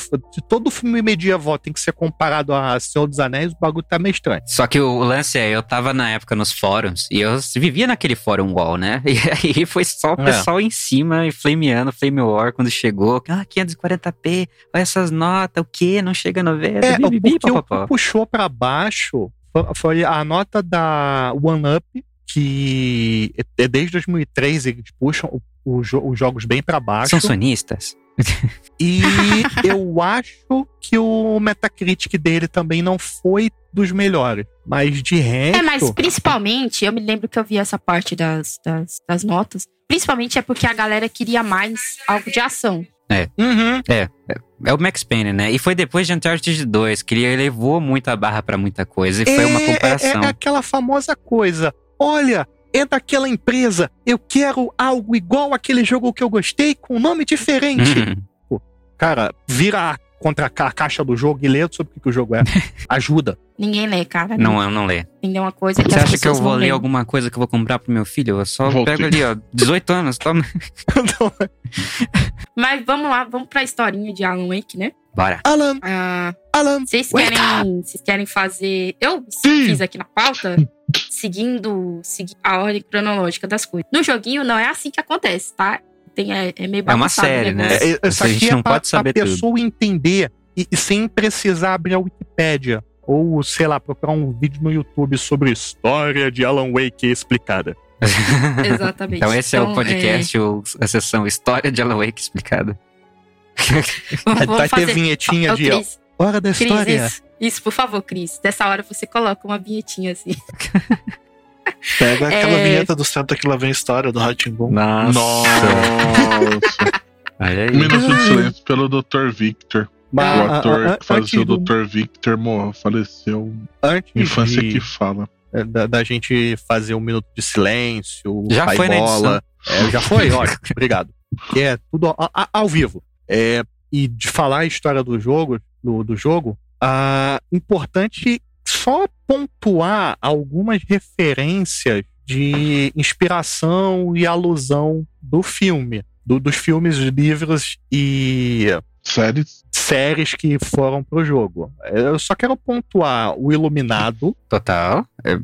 Speaker 9: todo filme medieval tem que ser comparado a Senhor dos Anéis, o bagulho tá meio estranho.
Speaker 8: Só que o lance é, eu tava na época nos fóruns e eu vivia naquele fórum wall, né? (laughs) E aí foi só o
Speaker 9: É.
Speaker 8: pessoal em cima e flameando, flame war quando chegou. Ah, 540p, olha essas notas, o quê? Não chega a 90,
Speaker 9: É, porque o que puxou pra baixo fo- foi a nota da One Up, que é desde 2003 eles puxam. os, jo- os jogos bem pra baixo.
Speaker 8: São sonistas?
Speaker 9: E (laughs) eu acho que o Metacritic dele também não foi dos melhores. Mas de resto.
Speaker 6: É, mas principalmente, eu me lembro que eu vi essa parte das, das, das notas. Principalmente é porque a galera queria mais algo de ação.
Speaker 9: Uhum.
Speaker 8: É, é, é o Max Payne, né? E foi depois de Uncharted 2 que ele elevou muito a barra pra muita coisa. E foi uma
Speaker 9: É-
Speaker 8: comparação.
Speaker 9: É, é aquela famosa coisa. Olha, é daquela empresa. Eu quero algo igual aquele jogo que eu gostei, com um nome diferente.
Speaker 8: Uhum.
Speaker 9: Cara, vira contra a ca- caixa do jogo e lê sobre o que que o jogo é. (laughs) Ajuda.
Speaker 6: Ninguém lê, cara.
Speaker 8: Não, eu não lê.
Speaker 6: Entender uma coisa que
Speaker 8: Você acha que eu vou ler alguma coisa que eu vou comprar pro meu filho? Eu só
Speaker 7: Voltei.
Speaker 8: pego ali, ó, 18 anos, toma. (laughs)
Speaker 6: Mas vamos lá, vamos pra historinha de Alan Wake, né?
Speaker 8: Bora.
Speaker 9: Alan,
Speaker 6: Ah,
Speaker 9: Alan.
Speaker 6: vocês querem, vocês querem fazer. Eu
Speaker 7: Sim.
Speaker 6: fiz aqui na pauta, (laughs) seguindo, segui- a ordem cronológica das coisas. No joguinho não é assim que acontece, tá? Tem, é, é meio
Speaker 8: É uma série, né?
Speaker 9: É, é, isso
Speaker 8: A gente
Speaker 9: aqui é
Speaker 8: não
Speaker 9: pra,
Speaker 8: pode saber
Speaker 9: pra
Speaker 8: tudo.
Speaker 9: pessoa entender e, e sem precisar abrir a Wikipédia. Ou, sei lá, procurar um vídeo no YouTube sobre história de Alan Wake explicada. (laughs)
Speaker 6: Exatamente.
Speaker 8: Então esse é
Speaker 6: Então,
Speaker 8: o podcast, ou a sessão História de Alan Wake explicada.
Speaker 6: Vamos,
Speaker 9: Vai ter vinhetinha
Speaker 6: Ô,
Speaker 9: de
Speaker 6: Cris,
Speaker 9: Hora da História.
Speaker 6: Isso, por favor, Cris. Dessa hora você coloca uma vinhetinha assim. (laughs)
Speaker 10: Pega aquela
Speaker 6: É.
Speaker 10: vinheta do Senta que lá vem história do Ratimbum.
Speaker 8: Nossa.
Speaker 7: Nossa.
Speaker 8: Olha aí.
Speaker 7: Um minuto de silêncio pelo Dr. Victor.
Speaker 9: Mas,
Speaker 7: o
Speaker 9: a-
Speaker 7: ator
Speaker 9: a- a-
Speaker 7: que fazia o
Speaker 9: do-
Speaker 7: Dr. Victor morreu, faleceu.
Speaker 9: Antes
Speaker 7: Infância
Speaker 9: de-
Speaker 7: que fala.
Speaker 9: é, da, da gente fazer um minuto de silêncio,
Speaker 8: Já foi na
Speaker 9: bola. É, já foi, ótimo, obrigado. Que é tudo a- a- ao vivo. É, e de falar a história do jogo, do, do jogo, ah, importante só pontuar algumas referências de inspiração e alusão do filme. do- dos filmes, livros e
Speaker 7: Séries.
Speaker 9: séries que foram pro jogo. Eu só quero pontuar o Iluminado,
Speaker 8: Total. É,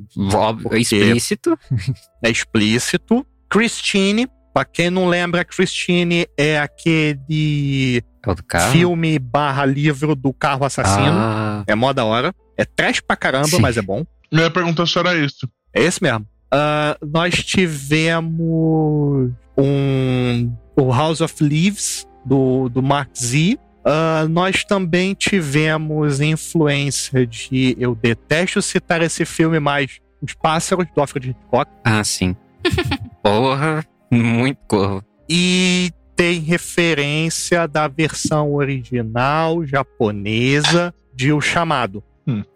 Speaker 9: Porque-
Speaker 8: explícito. (laughs)
Speaker 9: é explícito. Christine, pra quem não lembra, Christine é aquele
Speaker 8: É o do carro.
Speaker 9: filme barra livro do carro assassino.
Speaker 8: Ah,
Speaker 9: É mó da hora. É trash pra caramba,
Speaker 8: Sim.
Speaker 9: mas é bom.
Speaker 7: Minha pergunta só era isso.
Speaker 9: É esse mesmo. Ah, nós tivemos um o House of Leaves do, do Mark Z. Ah, nós também tivemos influência de. Eu detesto citar esse filme, mas Os Pássaros, do Alfred Hitchcock.
Speaker 8: ah, sim. (laughs) Porra, muito corvo.
Speaker 9: E tem referência da versão original japonesa de O Chamado.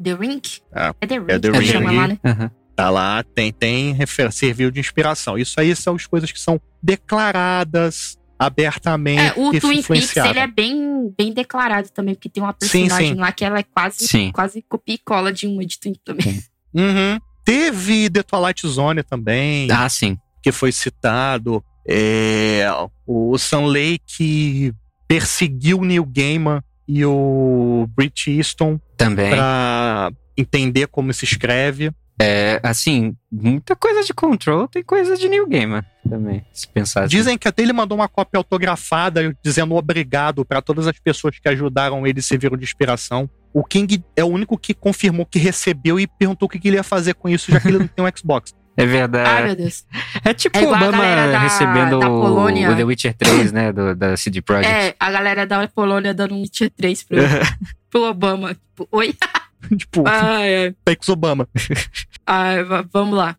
Speaker 6: The Ring?
Speaker 9: Ah,
Speaker 6: é The Ring
Speaker 9: é The Ring.
Speaker 6: chama lá, né?
Speaker 8: Aham.
Speaker 9: Tá lá, tem, tem serviu de inspiração. Isso aí são as coisas que são declaradas abertamente
Speaker 6: É, o
Speaker 9: que
Speaker 6: Twin Peaks, ele é bem, bem declarado também, porque tem uma
Speaker 9: Sim,
Speaker 6: personagem
Speaker 9: sim.
Speaker 6: lá que ela é quase,
Speaker 8: Sim.
Speaker 6: quase copia e cola de uma de Twin também.
Speaker 9: Uhum. Teve The Twilight Zone também,
Speaker 8: Ah, sim.
Speaker 9: Que foi citado. É, o Sam Lake perseguiu o Neil Gaiman e o Brit Easton
Speaker 8: Também.
Speaker 9: pra entender como se escreve.
Speaker 8: É, assim, muita coisa de Control tem coisa de New Gamer também, se pensar assim.
Speaker 9: Dizem que até ele mandou uma cópia autografada dizendo obrigado para todas as pessoas que ajudaram ele e serviram de inspiração. O King é o único que confirmou que recebeu e perguntou o que que ele ia fazer com isso, já que ele não tem um Xbox. (laughs)
Speaker 8: É
Speaker 6: Ai,
Speaker 8: verdade.
Speaker 6: meu Deus.
Speaker 8: É tipo
Speaker 6: É
Speaker 8: Obama
Speaker 6: da-
Speaker 8: recebendo
Speaker 6: da
Speaker 8: o-
Speaker 6: Polônia.
Speaker 8: o The Witcher 3, né, do, da CD Projekt.
Speaker 6: É, a galera da Polônia dando um Witcher 3 pro, (laughs) pro Obama. Tipo, oi? (laughs)
Speaker 9: tipo,
Speaker 6: Ai, ai.
Speaker 9: Pex Obama. (laughs)
Speaker 6: Ai, va- vamos lá.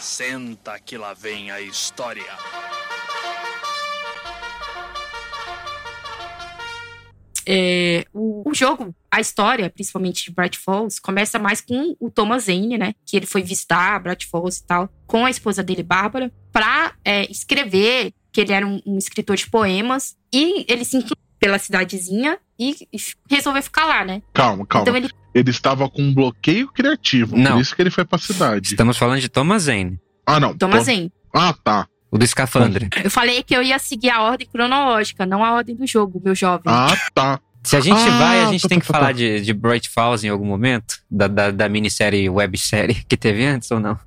Speaker 3: Senta que lá vem a história.
Speaker 6: É, o, o jogo, a história, principalmente de Bright Falls, começa mais com o Thomas Zane, né? Que ele foi visitar Bright Falls e tal, com a esposa dele, Bárbara, pra é, escrever, que ele era um, um escritor de poemas, e ele se pela cidadezinha e, e resolveu ficar lá, né?
Speaker 7: Calma, calma.
Speaker 6: Então ele.
Speaker 7: Ele estava com um bloqueio criativo.
Speaker 8: Não.
Speaker 7: Por isso que ele foi pra cidade.
Speaker 8: Estamos falando de Thomas Zane,
Speaker 7: Ah, não.
Speaker 6: Thomas Zane.
Speaker 7: Ah, tá.
Speaker 8: O do escafandre.
Speaker 6: Eu falei que eu ia seguir a ordem cronológica, não a ordem do jogo, meu jovem.
Speaker 7: Ah, tá.
Speaker 8: Se a gente
Speaker 7: Ah,
Speaker 8: vai, a gente
Speaker 7: tá,
Speaker 8: tem
Speaker 7: tá,
Speaker 8: que
Speaker 7: tá,
Speaker 8: falar
Speaker 7: tá.
Speaker 8: de, de Bright Falls em algum momento? Da, da, da minissérie, websérie que teve antes ou não?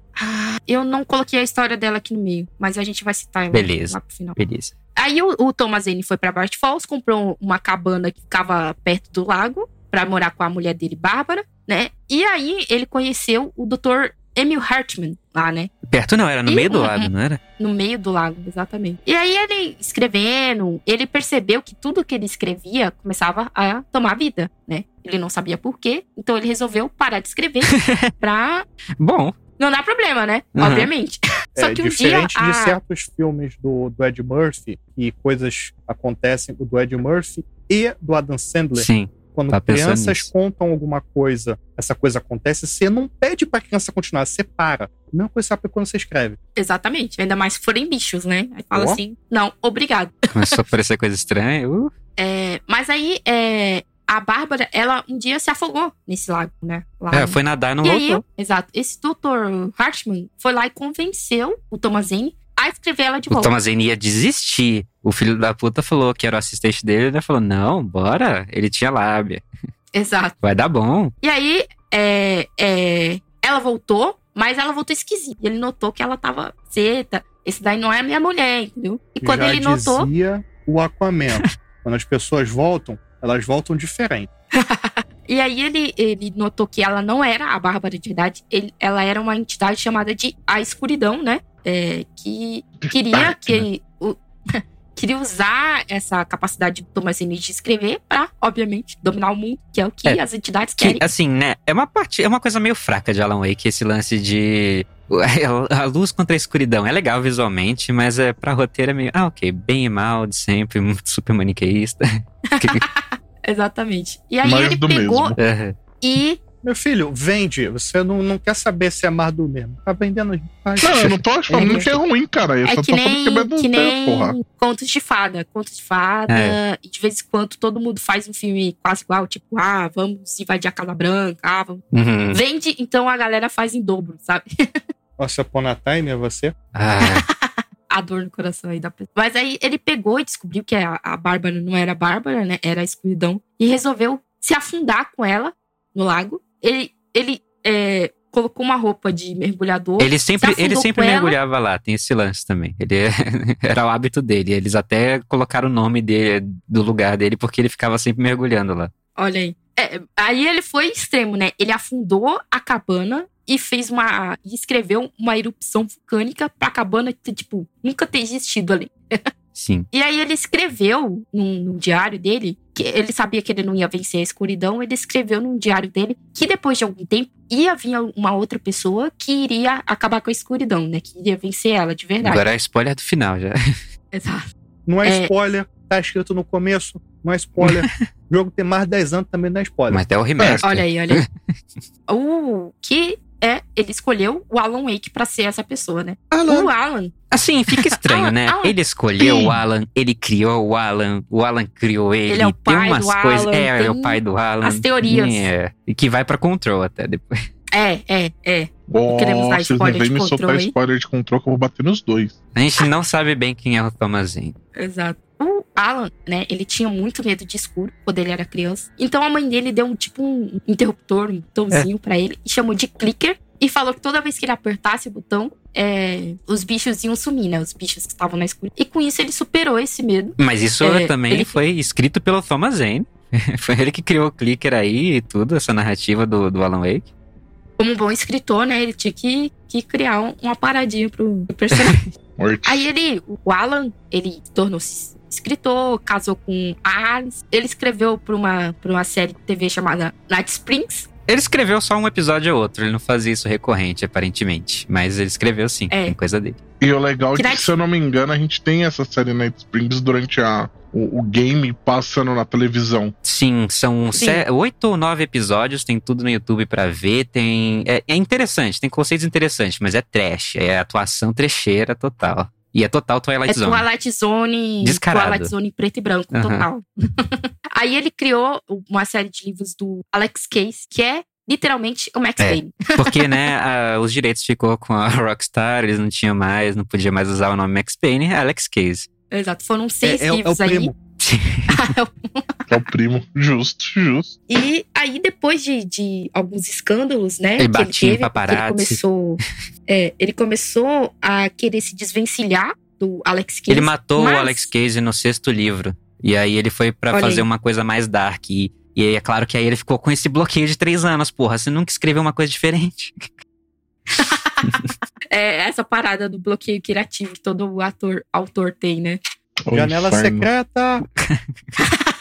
Speaker 6: Eu não coloquei a história dela aqui no meio, mas a gente vai citar ela
Speaker 8: Beleza.
Speaker 6: lá pro final.
Speaker 8: Beleza.
Speaker 6: Aí o, o Thomas Zane foi pra Bright Falls, comprou uma cabana que ficava perto do lago pra morar com a mulher dele, Bárbara, né? E aí ele conheceu o Dr. Emil Hartman lá, né?
Speaker 8: Perto não, era no
Speaker 6: E
Speaker 8: meio do
Speaker 6: um-
Speaker 8: lago, não era?
Speaker 6: No meio do lago, exatamente. E aí ele escrevendo, ele percebeu que tudo que ele escrevia começava a tomar vida, né? Ele não sabia por quê, então ele resolveu parar de escrever (laughs) pra
Speaker 8: Bom,
Speaker 6: não dar problema, né?
Speaker 8: Uhum.
Speaker 6: Obviamente. Só
Speaker 9: É,
Speaker 6: que um dia.
Speaker 9: diferente de
Speaker 6: a-
Speaker 9: certos filmes do, do Ed Murphy e coisas acontecem do Ed Murphy e do Adam Sandler.
Speaker 8: sim.
Speaker 9: Quando
Speaker 8: Tá
Speaker 9: crianças
Speaker 8: nisso.
Speaker 9: contam alguma coisa, essa coisa acontece, você não pede pra criança continuar, você para. A mesma coisa sabe quando você escreve.
Speaker 6: Exatamente. Ainda mais se forem bichos, né? Aí fala assim: não, obrigado. (laughs)
Speaker 8: Começou a parecer coisa estranha. Uh,
Speaker 6: É, mas aí, é, a Bárbara, ela um dia se afogou nesse lago, né? Lá
Speaker 8: é,
Speaker 6: no-
Speaker 8: foi nadar e não
Speaker 6: e aí,
Speaker 8: voltou.
Speaker 6: exato, esse Dr. Hartman foi lá e convenceu o Tomazine a escrever ela de
Speaker 8: O
Speaker 6: volta.
Speaker 8: Tomazini ia desistir. O filho da puta falou que era o assistente dele. Ele falou: Não, bora. Ele tinha lábia.
Speaker 6: Exato.
Speaker 8: Vai dar bom.
Speaker 6: E aí, é, é, ela voltou, mas ela voltou esquisita. Ele notou que ela tava seta. Esse daí não é a minha mulher, entendeu? E quando
Speaker 9: Já
Speaker 6: ele notou.
Speaker 9: dizia o Aquaman. (laughs) quando as pessoas voltam, elas voltam diferente. (laughs)
Speaker 6: E aí ele, ele notou que ela não era a Bárbara de verdade. ele- ela era uma entidade chamada de A Escuridão, né? É, que queria que. o- (laughs) queria usar essa capacidade do Thomasini de escrever pra, obviamente, dominar o mundo, que é o que
Speaker 8: É,
Speaker 6: as entidades
Speaker 8: Que,
Speaker 6: querem.
Speaker 8: assim, né? É uma parte, é uma coisa meio fraca de Alan Wake, esse lance de. (laughs) A luz contra a escuridão. É legal visualmente, mas é pra roteiro é meio. Ah, ok, bem e mal de sempre, muito (laughs) super maniqueísta. (laughs)
Speaker 6: Exatamente. E aí
Speaker 7: Mais
Speaker 6: ele pegou
Speaker 7: mesmo.
Speaker 6: E.
Speaker 9: Meu filho, vende. Você não, não quer saber se é mais do mesmo. Tá vendendo. Faz.
Speaker 7: Não, eu não tô falando
Speaker 6: É.
Speaker 7: que é ruim, cara. Eu
Speaker 6: É
Speaker 7: só
Speaker 6: que
Speaker 7: tô falando
Speaker 6: nem,
Speaker 7: que é bem
Speaker 6: que nem
Speaker 7: porra.
Speaker 6: contos de fada. Contos de fada.
Speaker 8: É.
Speaker 6: E de vez em quando todo mundo faz um filme quase igual. Tipo, ah, vamos invadir a Casa Branca. Ah, vamos...
Speaker 8: Uhum.
Speaker 6: Vende, então a galera faz em dobro, sabe? (laughs)
Speaker 9: Nossa, pôr na time é você?
Speaker 8: Ah, (laughs)
Speaker 6: a dor no coração aí da pessoa. Mas aí ele pegou e descobriu que a, a Bárbara não era a Bárbara, né? Era a escuridão. E resolveu se afundar com ela no lago. Ele, ele é, colocou uma roupa de mergulhador.
Speaker 8: ele sempre,
Speaker 6: se
Speaker 8: ele sempre
Speaker 6: com ela.
Speaker 8: mergulhava lá, tem esse lance também. Ele (laughs) era o hábito dele. Eles até colocaram o nome dele, do lugar dele, porque ele ficava sempre mergulhando lá.
Speaker 6: Olha aí. É, aí ele foi extremo, né? Ele afundou a cabana e fez uma. e escreveu uma erupção vulcânica pra cabana, ter, tipo, nunca ter existido ali. (laughs)
Speaker 8: Sim.
Speaker 6: E aí ele escreveu num, num diário dele, que ele sabia que ele não ia vencer a escuridão, ele escreveu num diário dele que depois de algum tempo ia vir uma outra pessoa que iria acabar com a escuridão, né? Que iria vencer ela de verdade.
Speaker 8: Agora é spoiler do final já. (laughs)
Speaker 6: Exato.
Speaker 9: Não é,
Speaker 6: É.
Speaker 9: spoiler. Tá escrito no começo. Não é spoiler. (laughs) o jogo tem mais de 10 anos também não é spoiler.
Speaker 8: Mas até o remaster.
Speaker 6: Olha aí, olha aí. o (laughs) que é, ele escolheu o Alan Wake pra ser essa pessoa, né? O Alan,
Speaker 8: Assim, fica (laughs) estranho,
Speaker 6: Alan,
Speaker 8: né?
Speaker 6: Alan.
Speaker 8: Ele escolheu
Speaker 7: Sim.
Speaker 8: o Alan, ele criou o Alan, o Alan criou ele.
Speaker 6: Ele é o
Speaker 8: tem
Speaker 6: pai
Speaker 8: umas
Speaker 6: do
Speaker 8: coisas.
Speaker 6: Alan,
Speaker 8: é, é o pai do Alan.
Speaker 6: as teorias.
Speaker 8: É, e que vai pra control até depois.
Speaker 6: É, é, é. queremos dar
Speaker 7: não
Speaker 6: spoiler
Speaker 7: vêm
Speaker 6: de
Speaker 7: me soltar spoiler de controle que eu vou bater nos dois.
Speaker 8: A gente não sabe bem quem é o Thomasin.
Speaker 6: Exato. O Alan, né, ele tinha muito medo de escuro quando ele era criança. Então a mãe dele deu um tipo um interruptor, um botãozinho pra ele e chamou de clicker. E falou que toda vez que ele apertasse o botão, é, os bichos iam sumir, né? Os bichos que estavam na escuridão. E com isso ele superou esse medo.
Speaker 8: Mas isso
Speaker 6: É,
Speaker 8: também
Speaker 6: ele-
Speaker 8: foi escrito pelo Thomas Zane. (laughs) foi ele que criou o clicker aí e tudo, essa narrativa do, do Alan Wake.
Speaker 6: Como um bom escritor, né? Ele tinha que, que criar um- uma paradinha pro, pro personagem. (laughs) Aí ele, o Alan, ele tornou-se escritor, casou com a Alice. Ele escreveu pra uma, pra uma série de TV chamada Night Springs.
Speaker 8: Ele escreveu só um episódio ou outro, ele não fazia isso recorrente, aparentemente. Mas ele escreveu sim,
Speaker 6: É.
Speaker 8: tem coisa dele.
Speaker 7: E o legal é
Speaker 6: Que
Speaker 7: que,
Speaker 6: Night-
Speaker 7: se eu não me engano, a gente tem essa série Night Springs durante a, o, o game passando na televisão.
Speaker 8: Sim, são
Speaker 6: Sim.
Speaker 8: oito ou nove episódios, tem tudo no YouTube pra ver, tem... É, é interessante, tem conceitos interessantes, mas é trash, é atuação trecheira total. E é total Twilight
Speaker 6: É
Speaker 8: Zone.
Speaker 6: Twilight Zone.
Speaker 8: Descarado.
Speaker 6: Twilight Zone preto e branco,
Speaker 8: Aham.
Speaker 6: total. (laughs) Aí ele criou uma série de livros do Alex Case, que é literalmente o Max
Speaker 8: É.
Speaker 6: Payne.
Speaker 8: Porque, né, a- os direitos ficou com a Rockstar, eles não tinham mais, não podia mais usar o nome Max Payne, é Alex Case.
Speaker 6: Exato. Foram
Speaker 9: É,
Speaker 6: seis
Speaker 9: é- é o
Speaker 6: livros aí. (laughs)
Speaker 9: primo.
Speaker 7: É o primo. Justo, justo.
Speaker 6: E aí, depois de, de alguns escândalos, né?
Speaker 8: Ele
Speaker 6: que ele teve,
Speaker 8: paparazzi.
Speaker 6: ele começou. é, ele começou a querer se desvencilhar do Alex Case.
Speaker 8: Ele matou
Speaker 6: mas-
Speaker 8: o Alex Case no sexto livro. E aí ele foi pra
Speaker 6: Olha
Speaker 8: fazer
Speaker 6: aí.
Speaker 8: uma coisa mais dark. E E aí é claro que aí ele ficou com esse bloqueio de três anos, porra. Você nunca escreveu uma coisa diferente. (laughs)
Speaker 6: É essa parada do bloqueio criativo que todo ator, autor tem, né?
Speaker 7: O
Speaker 9: Janela
Speaker 7: inferno.
Speaker 9: secreta. (laughs)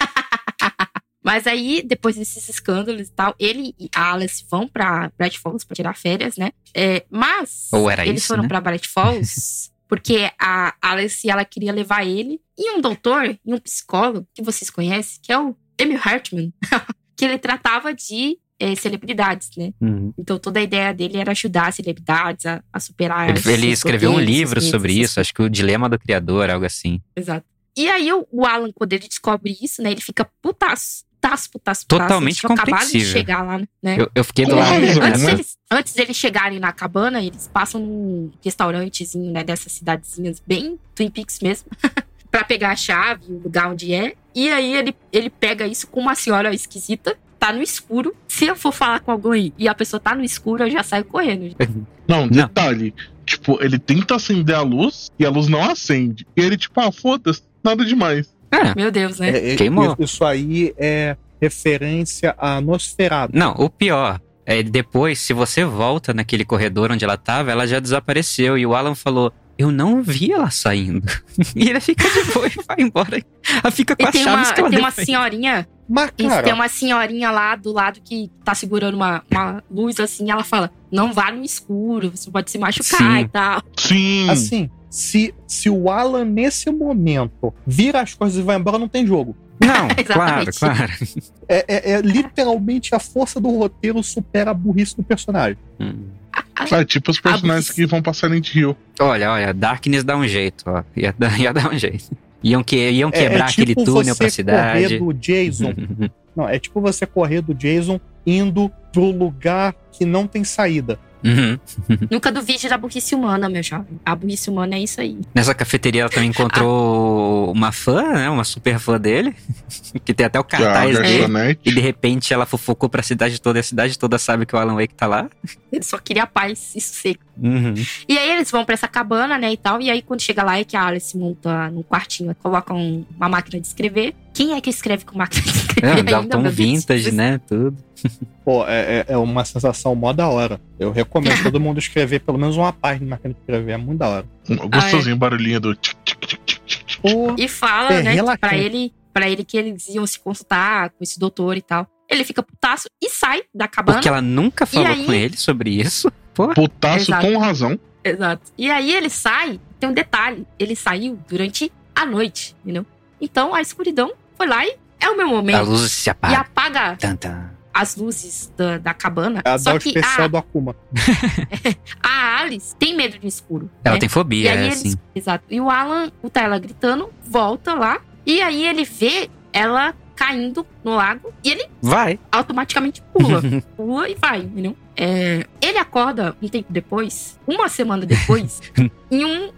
Speaker 6: Mas aí, depois desses escândalos e tal, ele e a Alice vão pra Bright Falls pra tirar férias, né? É, mas
Speaker 8: Ou era
Speaker 6: eles
Speaker 8: isso,
Speaker 6: foram
Speaker 8: né?
Speaker 6: pra Bright Falls (laughs) porque a Alice ela queria levar ele e um doutor e um psicólogo que vocês conhecem, que é o Emil Hartman, (laughs) que ele tratava de é, celebridades, né?
Speaker 8: Uhum.
Speaker 6: Então toda a ideia dele era ajudar as celebridades a, a superar
Speaker 8: Ele, ele escreveu um livro sobre isso, acho que o Dilema do Criador, algo assim.
Speaker 6: Exato. E aí o, o Alan, quando ele descobre isso, né, ele fica putaço. Putaço, putaço, putaço.
Speaker 8: Totalmente
Speaker 6: Eles tinham acabado de
Speaker 8: compreensível.
Speaker 6: chegar lá, né?
Speaker 8: Eu, eu fiquei do
Speaker 7: Com
Speaker 8: lado dele.
Speaker 7: razão,
Speaker 6: antes, deles, antes deles chegarem na cabana, eles passam num restaurantezinho, né, dessas cidadezinhas, bem Twin Peaks mesmo, (laughs) pra pegar a chave, o lugar onde é. E aí ele, ele pega isso com uma senhora esquisita, tá no escuro. Se eu for falar com alguém e a pessoa tá no escuro, eu já saio correndo. (laughs)
Speaker 7: Não, detalhe. Tipo, ele tenta acender a luz e a luz não acende. E ele, tipo, ah, foda-se, nada demais.
Speaker 8: É,
Speaker 6: Meu Deus, né?
Speaker 9: É, é,
Speaker 8: Queimou.
Speaker 9: Isso aí é referência a Nosferatu.
Speaker 8: Não, o pior é depois, se você volta naquele corredor onde ela tava, ela já desapareceu. E o Alan falou: Eu não vi ela saindo. (laughs) e ele fica de boa e vai embora. Ela fica com
Speaker 6: E
Speaker 8: as
Speaker 6: tem uma,
Speaker 8: que ela
Speaker 6: tem uma senhorinha
Speaker 9: Mas,
Speaker 6: Isso,
Speaker 9: cara,
Speaker 6: tem uma senhorinha lá do lado que tá segurando uma, uma luz assim, ela fala: não vá no escuro, você pode se machucar
Speaker 8: Sim.
Speaker 6: e tal.
Speaker 7: Sim.
Speaker 9: assim, se, se o Alan, nesse momento, vira as coisas e vai embora, não tem jogo.
Speaker 8: Não, (laughs) claro, claro.
Speaker 9: É, é- é literalmente a força do roteiro supera a burrice do personagem.
Speaker 8: Hum.
Speaker 7: É tipo os personagens que vão pra Silent Hill.
Speaker 8: Olha, olha, Darkness dá um jeito, ó. Ia (laughs) ia dar um jeito. Iam, que, iam
Speaker 9: É-
Speaker 8: quebrar
Speaker 9: é, tipo
Speaker 8: aquele túnel
Speaker 9: você
Speaker 8: pra cidade.
Speaker 9: correr do Jason. (laughs) Não, é tipo você correr do Jason indo pro lugar que não tem saída.
Speaker 8: Uhum. (laughs)
Speaker 6: Nunca duvide da burrice humana, meu jovem. A burrice humana é isso aí.
Speaker 8: Nessa cafeteria ela também encontrou uma fã, né? Uma super fã dele. (laughs) que tem até o
Speaker 7: Que é a
Speaker 8: cartaz dele. E de repente ela fofocou pra cidade toda e a cidade toda sabe que o Alan Wake tá lá.
Speaker 6: Ele só queria paz e sossego.
Speaker 8: Uhum.
Speaker 6: E aí eles vão pra essa cabana, né, e tal. E aí quando chega lá é que a Alice monta num quartinho, coloca um- uma máquina de escrever. Quem é que escreve com máquina de escrever
Speaker 8: É, dá um tom vintage, né? Tudo. (laughs)
Speaker 9: Pô, é, é- é uma sensação mó da hora. Eu recomendo (laughs) todo mundo escrever pelo menos uma página na máquina de escrever. É muito da hora.
Speaker 7: Um Gostosinho, barulhinho do. tic, tic, tic, tic, tic, tic.
Speaker 9: Pô,
Speaker 6: E fala,
Speaker 9: É
Speaker 6: né, pra ele, pra ele que eles iam se consultar com esse doutor e tal. Ele fica putaço e sai da cabana.
Speaker 8: Porque ela nunca falou
Speaker 6: aí-
Speaker 8: com ele sobre isso. Pô.
Speaker 7: Putaço
Speaker 6: Exato.
Speaker 7: com razão.
Speaker 6: Exato. E aí ele sai, tem um detalhe, ele saiu durante a noite, entendeu? Então a escuridão foi lá e é o meu
Speaker 8: A
Speaker 6: momento.
Speaker 8: luz se
Speaker 6: E
Speaker 8: apaga.
Speaker 6: apaga
Speaker 8: Tan, tan.
Speaker 6: As luzes da, da cabana.
Speaker 9: é a
Speaker 6: Só que
Speaker 9: especial
Speaker 6: a,
Speaker 9: do Akuma. (laughs)
Speaker 6: a Alice tem medo de escuro.
Speaker 8: Ela
Speaker 6: né?
Speaker 8: tem
Speaker 6: E
Speaker 8: fobia,
Speaker 6: aí
Speaker 8: é
Speaker 6: eles,
Speaker 8: assim.
Speaker 6: Exato. E o Alan escuta ela gritando, volta lá. E aí ele vê ela caindo no lago e ele
Speaker 8: Vai.
Speaker 6: automaticamente pula. (laughs) pula e vai, entendeu? É, ele acorda um tempo depois, uma semana depois, (laughs) em um,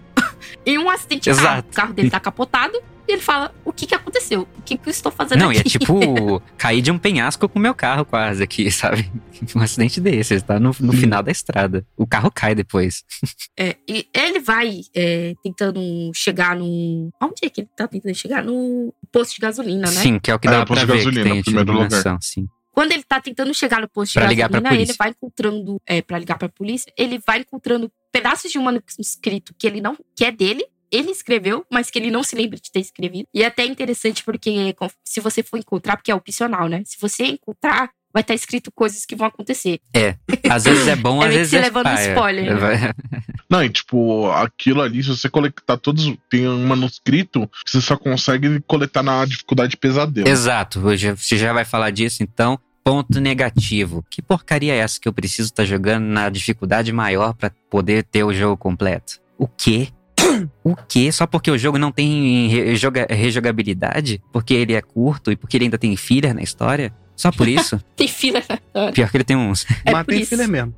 Speaker 6: em um acidente de carro.
Speaker 8: Exato.
Speaker 6: O carro dele tá capotado e ele fala: O que que aconteceu? O que que eu estou fazendo
Speaker 8: Não,
Speaker 6: aqui?
Speaker 8: e é tipo (laughs) cair de um penhasco com o meu carro quase aqui, (laughs) sabe? Um acidente desse, tá no, no final da estrada. O carro cai depois. (laughs)
Speaker 6: É, e ele vai é, tentando chegar no. Onde é que ele tá tentando chegar? No posto de gasolina, né?
Speaker 8: Sim, que é o que
Speaker 7: É,
Speaker 8: dá
Speaker 7: posto
Speaker 8: pra
Speaker 7: de
Speaker 8: ver que
Speaker 7: gasolina,
Speaker 8: tem
Speaker 7: em primeiro lugar.
Speaker 8: iluminação, sim.
Speaker 6: Quando ele tá tentando chegar no posto de
Speaker 8: Pra pra
Speaker 6: gasolina, ele vai encontrando. É, pra ligar pra polícia, ele vai encontrando pedaços de um manuscrito que ele não. que é dele. Ele escreveu, mas que ele não se lembra de ter escrevido. E é até interessante porque com- se você for encontrar, porque é opcional, né? Se você encontrar, vai estar escrito coisas que vão acontecer.
Speaker 8: Às vezes é bom, (laughs)
Speaker 6: É
Speaker 8: às vezes
Speaker 6: você
Speaker 8: é
Speaker 6: levando um
Speaker 8: paia.
Speaker 6: spoiler, né? (laughs)
Speaker 7: Não, e tipo, aquilo ali, se você coletar todos. Tem um manuscrito, você só consegue coletar na dificuldade pesadelo.
Speaker 8: Exato, você já vai falar disso, então. Ponto negativo. Que porcaria é essa que eu preciso estar jogando na dificuldade maior pra poder ter o jogo completo? O quê? O quê? Só porque o jogo não tem rejoga- rejogabilidade? Porque ele é curto e porque ele ainda tem filler na história? Só por (laughs) isso?
Speaker 6: Tem fila na história.
Speaker 8: Pior que ele tem uns.
Speaker 6: É
Speaker 9: Mas tem
Speaker 6: isso.
Speaker 9: filha mesmo.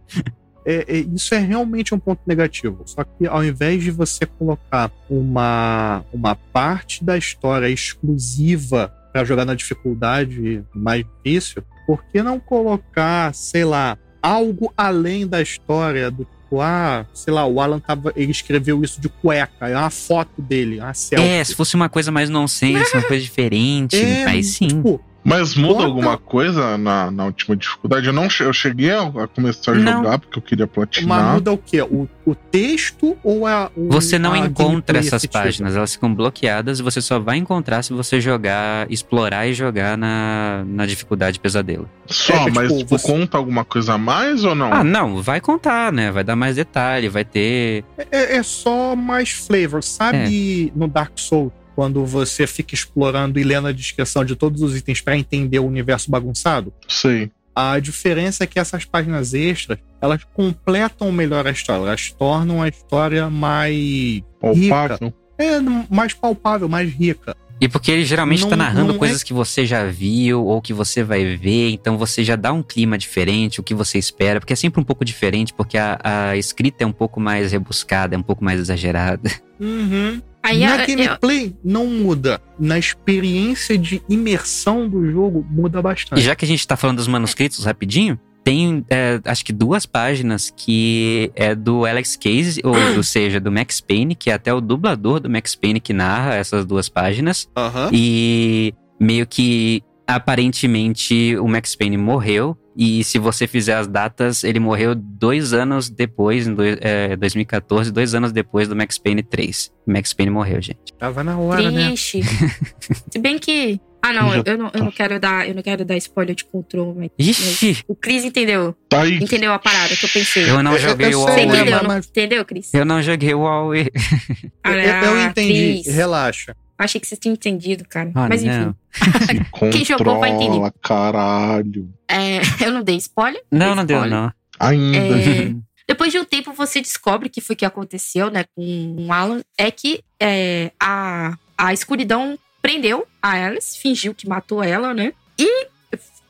Speaker 9: É, é, isso é realmente um ponto negativo. Só que ao invés de você colocar uma, uma parte da história exclusiva para jogar na dificuldade mais difícil, por que não colocar, sei lá, algo além da história do tipo, ah, sei lá, o Alan tava, ele escreveu isso de cueca, é uma foto dele, uma selfie.
Speaker 8: É, se fosse uma coisa mais nonsense, uma coisa diferente,
Speaker 9: É,
Speaker 8: aí sim.
Speaker 9: Tipo,
Speaker 7: Mas muda
Speaker 9: Bota-
Speaker 7: alguma coisa na, na última dificuldade? Eu não eu cheguei a, a começar a
Speaker 8: Não.
Speaker 7: jogar porque eu queria
Speaker 9: Mas
Speaker 7: platinar.
Speaker 9: muda o quê? O, o texto ou a. o-
Speaker 8: Você não
Speaker 9: a
Speaker 8: encontra essas
Speaker 9: efetiva?
Speaker 8: páginas, elas ficam bloqueadas. Você só vai encontrar se você jogar, explorar e jogar na, na dificuldade pesadelo.
Speaker 7: Só,
Speaker 9: É,
Speaker 7: mas
Speaker 9: tipo,
Speaker 7: tipo,
Speaker 9: você-
Speaker 7: conta alguma coisa a mais ou não?
Speaker 8: Ah, não, vai contar, né? Vai dar mais detalhe, vai ter.
Speaker 9: É, é só mais flavor. Sabe
Speaker 8: É.
Speaker 9: no Dark Souls, quando você fica explorando e lendo a descrição de todos os itens pra entender o universo bagunçado?
Speaker 7: Sei.
Speaker 9: A diferença é que essas páginas extras, elas completam melhor a história. Elas tornam a história mais
Speaker 7: Palpável.
Speaker 9: é, mais palpável, mais rica.
Speaker 8: E porque ele geralmente
Speaker 9: Não-
Speaker 8: tá narrando
Speaker 9: não
Speaker 8: coisas
Speaker 9: é-
Speaker 8: que você já viu ou que você vai ver, então você já dá um clima diferente, o que você espera, porque é sempre um pouco diferente, porque a, a escrita é um pouco mais rebuscada, é um pouco mais exagerada. (laughs)
Speaker 9: Uhum.
Speaker 6: Aí
Speaker 9: Na
Speaker 6: a- eu-
Speaker 9: gameplay não muda. Na experiência de imersão do jogo muda
Speaker 8: E
Speaker 9: bastante.
Speaker 8: já que a gente tá falando dos manuscritos rapidinho, tem é, acho que duas páginas que é do Alex Case, ou, (clears throat) ou seja, do Max Payne, que é até o dublador do Max Payne que narra essas duas páginas.
Speaker 9: Aham.
Speaker 8: E meio que aparentemente o Max Payne morreu. E se você fizer as datas, ele morreu dois anos depois, em dois- é, 2014, dois anos depois do Max Payne 3. O Max Payne morreu, gente.
Speaker 9: Tava na hora, né?
Speaker 6: Triste. (laughs) Se bem que. Ah, não,
Speaker 7: Já
Speaker 6: eu não, eu não quero dar, eu não quero dar spoiler de control, mas.
Speaker 8: Ixi!
Speaker 6: O Cris entendeu.
Speaker 7: Tá aí.
Speaker 6: Entendeu a parada que eu pensei.
Speaker 8: Eu não
Speaker 9: Eu-
Speaker 8: joguei
Speaker 9: eu
Speaker 8: o
Speaker 6: Você
Speaker 8: Huawei.
Speaker 6: entendeu,
Speaker 9: mas-?
Speaker 6: Entendeu, Cris?
Speaker 8: Eu não joguei o Huawei. (laughs)
Speaker 9: Eu, eu
Speaker 6: Ah,
Speaker 9: entendi,
Speaker 6: Cris.
Speaker 9: relaxa.
Speaker 6: Achei que vocês tinham entendido, cara.
Speaker 8: Ah,
Speaker 6: Mas enfim.
Speaker 8: não. (laughs)
Speaker 6: Quem jogou vai entender.
Speaker 7: Caralho.
Speaker 6: É, (laughs) eu não dei spoiler.
Speaker 8: Não, não deu,
Speaker 6: spoiler.
Speaker 8: não.
Speaker 7: Ainda.
Speaker 6: É, depois de um tempo, você descobre que foi que aconteceu, né, com o Alan. É que é, a, a escuridão prendeu a Alice, fingiu que matou ela, né? E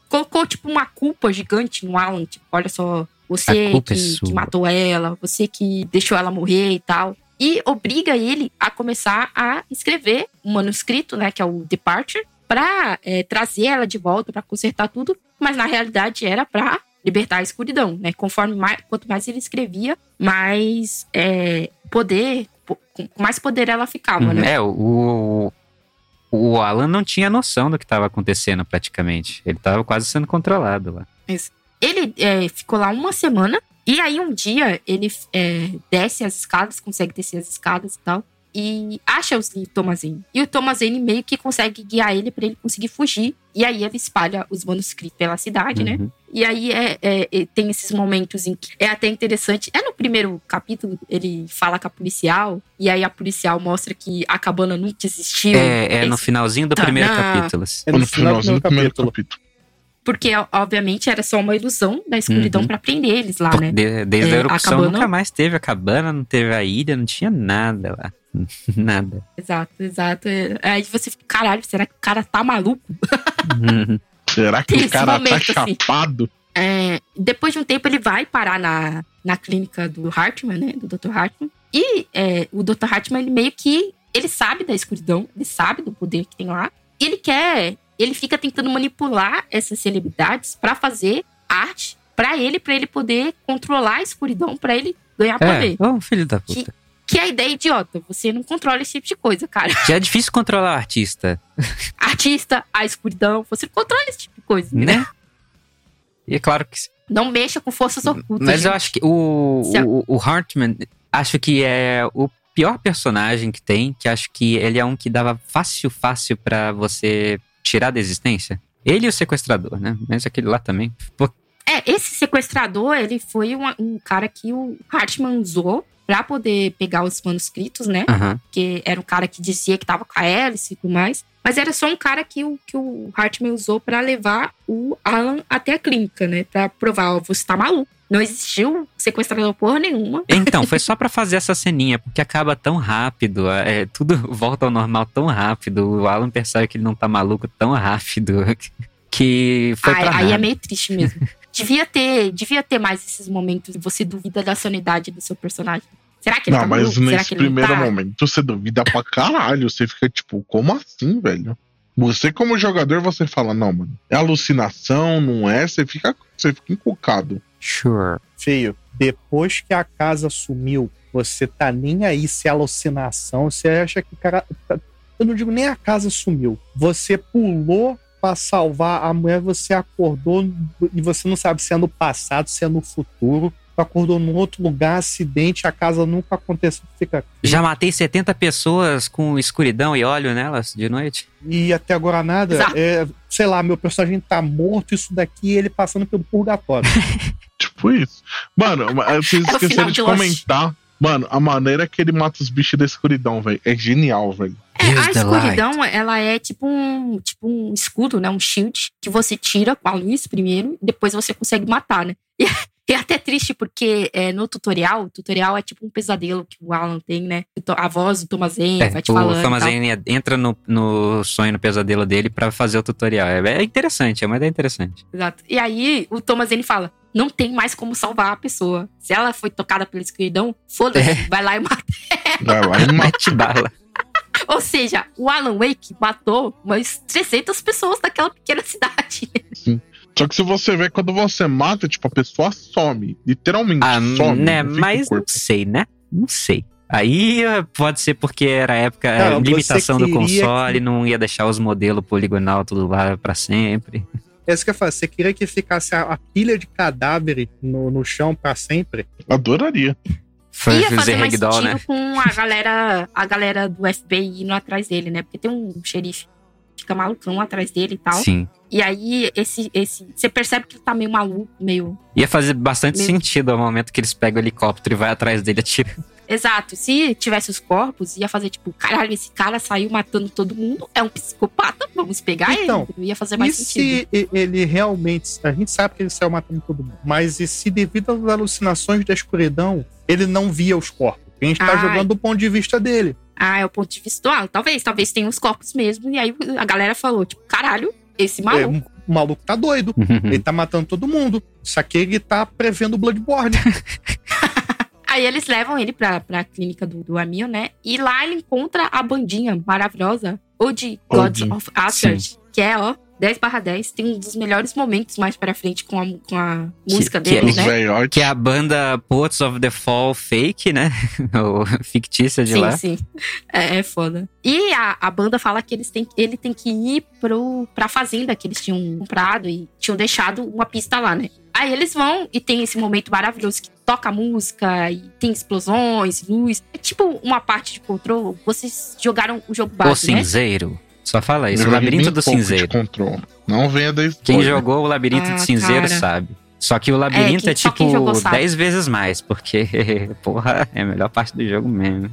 Speaker 6: colocou, tipo, uma culpa gigante no Alan. Tipo, olha só, você
Speaker 8: culpa é
Speaker 6: que, que matou ela, você que deixou ela morrer e tal. E obriga ele a começar a escrever um manuscrito, né, que é o Departure, pra é, trazer ela de volta, pra consertar tudo. Mas na realidade era pra libertar a escuridão, né? Conforme mais, quanto mais ele escrevia, mais é, poder, com mais poder ela ficava, né?
Speaker 8: É, o, o Alan não tinha noção do que estava acontecendo praticamente. Ele estava quase sendo controlado lá.
Speaker 6: Ele é, ficou lá uma semana e aí um dia ele é, desce as escadas, consegue descer as escadas e tal. E acha os livros Tomazine. E o Tomazine meio que consegue guiar ele pra ele conseguir fugir. E aí ele espalha os manuscritos pela cidade, né?
Speaker 8: Uhum.
Speaker 6: E aí é, é- é- tem esses momentos em que é até interessante. É no primeiro capítulo, ele fala com a policial, e aí a policial mostra que a cabana nunca existiu.
Speaker 8: É, é no finalzinho do
Speaker 6: Tá,
Speaker 8: primeiro capítulo.
Speaker 9: É no,
Speaker 7: finalzinho do primeiro
Speaker 9: capítulo.
Speaker 7: capítulo.
Speaker 6: Porque, obviamente, era só uma ilusão da escuridão
Speaker 8: Uhum.
Speaker 6: pra prender eles lá, né?
Speaker 8: de- desde
Speaker 6: É,
Speaker 8: a
Speaker 6: a
Speaker 8: erupção
Speaker 6: cabana-
Speaker 8: nunca mais teve a cabana, não teve a ilha, não tinha nada lá. (laughs) nada.
Speaker 6: Exato, exato. É, Aí você fica, caralho, será que o cara tá maluco?
Speaker 8: Uhum. (laughs)
Speaker 7: Será que
Speaker 6: Tem
Speaker 7: o cara tá
Speaker 6: momento, assim.
Speaker 7: chapado?
Speaker 6: É, depois de um tempo, ele vai parar na, na clínica do Hartman, né? Do Dr. Hartman. E é, o Dr. Hartman, ele meio que. Ele sabe da escuridão, ele sabe do poder que tem lá. E ele quer. Ele fica tentando manipular essas celebridades pra fazer arte pra ele, pra ele poder controlar a escuridão, pra ele ganhar poder.
Speaker 8: É, ô filho da puta.
Speaker 6: Que é a ideia idiota. Você não controla esse tipo de coisa, cara. (laughs)
Speaker 8: Já é difícil controlar o artista,
Speaker 6: Artista, a escuridão, você não controla esse tipo de coisa. entendeu?
Speaker 8: né? E é claro que
Speaker 6: Não mexa com forças ocultas.
Speaker 8: Mas eu
Speaker 6: gente.
Speaker 8: acho que o, o, o Hartman, acho que é o pior personagem que tem, que acho que ele é um que dava fácil, fácil pra você tirar da existência. Ele e o sequestrador, né? Mas aquele lá também. Pô,
Speaker 6: É, esse sequestrador, ele foi uma- um cara que o Hartman usou pra poder pegar os manuscritos, né?
Speaker 8: aham.
Speaker 6: Porque era um cara que dizia que tava com a Alice e tudo mais. Mas era só um cara que o, que o Hartman usou pra levar o Alan até a clínica, né? Pra provar, ó, você tá maluco. Não existiu sequestrador porra nenhuma.
Speaker 8: Então, foi (laughs) só pra fazer essa ceninha, porque acaba tão rápido, é, tudo volta ao normal tão rápido. O Alan percebe que ele não tá maluco tão rápido (laughs) que foi
Speaker 6: aí,
Speaker 8: pra
Speaker 6: aí é
Speaker 8: nada.
Speaker 6: meio triste mesmo. (laughs) devia ter, devia ter mais esses momentos que você duvida da sanidade do seu personagem. Será que ele
Speaker 7: Não,
Speaker 6: tá
Speaker 7: mas
Speaker 6: maluco?
Speaker 7: Nesse primeiro
Speaker 6: tá?
Speaker 7: momento você duvida pra caralho. Você fica tipo, como assim, velho? Você, como jogador, você fala, não, mano, é alucinação, não é? Você fica, você fica encucado.
Speaker 8: Sure.
Speaker 9: Feio, depois que a casa sumiu, você tá nem aí se é alucinação, você acha que o cara. Eu não digo nem a casa sumiu. Você pulou pra salvar a mulher, você acordou e você não sabe se é no passado, se é no futuro. Tu acordou num outro lugar, acidente, a casa nunca aconteceu, fica.
Speaker 8: Já matei 70 pessoas com escuridão e óleo nelas de noite.
Speaker 9: E até agora nada. É, sei lá, meu personagem tá morto, isso daqui, ele passando pelo purgatório. (laughs)
Speaker 7: Tipo isso. Mano, vocês
Speaker 6: É
Speaker 7: esqueceram de
Speaker 6: de
Speaker 7: comentar. Mano, a maneira que ele mata os bichos da escuridão, velho, é genial, velho.
Speaker 6: É,
Speaker 8: Use
Speaker 6: a escuridão, ela é tipo um, tipo um escudo, né? Um shield que você tira com a luz primeiro e depois você consegue matar, né? (laughs) E é até triste porque é, no tutorial, o tutorial é tipo um pesadelo que o Alan tem, né? A voz do Thomas Zane
Speaker 8: É,
Speaker 6: vai te
Speaker 8: o
Speaker 6: falando. e
Speaker 8: Thomas. Zane entra no, no sonho, no pesadelo dele pra fazer o tutorial. É, é interessante, é uma ideia interessante.
Speaker 6: Exato. E aí o Thomas Zane fala: não tem mais como salvar a pessoa. Se ela foi tocada pela escuridão, foda-se,
Speaker 8: É.
Speaker 6: vai lá e mata.
Speaker 7: Vai lá e.
Speaker 8: Mete bala. (laughs)
Speaker 6: Ou seja, o Alan Wake matou umas 300 pessoas daquela pequena (laughs) cidade.
Speaker 7: Só que se você vê, quando você mata, tipo, a pessoa some. Literalmente
Speaker 8: Ah,
Speaker 7: some.
Speaker 8: né? Mas não sei, né? Não sei. Aí eh, pode ser porque era a época, a
Speaker 9: Não,
Speaker 8: limitação do console,
Speaker 9: que-
Speaker 8: não ia deixar os modelos poligonal tudo lá pra sempre.
Speaker 9: É isso que eu falo. Você queria que ficasse a, a pilha de cadáver no, no chão pra sempre?
Speaker 7: Adoraria.
Speaker 8: Foi
Speaker 6: Ia
Speaker 8: fazer
Speaker 6: mais sentido
Speaker 8: né?
Speaker 6: com a galera, a galera do FBI indo atrás dele, né? Porque tem um xerife que fica malucão atrás dele e tal.
Speaker 8: Sim.
Speaker 6: E aí, esse, esse. Você percebe que ele tá meio maluco, meio.
Speaker 8: Ia fazer bastante
Speaker 6: Meio-
Speaker 8: sentido ao momento que eles pegam o helicóptero e vai atrás dele atirando.
Speaker 6: Exato. Se tivesse os corpos, ia fazer tipo, caralho, esse cara saiu matando todo mundo, é um psicopata, vamos pegar
Speaker 9: Então,
Speaker 6: ele. Ia fazer mais
Speaker 9: e
Speaker 6: sentido.
Speaker 9: se ele realmente. A gente sabe que ele saiu matando todo mundo. Mas e se, devido às alucinações da escuridão, ele não via os corpos? A gente tá
Speaker 6: Ai.
Speaker 9: jogando do ponto de vista dele.
Speaker 6: Ah, é o ponto de vista do Alan. Talvez, talvez tenha os corpos mesmo. E aí a galera falou, tipo, caralho, esse
Speaker 9: É,
Speaker 6: maluco.
Speaker 9: o maluco tá doido. (laughs) Ele tá matando todo mundo. Só que ele tá prevendo o Bloodborne. (laughs)
Speaker 6: Aí eles levam ele pra, pra clínica do, do Amil, né? E lá ele encontra a bandinha maravilhosa, ou de Gods
Speaker 7: Odin.
Speaker 6: of Asgard, que é, ó, 10 barra 10. Tem um dos melhores momentos mais pra frente com a, com a música
Speaker 8: que é-
Speaker 6: deles,
Speaker 7: Os
Speaker 6: né?
Speaker 8: Que é a banda Poets of the Fall fake, né? (laughs) Ou fictícia de
Speaker 6: sim,
Speaker 8: lá.
Speaker 6: sim. É, é foda. E a, a banda fala que eles têm, ele tem que ir pro, pra fazenda que eles tinham comprado e tinham deixado uma pista lá, né? Aí eles vão e tem esse momento maravilhoso que toca música e tem explosões, luz. É tipo uma parte de control. Vocês jogaram o jogo
Speaker 8: O
Speaker 6: base, né?
Speaker 8: cinzeiro. Só fala isso.
Speaker 7: Eu
Speaker 8: O labirinto do cinzeiro.
Speaker 7: Control. Não venha da
Speaker 8: Quem jogou o labirinto
Speaker 6: Ah,
Speaker 8: do cinzeiro
Speaker 6: cara.
Speaker 8: sabe. Só que o labirinto
Speaker 6: quem-
Speaker 8: é,
Speaker 6: quem
Speaker 8: tipo
Speaker 6: jogou sabe.
Speaker 8: 10 vezes mais, porque, (laughs) porra, é a melhor parte do jogo mesmo.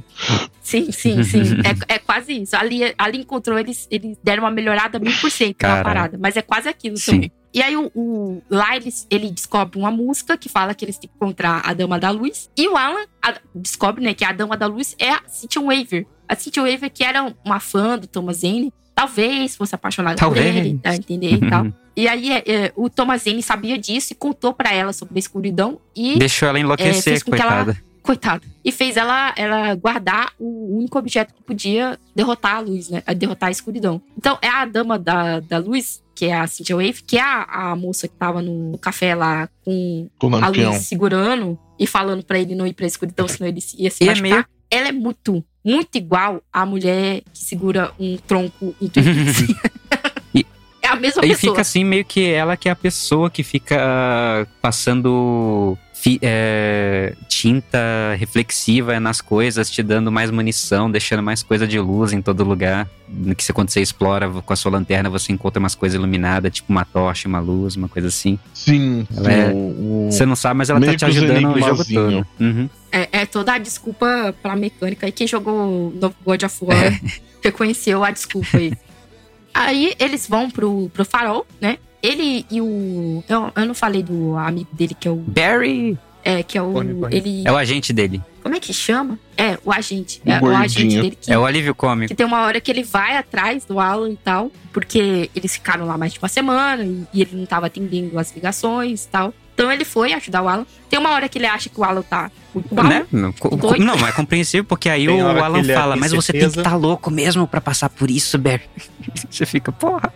Speaker 6: Sim, sim, sim. é, é quase isso. Ali, ali encontrou, eles, eles deram uma melhorada mil por cento na parada. Mas é quase aquilo
Speaker 8: Sim.
Speaker 6: também. E aí, o, o- lá ele descobre uma música que fala que eles têm que encontrar a Dama da Luz. E o Alan a- descobre, né, que a Dama da Luz é a Cynthia Waver. A Cynthia Waver, que era uma fã do Thomas Zane, talvez fosse apaixonada
Speaker 8: Talvez.
Speaker 6: por ele, tá, entender e tal. E aí, é, é, o Thomas Zane sabia disso e contou pra ela sobre a escuridão. E
Speaker 8: Deixou ela
Speaker 6: é,
Speaker 8: enlouquecer,
Speaker 6: fez com que ela-
Speaker 8: coitada.
Speaker 6: coitada. E fez ela, ela guardar o único objeto que podia derrotar a luz, né? Derrotar a escuridão. Então, é a dama da, da luz, que é a Cynthia Wave, que é a, a moça que tava no café lá com
Speaker 7: Com o
Speaker 6: a luz segurando e falando pra ele não ir pra escuridão, senão ele ia se
Speaker 8: E é
Speaker 6: machucar.
Speaker 8: meio-
Speaker 6: Ela é muito, muito igual à mulher que segura um tronco em Twin Peaks. (laughs)
Speaker 8: E-
Speaker 6: É a mesma
Speaker 8: Aí
Speaker 6: pessoa.
Speaker 8: fica assim, meio que ela que é a pessoa que fica passando fi- é, tinta reflexiva nas coisas, te dando mais munição, deixando mais coisa de luz em todo lugar. No que você, quando você explora com a sua lanterna, você encontra umas coisas iluminadas, tipo uma tocha, uma luz, uma coisa assim.
Speaker 7: Sim, sim,
Speaker 8: é-
Speaker 7: o- o-
Speaker 8: Você não sabe, mas ela tá
Speaker 7: Meio
Speaker 8: te
Speaker 7: que os
Speaker 8: ajudando o jogo todo. Uhum.
Speaker 6: É, é toda a desculpa pra mecânica. E quem jogou o novo God of War reconheceu a desculpa aí. (laughs) Aí eles vão pro, pro farol, né? Ele e o. Eu, eu não falei do amigo dele, que é o.
Speaker 8: Barry
Speaker 6: É, que é o. Ele.
Speaker 8: é o agente dele.
Speaker 6: Como é que chama? É, o agente.
Speaker 7: O
Speaker 6: é o agente dele que,
Speaker 8: É o alívio cômico.
Speaker 6: que tem uma hora que ele vai atrás do Alan e tal, porque eles ficaram lá mais de uma semana e, e ele não tava atendendo as ligações e tal. Então ele foi ajudar o Alan. Tem uma hora que ele acha que o Alan tá muito mal.
Speaker 8: Né?
Speaker 6: Doido.
Speaker 8: não, mas é compreensível, porque aí
Speaker 9: Tem
Speaker 8: o Alan fala,
Speaker 9: tem
Speaker 8: mas você tem que
Speaker 9: certeza."
Speaker 8: estar louco mesmo pra passar por isso, Barry. (laughs) Você fica, porra.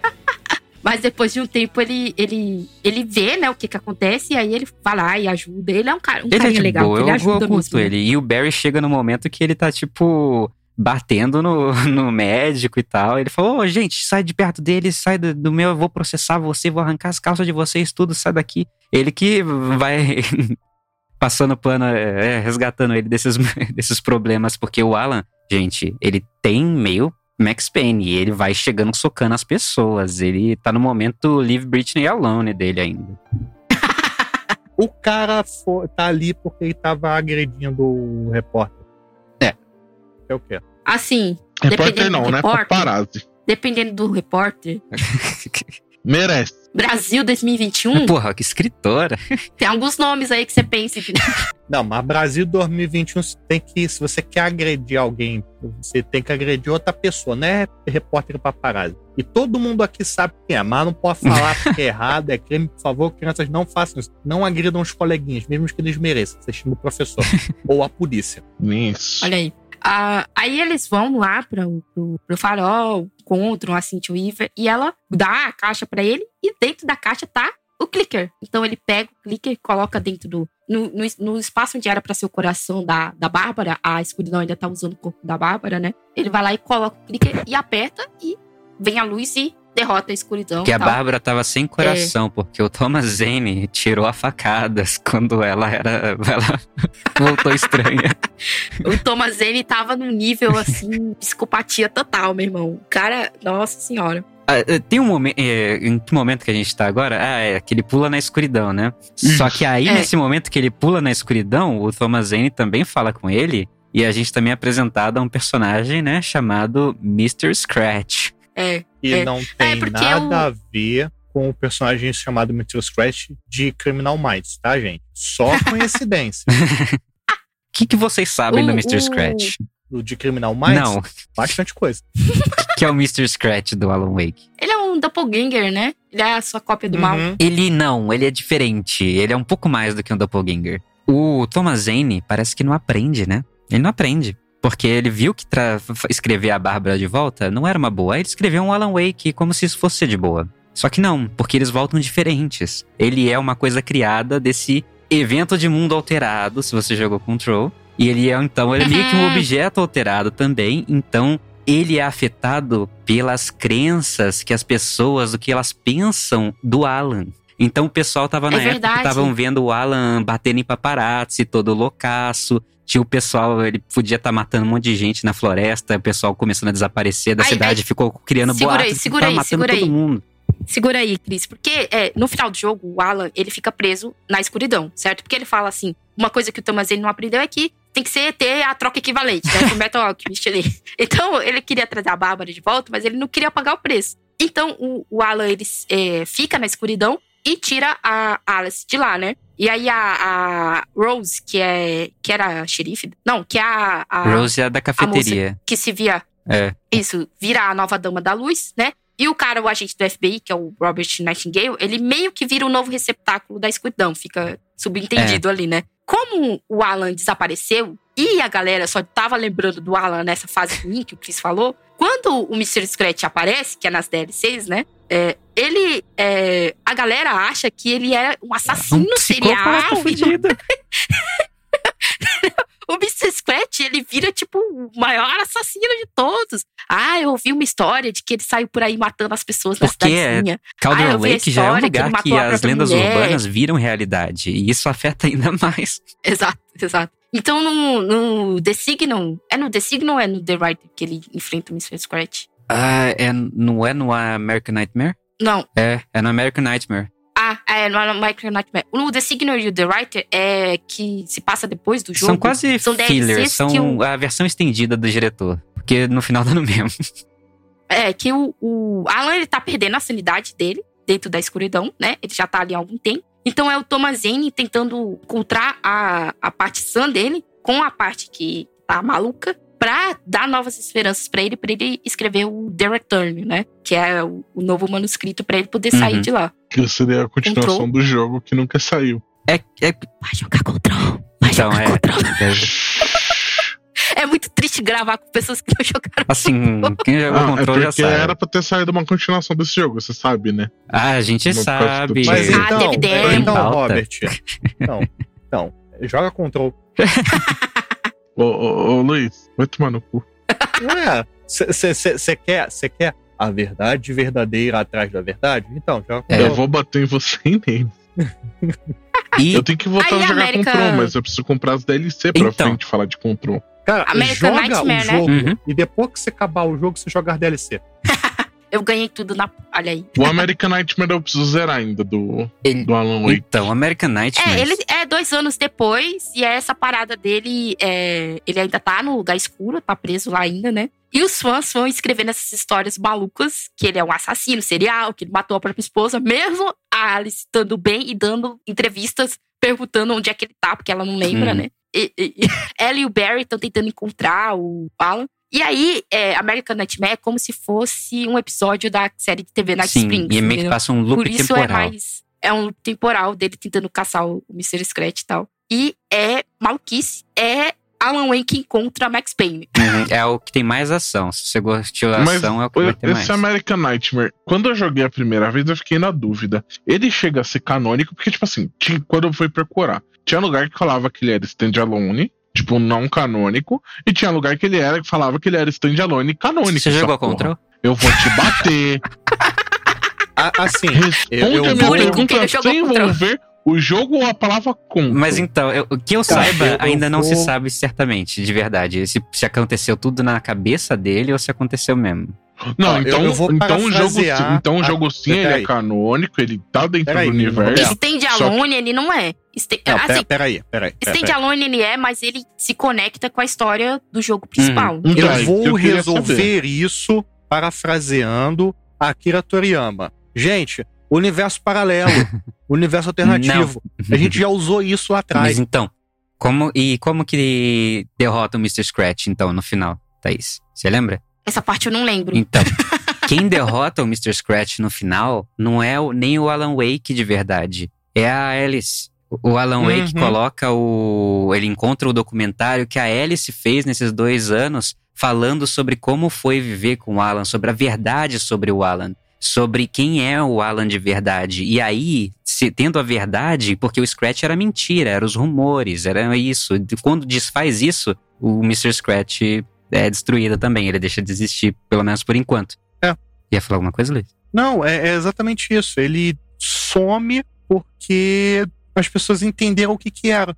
Speaker 6: Mas depois de um tempo ele, ele, ele vê, né, o que que acontece e aí ele vai lá e ajuda. Ele é um cara, um
Speaker 8: Ele é
Speaker 6: carinha
Speaker 8: de
Speaker 6: legal,
Speaker 8: boa,
Speaker 6: ele
Speaker 8: eu,
Speaker 6: ajuda
Speaker 8: eu curto
Speaker 6: mesmo.
Speaker 8: ele. E o Barry chega no momento que ele tá, tipo, batendo no, (laughs) no médico e tal. Ele falou: Ô, gente, sai de perto dele, sai do, do meu, eu vou processar você, vou arrancar as calças de vocês, tudo, sai daqui. Ele que vai (laughs) passando pano, é, resgatando ele desses, (laughs) desses problemas, porque o Alan, gente, ele tem meio Max Payne, e ele vai chegando socando as pessoas. Ele tá no momento Leave Britney Alone dele ainda. (laughs)
Speaker 9: O cara fo- tá ali porque ele tava agredindo o repórter.
Speaker 8: É.
Speaker 9: É o quê?
Speaker 6: Assim,
Speaker 7: Repórter não,
Speaker 6: do
Speaker 7: né?
Speaker 6: repórter,
Speaker 7: Paparazzi.
Speaker 6: dependendo do repórter, (laughs)
Speaker 7: Merece.
Speaker 6: Brasil 2021, (laughs)
Speaker 8: Porra, que escritora. (laughs)
Speaker 6: tem alguns nomes aí que você pensa que (laughs)
Speaker 9: Não, mas Brasil 2021 você tem que, se você quer agredir alguém, você tem que agredir outra pessoa, não é repórter paparazzi. E todo mundo aqui sabe quem é, mas não pode falar porque é errado, é crime, por favor, crianças não façam isso. Não agridam os coleguinhas, mesmo que eles mereçam, assistindo o professor ou a polícia.
Speaker 7: Isso.
Speaker 6: Olha aí. Ah, aí eles vão lá pro, pro, pro farol, encontram a Cynthia Weaver e ela dá a caixa pra ele e dentro da caixa tá o clicker. Então ele pega o clicker coloca dentro do. No, no, no espaço onde era pra ser o coração da, da Bárbara, a escuridão ainda tá usando o corpo da Bárbara, né? Ele vai lá e coloca o clicker e aperta e vem a luz e derrota a escuridão.
Speaker 8: Que
Speaker 6: e
Speaker 8: a. Bárbara tava sem coração, porque o Thomas Zane tirou a facadas (laughs) quando ela era. Ela (laughs) voltou estranha.
Speaker 6: O Thomas Zane tava num nível assim, (laughs) psicopatia total, meu irmão. O cara, nossa senhora.
Speaker 8: Ah, eh, Tem um momento. em que momento que a gente tá agora? Ah, é que ele pula na escuridão, né? Só que aí,
Speaker 6: É.
Speaker 8: nesse momento que ele pula na escuridão, o Thomas Zane também fala com ele. E a gente também é apresentado a um personagem, né? Chamado Mr. Scratch.
Speaker 6: É.
Speaker 9: E
Speaker 6: É.
Speaker 9: não tem
Speaker 6: porque
Speaker 9: nada a ver com o personagem chamado Mr. Scratch de Criminal Minds, tá, gente? Só (laughs) coincidência.
Speaker 8: O que, que vocês sabem
Speaker 6: O-
Speaker 8: do Mr.
Speaker 6: o-
Speaker 8: Scratch?
Speaker 9: O de Criminal Minds?
Speaker 8: Não,
Speaker 9: Bastante coisa. (laughs)
Speaker 8: que é o Mr. Scratch do Alan Wake.
Speaker 6: Ele é um doppelganger, né? Ele é a sua cópia do mal.
Speaker 9: Uhum.
Speaker 8: Ele não, ele é diferente. Ele é um pouco mais do que um doppelganger. O Thomas Zane parece que não aprende, né? Ele não aprende. Porque ele viu que escrever a Bárbara de volta não era uma boa. Aí ele escreveu um Alan Wake como se isso fosse de boa. Só que não, porque eles voltam diferentes. Ele é uma coisa criada desse evento de mundo alterado, se você jogou Control. E ele é, então, ele é meio que um objeto alterado também. Então, ele é afetado pelas crenças que as pessoas, o que elas pensam do Alan. Então o pessoal tava na
Speaker 6: É
Speaker 8: época que
Speaker 6: verdade.
Speaker 8: estavam vendo o Alan batendo em paparazzi, todo loucaço. Tinha o pessoal, ele podia estar matando um monte de gente na floresta, o pessoal começando a desaparecer da
Speaker 6: Ai,
Speaker 8: cidade,
Speaker 6: ai.
Speaker 8: ficou criando
Speaker 6: Segura
Speaker 8: boatos
Speaker 6: aí,
Speaker 8: que
Speaker 6: segura aí,
Speaker 8: matando
Speaker 6: segura
Speaker 8: todo
Speaker 6: aí.
Speaker 8: mundo.
Speaker 6: Segura aí, Cris. Porque é, no final do jogo, o Alan, ele fica preso na escuridão, certo? Porque ele fala assim, uma coisa que o Thomas ele não aprendeu é que tem que ser ter a troca equivalente, né? Com o Metal Alchemist ali. (laughs) Então, ele queria trazer a Bárbara de volta, mas ele não queria pagar o preço. Então, o, o Alan, ele é, fica na escuridão e tira a Alice de lá, né? E aí a, a Rose, que é que era a xerife, não, que é a, a
Speaker 8: Rose é da cafeteria.
Speaker 6: que se via
Speaker 8: É.
Speaker 6: isso, vira a nova dama da luz, né? E o cara, o agente do FBI, que é o Robert Nightingale, ele meio que vira o novo receptáculo da escuridão, fica subentendido ali, né? Como o Alan desapareceu e a galera só tava lembrando do Alan nessa fase ruim que o Chris falou, quando o Mr. Scratch aparece, que é nas DLCs, né? é, ele. é, a galera acha que ele é um assassino
Speaker 8: Um
Speaker 6: serial.
Speaker 8: fudido. (laughs)
Speaker 6: O Mr. Scratch, ele vira, tipo, o maior assassino de todos. Ah, eu ouvi uma história de que ele saiu por aí matando as pessoas na
Speaker 8: Porque
Speaker 6: cidadezinha.
Speaker 8: Calderon
Speaker 6: Ah, eu
Speaker 8: Lake já é um
Speaker 6: que
Speaker 8: lugar que,
Speaker 6: a
Speaker 8: as lendas
Speaker 6: mulher.
Speaker 8: urbanas viram realidade. E isso afeta ainda mais.
Speaker 6: Exato, exato. Então, no, no The Signal... É no The Signal ou é no The Writer que ele enfrenta o Mr. Scratch?
Speaker 8: Ah, é, não é no American Nightmare?
Speaker 6: Não.
Speaker 8: É, é no American Nightmare.
Speaker 6: Ah, é no Micro Nightmare. O The Signal e o The Writer é que se passa depois do jogo.
Speaker 8: São quase
Speaker 6: são
Speaker 8: fillers, são a versão estendida do diretor. Porque no final dá no mesmo.
Speaker 6: É, que o, o Alan, ele tá perdendo a sanidade dele dentro da escuridão, né? Ele já tá ali há algum tempo. Então é o Thomas Zane tentando encontrar a, a parte sã dele com a parte que tá maluca pra dar novas esperanças pra ele, pra ele escrever o The Return, né? Que é o, o novo manuscrito pra ele poder sair
Speaker 8: Uhum.
Speaker 6: de lá.
Speaker 7: Que seria a continuação
Speaker 6: Control.
Speaker 7: do jogo que nunca saiu.
Speaker 8: É, é,
Speaker 6: Vai jogar Control. Vai
Speaker 8: então,
Speaker 6: jogar
Speaker 8: é,
Speaker 6: Control. (laughs)
Speaker 8: é.
Speaker 6: É muito triste gravar com pessoas que não jogaram.
Speaker 8: Assim, quem jogou
Speaker 7: Ah, é
Speaker 8: controle já
Speaker 7: porque
Speaker 8: sabe.
Speaker 7: era pra ter saído uma continuação desse jogo, você sabe, né?
Speaker 8: Ah, a gente
Speaker 7: No
Speaker 8: sabe.
Speaker 9: Mas.
Speaker 6: Ah,
Speaker 9: então,
Speaker 6: teve demo.
Speaker 9: então. Robert. Então, então, joga control. (laughs)
Speaker 7: Ô, ô, ô, Luiz, vai tomar no cu. (laughs)
Speaker 9: Ué, você quer, cê quer a verdade verdadeira atrás da verdade? Então, já.
Speaker 8: É.
Speaker 7: Eu vou bater em você (laughs) e nele.
Speaker 8: E
Speaker 7: Eu tenho que voltar
Speaker 6: Aí,
Speaker 7: a jogar
Speaker 6: América-
Speaker 7: Control, mas eu preciso comprar as DLC pra
Speaker 8: Então.
Speaker 7: frente falar de Control.
Speaker 9: Cara,
Speaker 6: American
Speaker 9: joga
Speaker 6: Nightmare,
Speaker 9: o
Speaker 6: né?
Speaker 9: jogo
Speaker 8: Uhum.
Speaker 9: e depois que você acabar o jogo, você joga as DLC. (laughs)
Speaker 6: Eu ganhei tudo na. Olha aí.
Speaker 7: O American Nightmare eu preciso zerar ainda do,
Speaker 8: Ele-
Speaker 7: do Alan Wake.
Speaker 8: Então, American Nightmare.
Speaker 6: É, ele é dois anos depois, e é essa parada dele. é, ele ainda tá no lugar escuro, tá preso lá ainda, né? E os fãs vão escrevendo essas histórias malucas, que ele é um assassino serial, que ele matou a própria esposa, mesmo a Alice estando bem e dando entrevistas perguntando onde é que ele tá, porque ela não lembra,
Speaker 8: Uhum.
Speaker 6: né? E, e- e (laughs) ela e o Barry estão tentando encontrar o Alan. E aí, é, American Nightmare é como se fosse um episódio da série de TV Night
Speaker 8: Sim,
Speaker 6: Springs.
Speaker 8: e meio que passa um loop
Speaker 6: Por isso
Speaker 8: temporal.
Speaker 6: é mais. É um loop temporal dele tentando caçar o Mr. Scratch e tal. E é maluquice. É Alan Wake contra Max Payne.
Speaker 8: Uhum, É o que tem mais ação. Se você gostou da
Speaker 7: Mas
Speaker 8: ação, é o que vai ter mais.
Speaker 7: esse American Nightmare, quando eu joguei a primeira vez, eu fiquei na dúvida. Ele chega a ser canônico, porque, tipo assim, tinha- quando eu fui procurar, tinha lugar que falava que ele era standalone, tipo, não canônico, e tinha lugar que ele era que falava que ele era standalone canônico.
Speaker 8: Você jogou
Speaker 7: porra.
Speaker 8: Control?
Speaker 7: Eu vou te bater. (laughs)
Speaker 9: A- assim,
Speaker 7: Responde
Speaker 9: eu- eu
Speaker 7: a minha
Speaker 6: vou-
Speaker 7: pergunta
Speaker 6: Ele jogou
Speaker 7: sem envolver o jogo ou a palavra contra.
Speaker 8: Mas então, eu- o que eu
Speaker 9: Tá,
Speaker 8: saiba,
Speaker 9: eu- eu
Speaker 8: ainda não se sabe certamente, de verdade. Se, se aconteceu tudo na cabeça dele ou se aconteceu mesmo.
Speaker 7: Não,
Speaker 9: eu-
Speaker 7: então,
Speaker 9: eu vou
Speaker 7: então o jogo, então o
Speaker 9: a-
Speaker 7: jogo sim, ele é
Speaker 9: Peraí.
Speaker 7: canônico, ele tá dentro
Speaker 9: Peraí,
Speaker 7: do universo.
Speaker 9: Roberto.
Speaker 6: Stand
Speaker 7: Só que-
Speaker 6: Alone, ele não é. Sta-
Speaker 9: Não,
Speaker 6: assim,
Speaker 9: pera, peraí, peraí. pera-
Speaker 6: Stand
Speaker 9: pera-
Speaker 6: Alone ele é, mas ele se conecta com a história do jogo principal.
Speaker 7: Então,
Speaker 9: Eu
Speaker 7: é
Speaker 9: vou
Speaker 7: eu
Speaker 9: resolver isso parafraseando Akira Toriyama. Gente, universo paralelo, (laughs) universo alternativo. A gente já usou isso lá atrás.
Speaker 8: Mas então, como, e como que derrota o Mr. Scratch, então, no final, Thaís? Você lembra?
Speaker 6: Essa parte eu não lembro.
Speaker 8: Então, (laughs) quem derrota o Mr. Scratch no final não é o- nem o Alan Wake de verdade, é a Alice. O Alan Wake
Speaker 9: Uhum.
Speaker 8: coloca o. Ele encontra o documentário que a Alice fez nesses dois anos, falando sobre como foi viver com o Alan, sobre a verdade sobre o Alan, sobre quem é o Alan de verdade. E aí, se, tendo a verdade, porque o Scratch era mentira, eram os rumores, era isso. Quando desfaz isso, o Mr. Scratch é destruído também, ele deixa de existir, pelo menos por enquanto.
Speaker 9: É.
Speaker 8: Ia falar alguma coisa, Luiz?
Speaker 9: Não, é, é exatamente isso. Ele some porque as pessoas entenderam o que que era.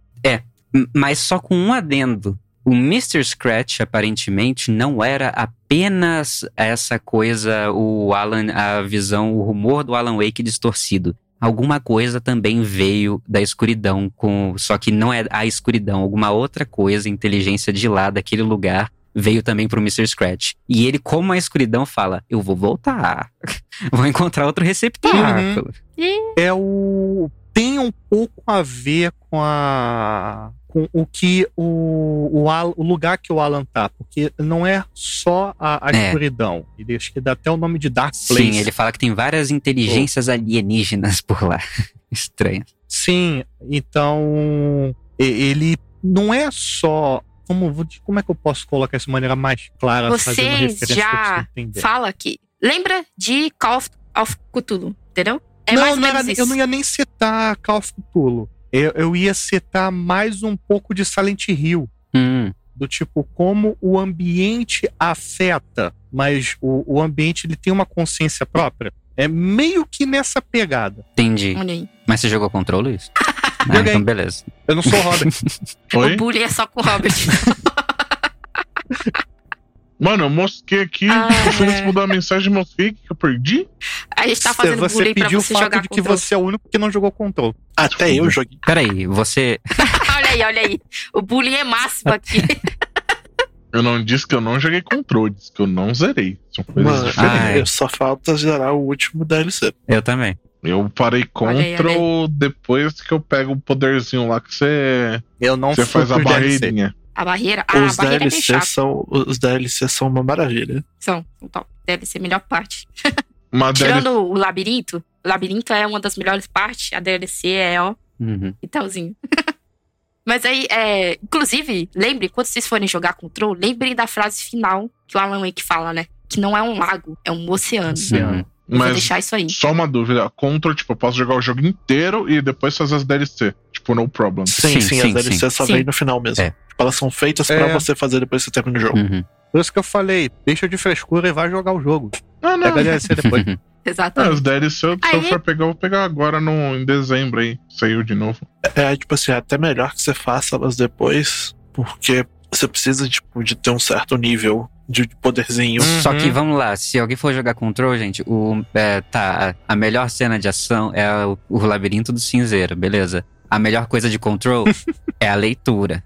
Speaker 8: M- Mas só com um adendo. O Mr. Scratch, aparentemente, não era apenas essa coisa, o Alan, a visão, o rumor do Alan Wake distorcido. Alguma coisa também veio da escuridão, com só que não é a escuridão, alguma outra coisa, inteligência de lá daquele lugar veio também pro Mr. Scratch. E ele, como a escuridão, fala: Eu vou voltar. (laughs) vou encontrar outro receptáculo.
Speaker 9: É o. Tem um pouco a ver com a. com o que o, o, Al- o lugar que o Alan tá. Porque não é só a, a
Speaker 8: É.
Speaker 9: escuridão. Ele acho que dá até o nome de Dark Place.
Speaker 8: Sim, ele fala que tem várias inteligências alienígenas por lá. (laughs) Estranho.
Speaker 9: Sim, então ele não é só. Como, como é que eu posso colocar isso de maneira mais clara, fazendo
Speaker 6: Vocês já fala que. Lembra de Call of, of Cthulhu, entendeu? É
Speaker 9: não,
Speaker 6: mais ou
Speaker 9: não
Speaker 6: menos
Speaker 9: era-
Speaker 6: isso.
Speaker 9: eu não ia nem citar Call of Cthulhu. Eu, eu ia citar mais um pouco de Silent Hill.
Speaker 8: Hum,
Speaker 9: Do tipo, como o ambiente afeta, mas o, o ambiente ele tem uma consciência própria. É meio que nessa pegada.
Speaker 8: entendi.
Speaker 6: Olha aí.
Speaker 8: Mas você jogou controle isso? (laughs) ah,
Speaker 9: Joguei.
Speaker 8: então beleza.
Speaker 9: Eu não sou Robert. (laughs)
Speaker 7: Oi?
Speaker 6: O bullying é só com o Robert. (laughs)
Speaker 7: Mano, eu mosquei aqui,
Speaker 6: Ah,
Speaker 7: eu fui
Speaker 6: é.
Speaker 7: mudar a mensagem, mosquei que eu perdi.
Speaker 6: A gente tá fazendo
Speaker 9: você
Speaker 6: bullying pra
Speaker 9: pediu o
Speaker 6: você
Speaker 9: fato
Speaker 6: jogar
Speaker 9: de que você é o único que não jogou controle.
Speaker 10: Até eu joguei.
Speaker 8: Peraí, você. (laughs)
Speaker 6: olha aí, olha aí. O bullying é máximo aqui. (laughs)
Speaker 7: Eu não disse que eu não joguei controle, disse que eu não zerei. São coisas
Speaker 10: Mano,
Speaker 7: diferentes.
Speaker 8: Ah, é.
Speaker 10: só falta zerar o último DLC.
Speaker 8: Eu também.
Speaker 7: Eu parei
Speaker 6: Olha aí,
Speaker 7: control depois que eu pego o poderzinho lá que você,
Speaker 9: Eu não
Speaker 7: você
Speaker 9: fui
Speaker 7: faz a
Speaker 9: pro DLC.
Speaker 6: A barreira. Ah,
Speaker 10: os
Speaker 6: a barreira é
Speaker 10: DLC
Speaker 6: chata.
Speaker 10: são os DLC são uma maravilha.
Speaker 6: São, são top. Deve ser a melhor parte. (laughs)
Speaker 7: Uma
Speaker 6: Tirando
Speaker 7: DLC
Speaker 6: o labirinto, o labirinto é uma das melhores partes. A DLC é, ó,
Speaker 8: Uhum.
Speaker 6: e talzinho. (laughs) Mas aí, é, inclusive, lembre, quando vocês forem jogar Control, lembrem da frase final que o Alan Wake fala, né? Que não é um lago, é um oceano.
Speaker 8: Uhum.
Speaker 6: Vou
Speaker 7: Mas
Speaker 6: deixar isso aí.
Speaker 7: só uma dúvida. Control, tipo, eu posso jogar o jogo inteiro e depois fazer as DLC. Tipo, no problem.
Speaker 10: Sim,
Speaker 8: Sim,
Speaker 10: sim,
Speaker 8: sim,
Speaker 10: as DLC
Speaker 6: sim.
Speaker 10: só vem no final mesmo.
Speaker 8: É.
Speaker 10: Tipo, elas são feitas
Speaker 9: É.
Speaker 10: pra você fazer depois que você termina o jogo.
Speaker 8: Uhum.
Speaker 9: Por isso que eu falei, deixa de frescura e vai jogar o jogo.
Speaker 7: Ah, não.
Speaker 9: Pega a DLC depois. (laughs)
Speaker 6: Exatamente.
Speaker 7: os DLC, se eu, se eu
Speaker 6: Aí-
Speaker 7: for pegar, eu vou pegar agora no, em dezembro aí. Saiu de novo.
Speaker 10: É, tipo assim, é até melhor que você faça elas depois, porque você precisa, tipo, de ter um certo nível de poderzinho.
Speaker 8: Só que
Speaker 9: Uhum.
Speaker 8: vamos lá, se alguém for jogar Control, gente, o, é, tá, a melhor cena de ação é o, o labirinto do cinzeiro, beleza. A melhor coisa de Control (laughs) é a leitura.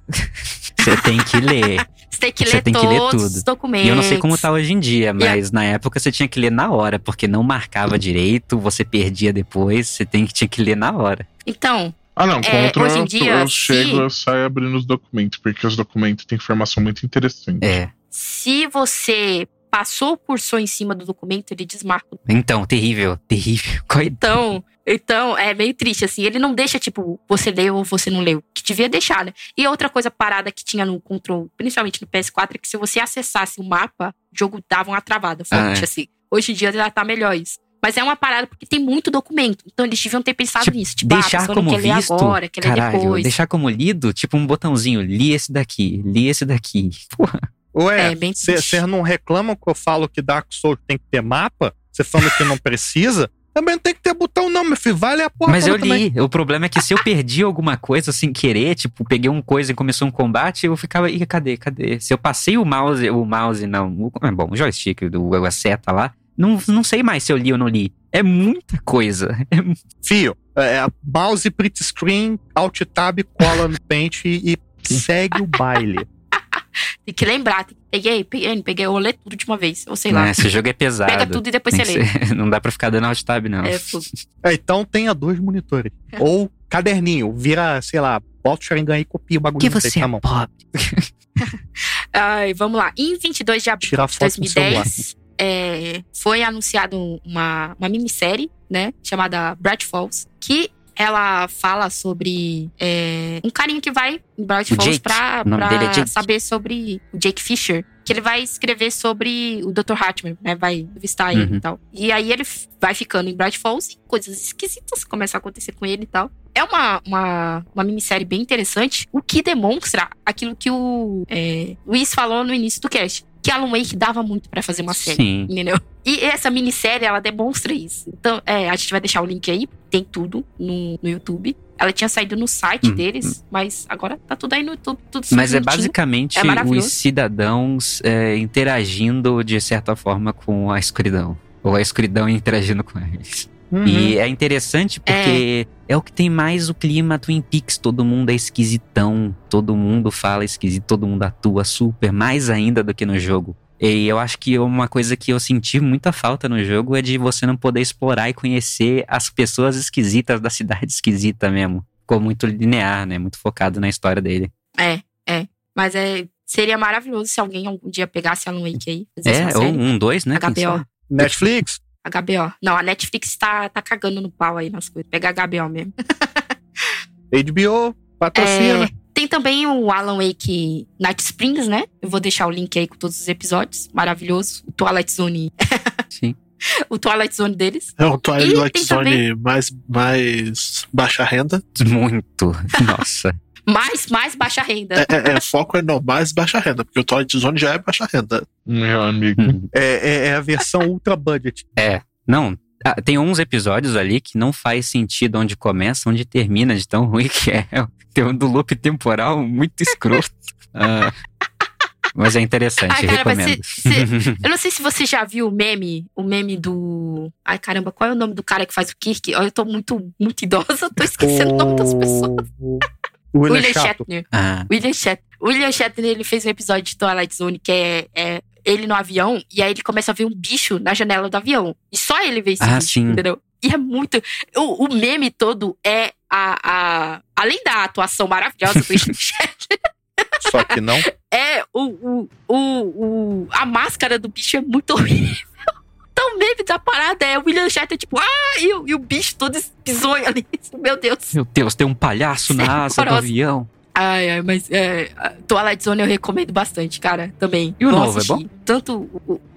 Speaker 8: Você tem que ler.
Speaker 6: Você tem que
Speaker 8: Você
Speaker 6: ler
Speaker 8: tem que ler tudo.
Speaker 6: os documentos.
Speaker 8: E eu não sei como tá hoje em dia, mas na época você tinha que ler na hora, porque não marcava direito, você perdia depois, você tem que, tinha que ler na hora.
Speaker 6: Então,
Speaker 7: Ah, não.
Speaker 6: É,
Speaker 7: Contra
Speaker 6: hoje em
Speaker 7: eu-
Speaker 6: dia,
Speaker 7: eu
Speaker 6: se-
Speaker 7: chego, eu saio abrindo os documentos, porque os documentos têm informação muito interessante.
Speaker 8: É.
Speaker 6: se você passou o cursor em cima do documento, ele desmarca.
Speaker 8: Então, terrível, terrível. (laughs) Ideia?
Speaker 6: Então, então é meio triste, assim. Ele não deixa, tipo, você leu ou você não leu. Que devia deixar, né? E outra coisa parada que tinha no Control, principalmente no PS4, é que se você acessasse o mapa, o jogo dava uma travada forte,
Speaker 8: Ah, é.
Speaker 6: assim. Hoje em dia já tá melhor isso. Mas é uma parada porque tem muito documento. Então eles deviam ter pensado
Speaker 8: Tipo,
Speaker 6: nisso. Tipo, ah,
Speaker 8: deixar
Speaker 6: pessoa
Speaker 8: como
Speaker 6: não quer ler
Speaker 8: visto,
Speaker 6: agora, quer ler
Speaker 8: caralho,
Speaker 6: depois.
Speaker 8: deixar como lido, tipo um botãozinho, li esse daqui, li esse daqui. (laughs) Porra.
Speaker 9: Ué,
Speaker 6: É, bem triste.
Speaker 9: vocês não reclamam que eu falo que Dark Souls tem que ter mapa? Você falando que não precisa? Também não tem que ter botão, não, meu filho. Vai ler a porra
Speaker 8: Mas eu
Speaker 9: toda também.
Speaker 8: li. O problema é que se eu perdi alguma coisa sem querer, tipo, peguei uma coisa e começou um combate, eu ficava, ih, cadê, cadê? Se eu passei o mouse, o mouse não, o, é bom, o joystick, do, a seta lá, não, não sei mais se eu li ou não li. É muita coisa. É
Speaker 9: Fio, é, mouse, print screen, alt tab, cola no pente e segue o baile. (laughs)
Speaker 6: Tem que lembrar. Tem que- Peguei, peguei, peguei. Vou ler tudo de uma vez. Ou sei lá.
Speaker 8: né, Esse jogo é pesado.
Speaker 6: Pega tudo e depois
Speaker 8: Tem
Speaker 6: você
Speaker 8: que
Speaker 6: lê.
Speaker 8: ser- (laughs) não dá pra ficar dando alt tab, não.
Speaker 6: É.
Speaker 9: É, então tenha dois monitores. Ou caderninho, vira, sei lá, bota o Sharingan e copia o bagulho peito
Speaker 8: você
Speaker 9: na
Speaker 8: é
Speaker 9: mão.
Speaker 8: pobre. (laughs)
Speaker 6: Ai, vamos lá. Em 22 de abril
Speaker 9: Tirar
Speaker 6: de
Speaker 9: foto no
Speaker 6: 2010, é, foi anunciado uma, uma minissérie, né? Chamada Bright Falls, que ela fala sobre é, um carinha que vai em Bright Falls pra, pra
Speaker 8: é
Speaker 6: saber sobre o Jake Fisher. Que ele vai escrever sobre o Dr. Hatman, né? Vai ele
Speaker 8: Uhum.
Speaker 6: e tal. E aí ele vai ficando em Bright Falls e coisas esquisitas começam a acontecer com ele e tal. É uma, uma, uma minissérie bem interessante, o que demonstra aquilo que o é, Luiz falou no início do cast. Que Alan Wake dava muito pra fazer uma série,
Speaker 8: Sim.
Speaker 6: entendeu? E essa minissérie, ela demonstra isso. Então, é, a gente vai deixar o link aí, tem tudo no, no YouTube. Ela tinha saído no site
Speaker 8: Hum,
Speaker 6: deles, mas agora tá tudo aí no YouTube, tudo
Speaker 8: Mas é basicamente
Speaker 6: É
Speaker 8: os cidadãos é, interagindo de certa forma com a escuridão. Ou a escuridão (laughs) interagindo com eles.
Speaker 9: Uhum.
Speaker 8: E é interessante porque é. o que tem mais o clima Twin Peaks. Todo mundo é esquisitão, todo mundo fala esquisito, todo mundo atua super, mais ainda do que no jogo. E eu acho que uma coisa que eu senti muita falta no jogo é de você não poder explorar e conhecer as pessoas esquisitas da cidade (laughs) esquisita mesmo. Ficou muito linear, né? Muito focado na história dele.
Speaker 6: É, é. Mas é, seria maravilhoso se alguém algum dia pegasse Alan Wake aí.
Speaker 8: É, ou
Speaker 6: série.
Speaker 8: um, dois, né?
Speaker 6: HBO.
Speaker 9: Netflix?
Speaker 6: HBO. Não, a Netflix tá, tá cagando no pau aí nas coisas. Pega HBO mesmo. (laughs)
Speaker 9: HBO, patrocina.
Speaker 6: É, tem também o Alan Wake Night Springs, né? Eu vou deixar o link aí com todos os episódios. Maravilhoso. O Twilight Zone. (laughs)
Speaker 8: Sim.
Speaker 6: o Twilight Zone deles.
Speaker 10: É o Twilight Zone
Speaker 6: também-
Speaker 10: mais, mais baixa renda.
Speaker 8: Muito. (laughs) Nossa.
Speaker 6: Mais, mais baixa renda.
Speaker 10: É, é, é, foco é no mais baixa renda, porque o Twilight Zone já é baixa renda.
Speaker 7: Meu amigo.
Speaker 9: É, é- é a versão ultra budget.
Speaker 8: É. Não. ah, Tem uns episódios ali que não faz sentido onde começa, onde termina, de tão ruim que é. Tem um do loop temporal muito escroto. (laughs) Ah, mas é interessante,
Speaker 6: Ai, cara, mas
Speaker 8: recomendo.
Speaker 6: se- se- (laughs) Eu não sei se você já viu o meme, o meme do. Ai, caramba, qual é o nome do cara que faz o Kirk? Eu tô muito, muito idosa, tô esquecendo o nome das pessoas.
Speaker 9: William
Speaker 6: William. Shatner.
Speaker 8: Ah,
Speaker 6: William Shatner. William Shatner, ele fez um episódio de Twilight Zone que é, é ele no avião, e aí ele começa a ver um bicho na janela do avião. E só ele vê esse
Speaker 8: Ah,
Speaker 6: bicho,
Speaker 8: sim.
Speaker 6: entendeu? E é muito. O, o meme todo é a, a. Além da atuação maravilhosa do (laughs) William Shatner,
Speaker 9: Só que não. (laughs)
Speaker 6: é o, o, o, o. A máscara do bicho é muito horrível. Então o meme da parada é o William Shatner, tipo, ah, e, o- e o bicho todo bizonho ali. (laughs) Meu Deus.
Speaker 8: meu Deus, tem um palhaço na
Speaker 6: Sim,
Speaker 8: asa do avião.
Speaker 6: Ai, ai, mas é, Twilight Zone eu recomendo bastante, cara, também.
Speaker 8: E o
Speaker 6: Vou
Speaker 8: novo, é
Speaker 6: assistir. Tanto. o- o- é,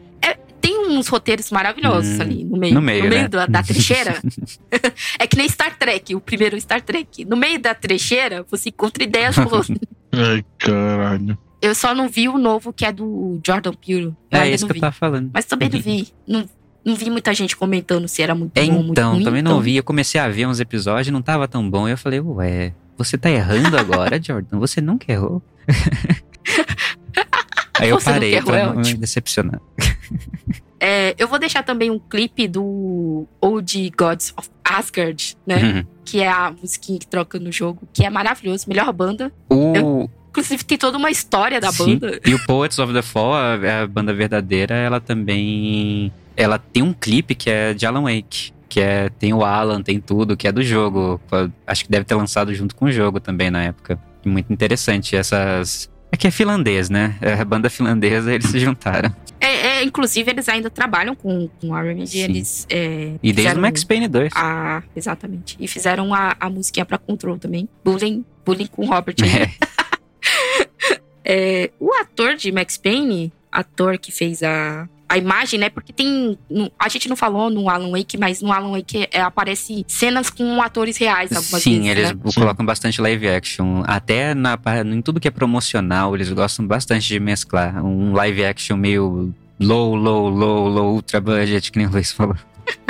Speaker 6: tem uns roteiros maravilhosos
Speaker 8: Hum,
Speaker 6: ali no meio.
Speaker 8: no meio, né?
Speaker 6: da, da trecheira. (laughs) (laughs) é que nem Star Trek, o primeiro Star Trek. No meio da trecheira, você encontra ideias boas. (laughs)
Speaker 7: Ai, caralho.
Speaker 6: Eu só não vi o novo que é do Jordan Peele.
Speaker 8: É isso que
Speaker 6: vi.
Speaker 8: eu tava falando.
Speaker 6: Mas também não vi. Não, não vi muita gente comentando se era muito
Speaker 8: É,
Speaker 6: bom, muito
Speaker 8: então, também não
Speaker 6: então-
Speaker 8: vi. Eu comecei a ver uns episódios, não tava tão bom. E eu falei, ué, você tá errando agora, Jordan? Você nunca errou. Aí eu (laughs)
Speaker 6: Você
Speaker 8: parei pra
Speaker 6: é
Speaker 8: não me decepcionar.
Speaker 6: É, eu vou deixar também um clipe do Old Gods of Asgard, né?
Speaker 8: Uhum.
Speaker 6: Que é a musiquinha que troca no jogo, que é maravilhoso, melhor banda.
Speaker 8: O,
Speaker 6: Inclusive tem toda uma história da
Speaker 8: Sim.
Speaker 6: banda.
Speaker 8: E o Poets of the Fall, a, a banda verdadeira, ela também. Ela tem um clipe que é de Alan Wake. Que é, tem o Alan, tem tudo, que é do jogo. Acho que deve ter lançado junto com o jogo também na época. Muito interessante essas. É que é finlandês, né? É a banda finlandesa, eles se juntaram.
Speaker 6: É, é, inclusive, eles ainda trabalham com, com a Remedy.
Speaker 8: Sim.
Speaker 6: Eles. É,
Speaker 8: E desde o Max Payne 2.
Speaker 6: A, exatamente. E fizeram a, a musiquinha pra Control também. Bullying, bullying com o Robert. aí. (laughs) É, o ator de Max Payne, ator que fez a, a imagem, né? Porque tem. a gente não falou no Alan Wake, mas no Alan Wake é, aparece cenas com atores reais algumas
Speaker 8: Sim,
Speaker 6: vezes.
Speaker 8: eles
Speaker 6: né?
Speaker 8: colocam bastante live action. Até na, em tudo que é promocional, eles gostam bastante de mesclar. Um live action meio low, low, low, low, ultra budget, que nem o Luiz falou.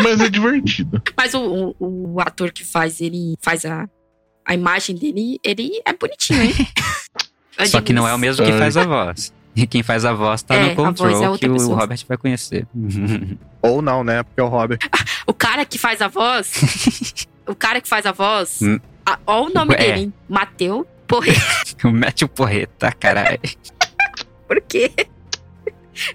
Speaker 7: Mas é divertido. (laughs)
Speaker 6: Mas o, o, o ator que faz ele faz a, a imagem dele, ele é bonitinho, hein? (laughs)
Speaker 8: Só que não é o mesmo que faz a voz. E quem faz a voz tá
Speaker 6: É, a
Speaker 8: no
Speaker 6: voz
Speaker 8: Control,
Speaker 6: é
Speaker 8: que o
Speaker 6: pessoa.
Speaker 8: Robert vai conhecer. (laughs)
Speaker 9: Ou não, né? Porque é o Robert.
Speaker 6: O cara que faz a voz. (laughs) o cara que faz a voz.
Speaker 8: Hum.
Speaker 6: a- Ó o nome
Speaker 8: É.
Speaker 6: dele, hein? Mateu Porreta. (laughs)
Speaker 8: o Matthew Porreta, caralho.
Speaker 6: Por quê?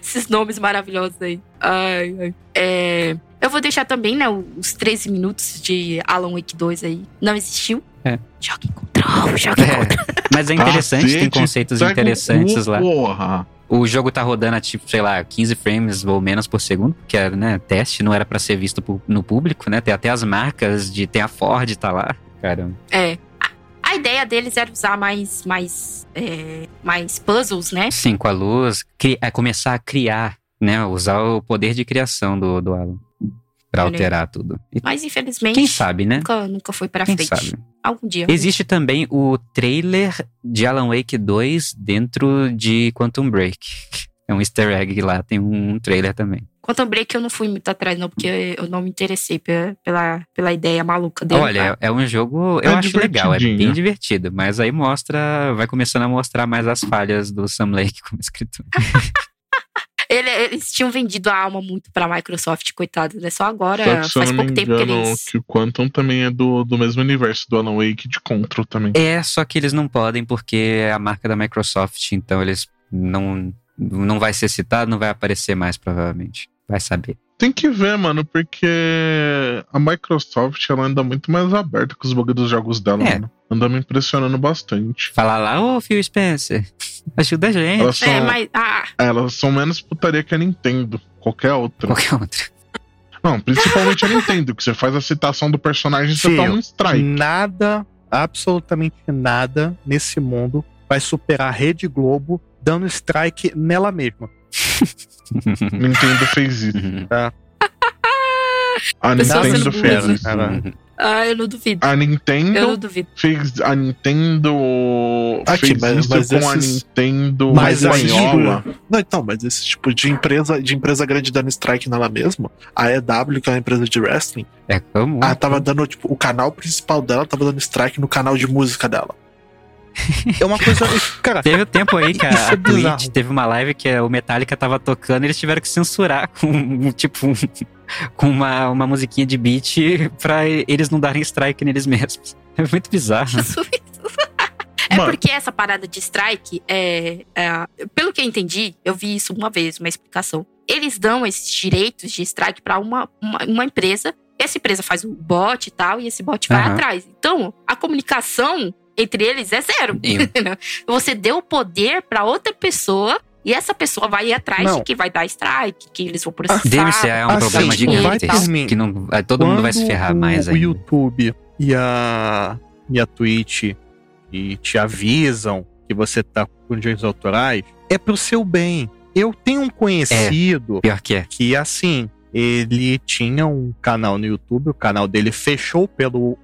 Speaker 6: Esses nomes maravilhosos aí. Ai, ai. É, eu vou deixar também, né, os 13 minutos de Alan Wake 2 aí. Não existiu.
Speaker 8: É.
Speaker 6: Joga em control, joga em
Speaker 8: É,
Speaker 6: control.
Speaker 8: mas é interessante, tem conceitos interessantes
Speaker 7: cu,
Speaker 8: lá.
Speaker 7: Porra.
Speaker 8: O jogo tá rodando a, tipo, sei lá, 15 frames ou menos por segundo, que é, né, teste, não era pra ser visto no público, né? Tem até as marcas de tem a Ford tá lá. Caramba.
Speaker 6: É. A, a ideia deles era usar mais, mais, é, mais puzzles, né?
Speaker 8: Sim, com a luz, cri- é começar a criar, né? Usar o poder de criação do, do Alan
Speaker 6: aí.
Speaker 8: alterar tudo. E
Speaker 6: Mas infelizmente
Speaker 8: quem sabe, né?
Speaker 6: nunca, nunca foi pra
Speaker 8: Quem
Speaker 6: frente.
Speaker 8: sabe?
Speaker 6: Algum dia.
Speaker 8: Existe também o trailer de Alan Wake 2 dentro de Quantum Break. (laughs) É um easter egg lá, tem um trailer também.
Speaker 6: Quanto ao Break, eu não fui muito atrás, não, porque eu não me interessei pela, pela, pela ideia maluca dele.
Speaker 8: Olha, é um jogo, eu
Speaker 7: É
Speaker 8: acho legal, é bem divertido, mas aí mostra, vai começando a mostrar mais as falhas do Sam Lake (laughs) como escritor. (laughs)
Speaker 6: Ele- eles tinham vendido a alma muito pra Microsoft, coitado, né? Só agora,
Speaker 7: Só que
Speaker 6: faz pouco tempo que
Speaker 7: engano,
Speaker 6: eles.
Speaker 7: que o Quantum também é do, do mesmo universo do Alan Wake de Control também.
Speaker 8: É, só que eles não podem porque é a marca da Microsoft, então eles não não vai ser citado, não vai aparecer mais provavelmente. Vai saber.
Speaker 7: Tem que ver, mano, porque a Microsoft ela anda muito mais aberta com os bugs dos jogos dela,
Speaker 8: É.
Speaker 7: mano. Anda me impressionando bastante.
Speaker 8: Fala lá, ô Phil Spencer, (laughs) ajuda a gente.
Speaker 7: Elas são,
Speaker 6: É, mas. Ah,
Speaker 7: elas são menos putaria que a Nintendo. Qualquer outra.
Speaker 8: Qualquer outra.
Speaker 7: Não, principalmente a Nintendo, que você faz a citação do personagem e você toma um strike.
Speaker 9: Nada, absolutamente nada nesse mundo vai superar a Rede Globo dando strike nela mesma.
Speaker 7: Nintendo fez isso.
Speaker 8: Uhum. (laughs)
Speaker 7: A
Speaker 6: Pessoal
Speaker 7: Nintendo fez isso.
Speaker 8: Uhum.
Speaker 6: ah, eu não duvido.
Speaker 7: A
Speaker 6: Eu não
Speaker 7: Nintendo
Speaker 6: duvido.
Speaker 7: fez. A Nintendo
Speaker 10: Aqui,
Speaker 7: fez
Speaker 10: mas-
Speaker 7: isso
Speaker 10: mas
Speaker 7: com a
Speaker 10: esses-
Speaker 7: Nintendo
Speaker 10: Mas
Speaker 7: espanhola.
Speaker 10: tipo, não, então, mas esse tipo de empresa, de empresa grande dando strike nela mesma, a EW, que é uma empresa de wrestling,
Speaker 8: É como.
Speaker 10: ela tava dando, tipo, o canal principal dela tava dando strike no canal de música dela.
Speaker 9: É uma coisa. (laughs) Cara,
Speaker 8: Teve o tempo aí que a
Speaker 9: é
Speaker 8: Twitch teve uma live que o Metallica tava tocando e eles tiveram que censurar com um, tipo um- com uma, uma musiquinha de beat pra eles não darem strike neles mesmos. (laughs) É muito bizarro. (laughs)
Speaker 6: É
Speaker 7: Mano.
Speaker 6: porque essa parada de strike, é, é, pelo que eu entendi, eu vi isso uma vez, uma explicação. Eles dão esses direitos de strike pra uma, uma, uma empresa, essa empresa faz o bot e tal, e esse bot vai
Speaker 8: Aham.
Speaker 6: atrás. Então, a comunicação entre eles é zero. Você deu o poder pra outra pessoa. E essa pessoa vai ir atrás
Speaker 9: Não.
Speaker 6: de que vai dar strike, que eles vão processar.
Speaker 8: Deve ser é um
Speaker 9: assim,
Speaker 8: problema
Speaker 9: por
Speaker 8: gigantesco.
Speaker 9: mim.
Speaker 8: Que não, todo mundo vai se
Speaker 9: Quando
Speaker 8: ferrar
Speaker 9: o,
Speaker 8: mais
Speaker 9: O
Speaker 8: ainda.
Speaker 9: YouTube e a, e a Twitch e te avisam que você tá com direitos autorais, é pro seu bem. Eu tenho um conhecido
Speaker 8: Pior que é.
Speaker 9: que, assim, ele tinha um canal no YouTube, o canal dele fechou pelo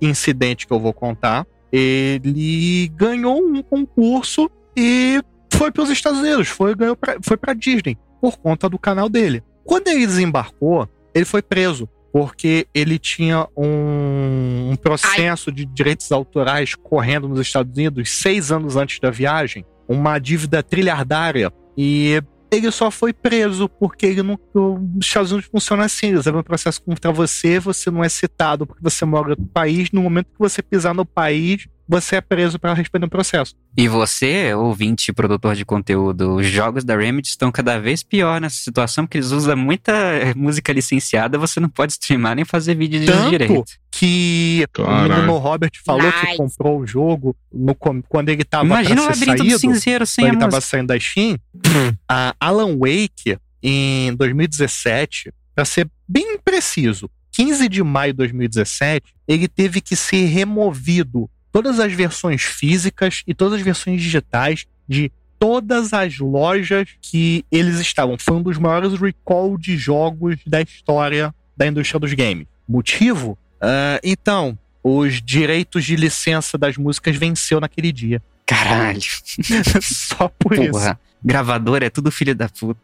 Speaker 9: incidente que eu vou contar. Ele ganhou um concurso e foi para os Estados Unidos, foi, ganhou pra, foi para Disney, por conta do canal dele. Quando ele desembarcou, ele foi preso, porque ele tinha um, um processo Ai. de direitos autorais correndo nos Estados Unidos seis anos antes da viagem, uma dívida trilhardária. E ele só foi preso porque ele não, os Estados Unidos funciona assim, eles abrem um processo contra você, você não é citado porque você mora outro país, no momento que você pisar no país, você é preso para responder um processo.
Speaker 8: E você, ouvinte e produtor de conteúdo, os jogos da Remedy estão cada vez pior nessa situação, porque eles usam muita música licenciada, você não pode streamar nem fazer vídeo de
Speaker 9: Tanto
Speaker 8: direito.
Speaker 9: que Caralho. o menino Robert falou nice. que comprou o jogo no, quando ele tava
Speaker 8: Imagina
Speaker 9: pra
Speaker 8: o
Speaker 9: ser
Speaker 8: labirinto
Speaker 9: saído,
Speaker 8: do cinzeiro sem
Speaker 9: quando
Speaker 8: a
Speaker 9: ele tava
Speaker 8: música.
Speaker 9: saindo da Steam, (laughs) a Alan Wake, em 2017, para ser bem preciso, 15 de maio de 2017, ele teve que ser removido todas as versões físicas e todas as versões digitais de todas as lojas que eles estavam. Foi um dos maiores recall de jogos da história da indústria dos games. Motivo? Uh, então, os direitos de licença das músicas venceu naquele dia.
Speaker 8: Caralho. (laughs)
Speaker 9: Só por
Speaker 8: Porra.
Speaker 9: isso.
Speaker 8: Gravador é tudo filho da puta.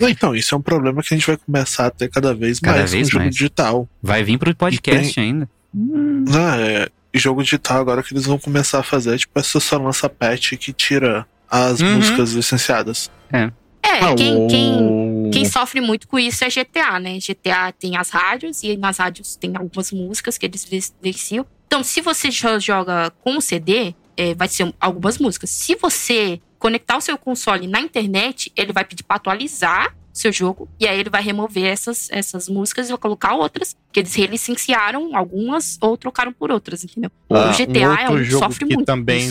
Speaker 10: Então, isso é um problema que a gente vai começar a ter cada vez
Speaker 8: Cada
Speaker 10: mais
Speaker 8: vez
Speaker 10: com o jogo
Speaker 8: mais.
Speaker 10: digital.
Speaker 8: Vai vir pro podcast ainda.
Speaker 10: Não, é, e jogo digital agora que eles vão começar a fazer, tipo, essa só lança patch que tira as
Speaker 6: Uhum.
Speaker 10: músicas licenciadas.
Speaker 8: É.
Speaker 6: É,
Speaker 10: Ah,
Speaker 6: quem, quem, quem sofre muito com isso é GTA, né? GTA tem as rádios e nas rádios tem algumas músicas que eles licenciam. Então, se você jo- joga com o CD, é, vai ser algumas músicas. Se você conectar o seu console na internet, ele vai pedir pra atualizar seu jogo e aí ele vai remover essas, essas músicas e vai colocar outras que eles relicenciaram algumas ou trocaram por outras, entendeu?
Speaker 9: Ah,
Speaker 6: o GTA é
Speaker 9: outro
Speaker 6: um que
Speaker 9: jogo
Speaker 6: sofre
Speaker 9: que
Speaker 6: muito.
Speaker 9: também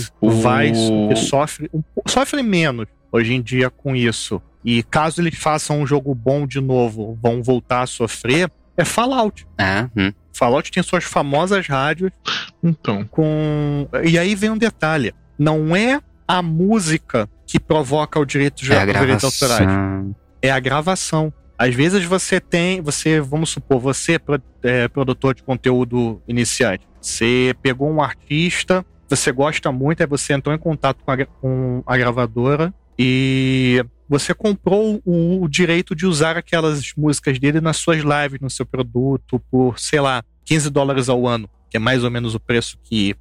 Speaker 9: que sofre um sofre menos hoje em dia com isso. E caso eles façam um jogo bom de novo, vão voltar a sofrer, é Fallout.
Speaker 8: Ah, hum.
Speaker 9: Fallout tem suas famosas rádios.
Speaker 7: Então.
Speaker 9: Com e aí vem um detalhe, não é a música que provoca o direito de
Speaker 8: É
Speaker 9: autorais. É a gravação. Às vezes você tem, você, vamos supor, você pro- é produtor de conteúdo iniciante, você pegou um artista, você gosta muito, aí você entrou em contato com a, com a gravadora e você comprou o, o direito de usar aquelas músicas dele nas suas lives, no seu produto, por, sei lá, 15 dólares ao ano, que é mais ou menos o preço que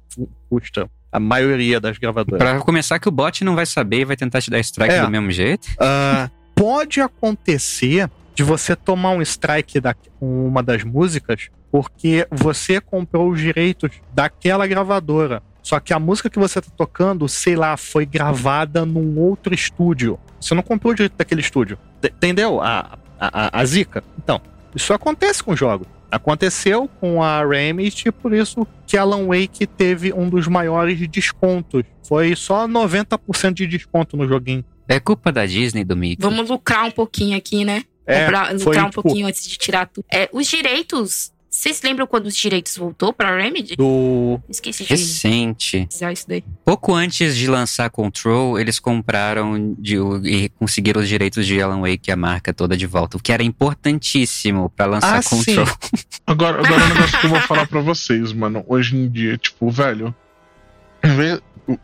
Speaker 9: custa a maioria das gravadoras.
Speaker 8: Pra começar que o bot não vai saber e vai tentar te dar strike
Speaker 9: É.
Speaker 8: do mesmo jeito.
Speaker 9: Ah, pode acontecer de você tomar um strike da, uma das músicas porque você comprou os direitos daquela gravadora. Só que a música que você tá tocando, sei lá, foi gravada num outro estúdio. Você não comprou o direito daquele estúdio. Entendeu? A, a, a- zica. Então, isso acontece com jogos. Aconteceu com a Remedy, por isso que Alan Wake teve um dos maiores descontos. Foi só 90% de desconto no joguinho.
Speaker 8: É culpa da Disney, do Mickey.
Speaker 6: Vamos lucrar um pouquinho aqui, né?
Speaker 9: É,
Speaker 6: Comprar-
Speaker 9: foi,
Speaker 6: lucrar um
Speaker 9: tipo-
Speaker 6: pouquinho antes de tirar tudo. É, os direitos. Vocês lembram quando os direitos voltou pra Remedy?
Speaker 9: Do.
Speaker 6: Esqueci de
Speaker 8: Recente.
Speaker 6: dizer isso daí.
Speaker 8: Pouco antes de lançar Control, eles compraram de- e conseguiram os direitos de Alan Wake, a marca toda de volta, o que era importantíssimo pra lançar
Speaker 7: Ah, sim.
Speaker 8: Control. (laughs)
Speaker 7: Agora, agora é um negócio que eu vou falar pra vocês, mano. Hoje em dia, tipo, velho. Em vez,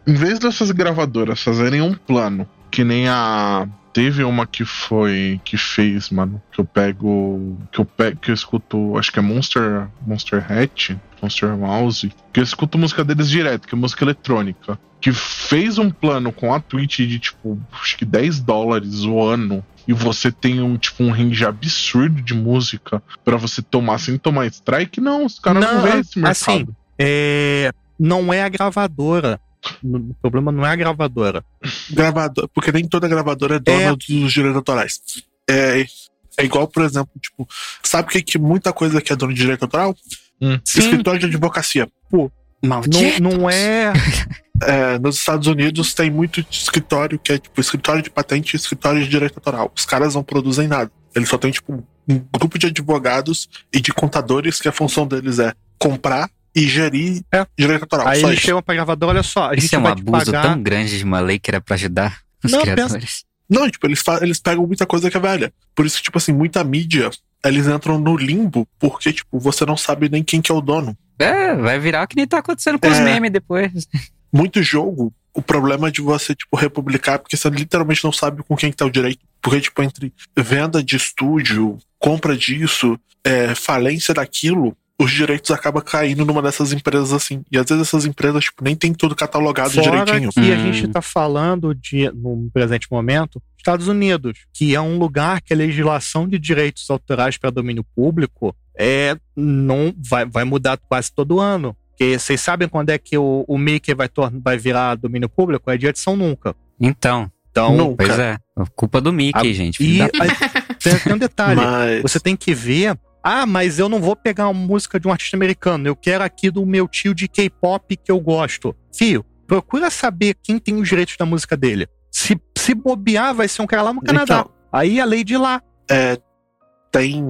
Speaker 7: em vez dessas gravadoras fazerem um plano, que nem a. Teve uma que foi. que fez, mano. Que eu pego. Que eu pego. Que eu escuto. Acho que é Monster. Monster Hat. Monster Mouse. Que eu escuto música deles direto, que é música eletrônica. Que fez um plano com a Twitch de tipo, acho que 10 dólares o ano. E você tem um tipo um range absurdo de música pra você tomar sem tomar strike, não, os caras não, vê esse mercado.
Speaker 9: assim, é, não é a gravadora. O problema não é a gravadora.
Speaker 10: Gravador, porque nem toda gravadora é dona dos direitos autorais. É, é igual, por exemplo, tipo, sabe o que, que muita coisa que é dona de direito autoral? Escritório de advocacia. Pô,
Speaker 9: não, não é. (laughs)
Speaker 10: É, nos Estados Unidos tem muito escritório que é tipo escritório de patente e escritório de direito autoral. Os caras não produzem nada. Eles só têm tipo um grupo de advogados e de contadores que a função deles é comprar e gerir direito autoral.
Speaker 9: Aí eles
Speaker 10: isso.
Speaker 9: chegam pra gravadora, olha só, a gente
Speaker 8: Isso é um abuso
Speaker 9: pagar.
Speaker 8: tão grande de uma lei que era pra ajudar os
Speaker 10: Não,
Speaker 8: criadores.
Speaker 10: pensa- Não, tipo, eles, fa- eles pegam muita coisa que é velha. Por isso que, tipo assim, muita mídia, eles entram no limbo, porque, tipo, você não sabe nem quem que é o dono.
Speaker 8: É, vai virar o que nem tá acontecendo com os
Speaker 10: É.
Speaker 8: memes depois.
Speaker 10: muito jogo, o problema é de você, tipo, republicar, porque você literalmente não sabe com quem que tá o direito. Porque, tipo, entre venda de estúdio, compra disso, é, falência daquilo, os direitos acabam caindo numa dessas empresas assim. E às vezes essas empresas, tipo, nem tem tudo catalogado
Speaker 9: Fora
Speaker 10: direitinho.
Speaker 9: que a
Speaker 8: Hum.
Speaker 9: gente tá falando de, no presente momento, Estados Unidos, que é um lugar que a legislação de direitos autorais para domínio público é não vai, vai mudar quase todo ano. Porque vocês sabem quando é que o, o Mickey vai, vai virar domínio público? É dia de São Nunca.
Speaker 8: Então,
Speaker 9: Então,
Speaker 10: Nunca.
Speaker 8: pois é. Culpa do Mickey,
Speaker 9: A-
Speaker 8: gente.
Speaker 9: e
Speaker 8: da-
Speaker 9: tem, tem um detalhe. (laughs)
Speaker 10: Mas.
Speaker 9: Você tem que ver. Ah, mas eu não vou pegar uma música de um artista americano. Eu quero aqui do meu tio de K-pop que eu gosto. Fio, procura saber quem tem os direitos da música dele. Se, se bobear, vai ser um cara lá no Canadá.
Speaker 10: Então,
Speaker 9: Aí a lei de lá.
Speaker 10: é, tem,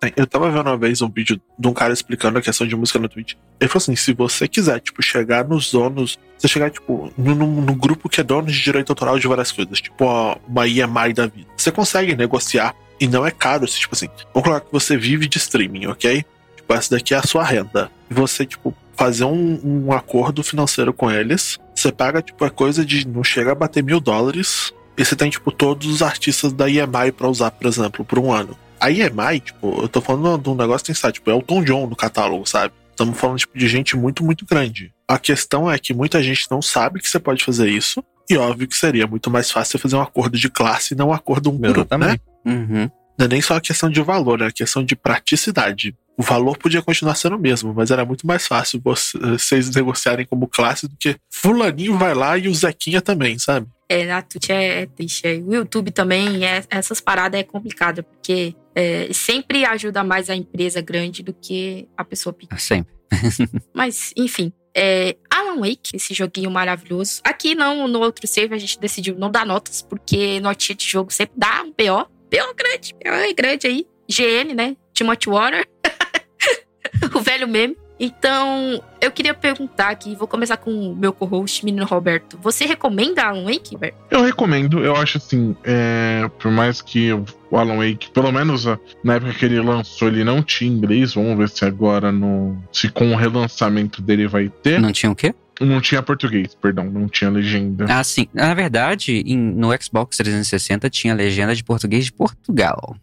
Speaker 10: tem- Eu tava vendo uma vez um vídeo de um cara explicando a questão de música no Twitch. Ele falou assim: se você quiser, tipo, chegar nos donos. Você chegar, tipo, no, no- no grupo que é dono de direito autoral de várias coisas, tipo, ó, uma EMI da vida. Você consegue negociar e não é caro. se, Tipo assim, vamos colocar que você vive de streaming, ok? Tipo, essa daqui é a sua renda. E você, tipo, fazer um, um acordo financeiro com eles. Você paga, tipo, a coisa de não chega a bater mil dólares. E você tem, tipo, todos os artistas da EMI pra usar, por exemplo, por um ano. A EMI, tipo, eu tô falando de um negócio que tem que estar, tipo, é o Tom John no catálogo, sabe? Estamos falando, tipo, de gente muito, muito grande. A questão é que muita gente não sabe que você pode fazer isso. E óbvio que seria muito mais fácil fazer um acordo de classe e não um acordo um por um, né?
Speaker 8: Uhum.
Speaker 10: Não é nem só a questão de valor, é a questão de praticidade. O valor podia continuar sendo o mesmo, mas era muito mais fácil você- vocês negociarem como classe do que fulaninho vai lá e o Zequinha também, sabe?
Speaker 6: É, na Twitch é, é triste. É, O YouTube também, é, essas paradas é complicado, porque é, sempre ajuda mais a empresa grande do que a pessoa pequena.
Speaker 8: Sempre. (laughs)
Speaker 6: Mas, enfim. É, Alan Wake, esse joguinho maravilhoso. Aqui não, no outro save a gente decidiu não dar notas, porque notinha de jogo sempre dá um PO. PO grande, PO é grande aí. GN, né? Timothy Water. (laughs) o velho meme. Então, eu queria perguntar aqui, vou começar com o meu co-host, menino Roberto. Você recomenda Alan Wake?
Speaker 7: Eu recomendo, eu acho assim, é, por mais que o Alan Wake, pelo menos na época que ele lançou, ele não tinha inglês, vamos ver se agora no. Se com o relançamento dele vai ter.
Speaker 8: Não tinha o quê?
Speaker 7: Não tinha português, perdão, não tinha legenda.
Speaker 8: Ah, sim. Na verdade, em- no Xbox 360 tinha legenda de português de Portugal.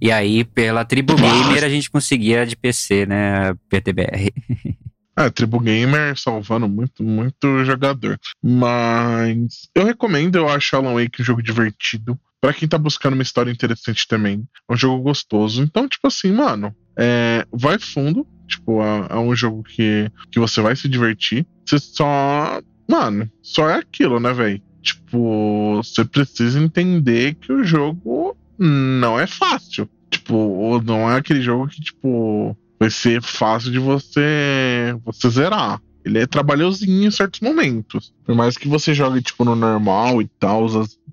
Speaker 8: E aí, pela Tribo Gamer, a gente conseguia de PC, né? PTBR. (laughs)
Speaker 7: É, Tribu Gamer salvando muito, muito jogador. Mas eu recomendo, eu acho Alan Wake um jogo divertido. Pra quem tá buscando uma história interessante também. É um jogo gostoso. Então, tipo assim, mano, é, vai fundo. Tipo, é, é um jogo que, que você vai se divertir. Você só. Mano, só é aquilo, né, velho? Tipo, você precisa entender que o jogo não é fácil. Tipo, não é aquele jogo que, tipo, vai ser fácil de você você zerar. Ele é trabalhosinho em certos momentos. Por mais que você jogue, tipo, no normal e tal.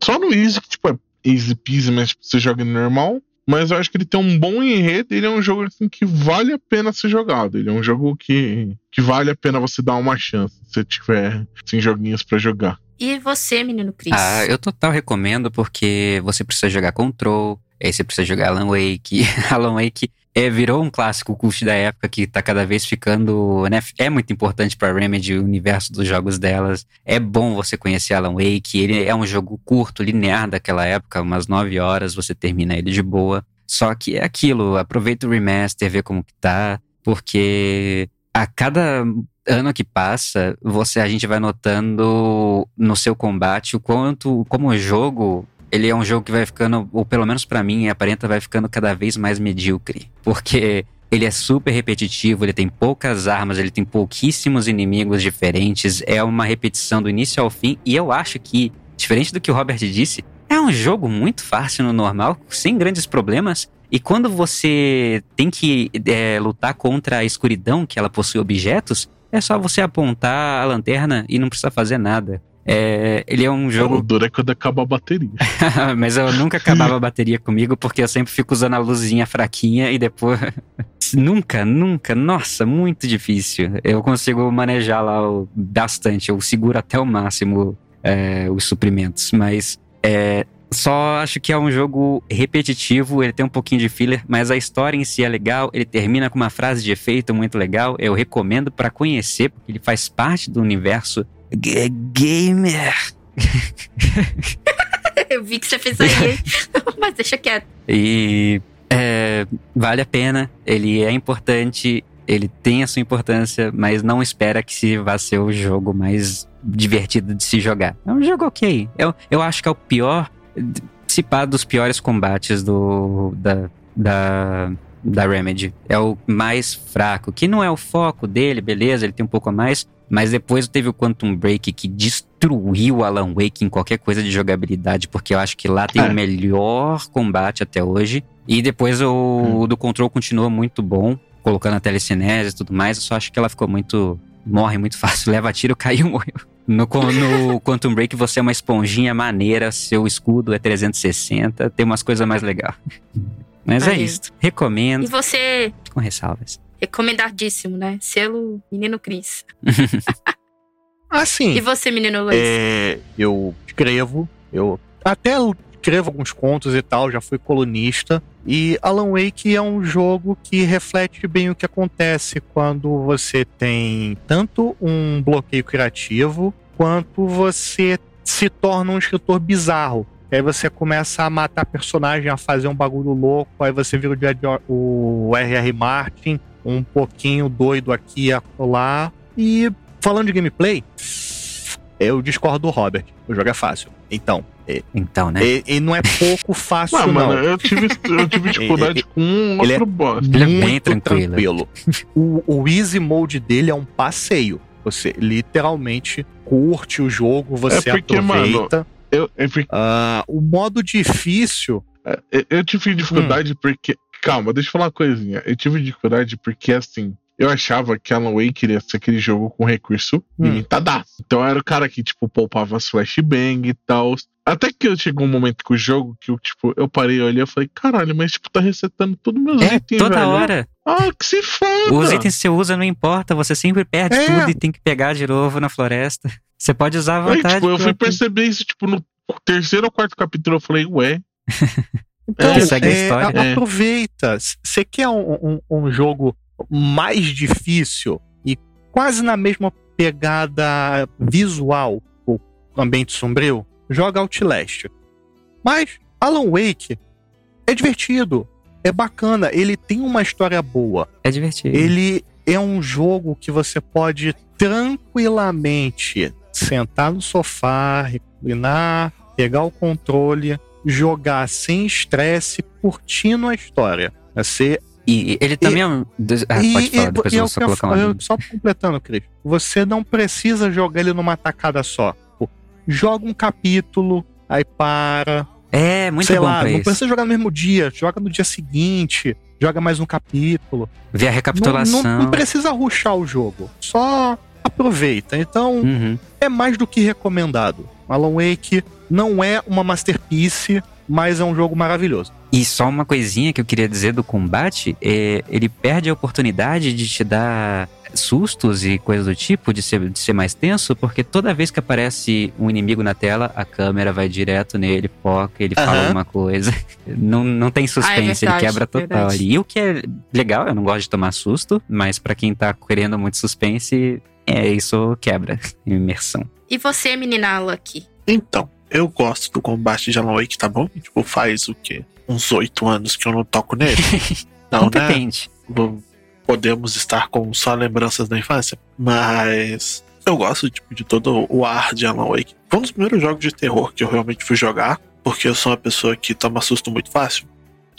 Speaker 7: Só no easy, que, tipo, é easy peasy, mas tipo, você joga no normal. Mas eu acho que ele tem um bom enredo. Ele é um jogo assim, que vale a pena ser jogado. Ele é um jogo que, que vale a pena você dar uma chance se você tiver assim, joguinhos pra jogar.
Speaker 6: E você, menino Cris?
Speaker 8: Ah, eu total recomendo porque você precisa jogar Control, aí você precisa jogar Alan Wake. (laughs) Alan Wake é, virou um clássico cult da época que tá cada vez ficando, né? É muito importante pra Remedy o universo dos jogos delas. É bom você conhecer Alan Wake, ele é um jogo curto, linear daquela época, umas 9 horas você termina ele de boa. Só que é aquilo, aproveita o remaster, vê como que tá, porque a cada ano que passa, você a gente vai notando no seu combate o quanto, como o jogo, ele é um jogo que vai ficando, ou pelo menos pra mim, aparenta vai ficando cada vez mais medíocre, porque ele é super repetitivo, ele tem poucas armas, ele tem pouquíssimos inimigos diferentes, é uma repetição do início ao fim, e eu acho que, diferente do que o Robert disse, é um jogo muito fácil no normal, sem grandes problemas. E quando você tem que é, lutar contra a escuridão, que ela possui objetos, é só você apontar a lanterna e não precisa fazer nada. É, ele é um
Speaker 7: O
Speaker 8: jogo.
Speaker 7: duro é quando acaba a bateria. (laughs)
Speaker 8: Mas eu nunca acabava a bateria comigo, porque eu sempre fico usando a luzinha fraquinha e depois. (laughs) nunca, nunca. Nossa, muito difícil. Eu consigo manejar lá o- bastante. Eu seguro até o máximo é, os suprimentos. Mas é, Só acho que é um jogo repetitivo, ele tem um pouquinho de filler, mas a história em si é legal, ele termina com uma frase de efeito muito legal. Eu recomendo pra conhecer, porque ele faz parte do universo g- gamer. (laughs)
Speaker 6: Eu vi que você fez aí, (laughs) mas deixa quieto.
Speaker 8: E é, vale a pena, ele é importante, ele tem a sua importância, mas não espera que se vá ser o jogo mais divertido de se jogar. É um jogo ok. Eu, eu acho que é o pior, se pá, dos piores combates do, da, da, da Remedy. É o mais fraco, que não é o foco dele, beleza, ele tem um pouco a mais, mas depois teve o Quantum Break que destruiu Alan Wake em qualquer coisa de jogabilidade, porque eu acho que lá tem
Speaker 10: É.
Speaker 8: o melhor combate até hoje. E depois o, o do Control continua muito bom, colocando a telecinese e tudo mais. Eu só acho que ela ficou muito. Morre muito (laughs) fácil, leva tiro, caiu, (laughs) morreu. No, no Quantum Break você é uma esponjinha maneira, seu escudo é 360, tem umas coisas mais legais. Mas é isso. Recomendo,
Speaker 6: E você,
Speaker 8: com ressalvas.
Speaker 6: recomendadíssimo, né? Selo Menino Cris. (laughs)
Speaker 9: Assim,
Speaker 6: E você, menino Luiz?
Speaker 9: é, eu escrevo, eu até escrevo alguns contos e tal, já fui colunista. E Alan Wake é um jogo que reflete bem o que acontece quando você tem tanto um bloqueio criativo, quanto você se torna um escritor bizarro. Aí você começa a matar personagem, a fazer um bagulho louco, aí você vira o R.R. Martin, um pouquinho doido aqui e lá. E falando de gameplay, eu discordo do Robert. O jogo é fácil. Então, é,
Speaker 8: Então, né?
Speaker 9: e, e não é pouco fácil,
Speaker 7: Ah,
Speaker 9: não.
Speaker 7: mano, eu tive, eu tive (laughs) dificuldade com um
Speaker 9: Ele é-
Speaker 7: outro boss.
Speaker 8: Ele é bem
Speaker 9: Muito
Speaker 8: tranquilo.
Speaker 9: O, o easy mode dele é um passeio. Você literalmente curte o jogo, você
Speaker 7: É porque,
Speaker 9: aproveita.
Speaker 7: Eu, eu, fiquei-
Speaker 9: Ah, o modo difícil,
Speaker 7: eu- eu tive dificuldade
Speaker 9: Hum.
Speaker 7: porque. Calma, deixa eu falar uma coisinha. Eu tive dificuldade porque, assim, eu achava que Alan Wake iria ser aquele jogo com recurso
Speaker 9: Hum.
Speaker 7: limitadaço. Então eu era o cara que, tipo, poupava as flashbang e tal. Até que chegou um momento com o jogo que eu, tipo, eu parei, olhei e falei, caralho, mas, tipo, tá resetando todos meus
Speaker 8: É,
Speaker 7: itens,
Speaker 8: toda
Speaker 7: velho.
Speaker 8: hora.
Speaker 7: Ah, que se foda!
Speaker 8: Os itens que você usa não importa, você sempre perde
Speaker 9: É.
Speaker 8: tudo e tem que pegar de novo na floresta. Você pode usar
Speaker 7: Aí,
Speaker 8: vontade.
Speaker 7: tipo, eu fui perceber isso, tipo, no terceiro ou quarto capítulo, eu falei, ué, (laughs)
Speaker 9: Então,
Speaker 8: É, segue a
Speaker 9: é,
Speaker 8: história.
Speaker 9: a-
Speaker 7: É.
Speaker 9: aproveita. Você quer um, um- um jogo mais difícil e quase na mesma pegada visual, o ambiente sombrio? Joga Outlast. Mas Alan Wake é divertido, é bacana, ele tem uma história boa.
Speaker 8: É divertido.
Speaker 9: Ele é um jogo que você pode tranquilamente sentar no sofá, reclinar, pegar o controle, jogar sem estresse, curtindo a história. Você
Speaker 8: E ele também é um. Ah,
Speaker 9: e-
Speaker 8: pode falar,
Speaker 9: e-
Speaker 8: depois
Speaker 9: e
Speaker 8: eu
Speaker 9: é
Speaker 8: vou
Speaker 9: o
Speaker 8: só
Speaker 9: eu eu- Só completando, Cris. Você não precisa jogar ele numa tacada só. Pô, Joga um capítulo, aí para.
Speaker 8: É, muito
Speaker 9: sei
Speaker 8: bom
Speaker 9: lá,
Speaker 8: pra
Speaker 9: não
Speaker 8: isso.
Speaker 9: precisa jogar no mesmo dia, joga no dia seguinte, joga mais um capítulo.
Speaker 8: Ver a
Speaker 9: Não,
Speaker 8: recapitulação.
Speaker 9: não, não precisa ruxar o jogo. Só aproveita. Então,
Speaker 8: Uhum.
Speaker 9: é mais do que recomendado. Alan Wake não é uma masterpiece, mas é um jogo maravilhoso.
Speaker 8: E só uma coisinha que eu queria dizer do combate, é, ele perde a oportunidade de te dar sustos e coisas do tipo, de ser, de ser mais tenso, porque toda vez que aparece um inimigo na tela, a câmera vai direto nele, foca, ele fala
Speaker 9: Aham.
Speaker 8: alguma coisa. (laughs) Não, não tem suspense,
Speaker 6: verdade,
Speaker 8: ele quebra total
Speaker 6: verdade.
Speaker 8: ali. E o que é legal, eu não gosto de tomar susto, mas pra quem tá querendo muito suspense, é isso quebra (laughs) imersão.
Speaker 6: E você, menina Lucky?
Speaker 10: Então, eu gosto do combate de Alan Wake, tá bom? Tipo, faz o quê? Uns oito anos que eu não toco nele. (laughs) Não, né?
Speaker 8: Competente.
Speaker 10: Podemos estar com só lembranças da infância. Mas eu gosto tipo, de todo o ar de Alan Wake. Foi um dos primeiros jogos de terror que eu realmente fui jogar. Porque eu sou uma pessoa que toma susto muito fácil.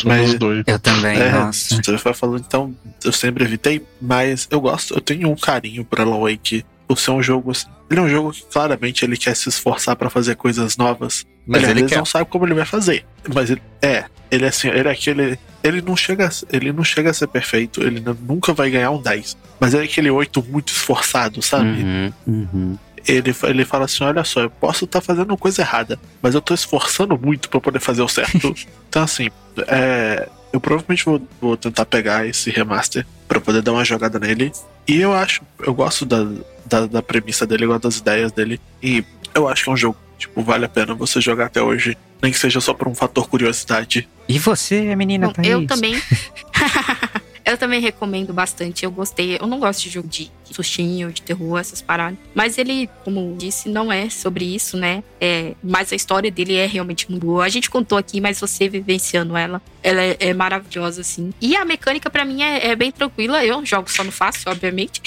Speaker 10: Mas-.
Speaker 8: Eu também,
Speaker 10: É,
Speaker 8: nossa.
Speaker 10: você vai falando, então eu sempre evitei, mas eu gosto, eu tenho um carinho por Alan Wake por ser um jogo assim. Ele é um jogo que claramente ele quer se esforçar pra fazer coisas novas,
Speaker 9: Mas
Speaker 10: ele, às
Speaker 9: ele
Speaker 10: vezes
Speaker 9: quer.
Speaker 10: não sabe como ele vai fazer. Mas ele é, ele é assim, ele é aquele, ele não chega, a- ele não chega a ser perfeito, ele nu- nunca vai ganhar um 10, mas é aquele 8 muito esforçado, sabe?
Speaker 8: Uhum, uhum.
Speaker 10: Ele, ele fala assim: olha só, eu posso estar fazendo coisa errada, mas eu tô esforçando muito pra poder fazer o certo. (laughs) então, assim, é, eu provavelmente vou, vou tentar pegar esse remaster pra poder dar uma jogada nele. E eu acho, eu gosto da, da, da premissa dele, eu gosto das ideias dele. E eu acho que é um jogo, tipo, vale a pena você jogar até hoje. Nem que seja só por um fator curiosidade.
Speaker 8: E você, menina
Speaker 6: Bom,
Speaker 8: Thaís?
Speaker 6: eu também. (laughs) eu também recomendo bastante. Eu gostei. Eu não gosto de jogo de sustinho, de terror, essas paradas. Mas ele, como disse, não é sobre isso, né? É, mas a história dele é realmente muito boa. A gente contou aqui, mas você vivenciando ela, ela é, é maravilhosa, assim. E a mecânica, pra mim, é, é bem tranquila. Eu jogo só no fácil, obviamente.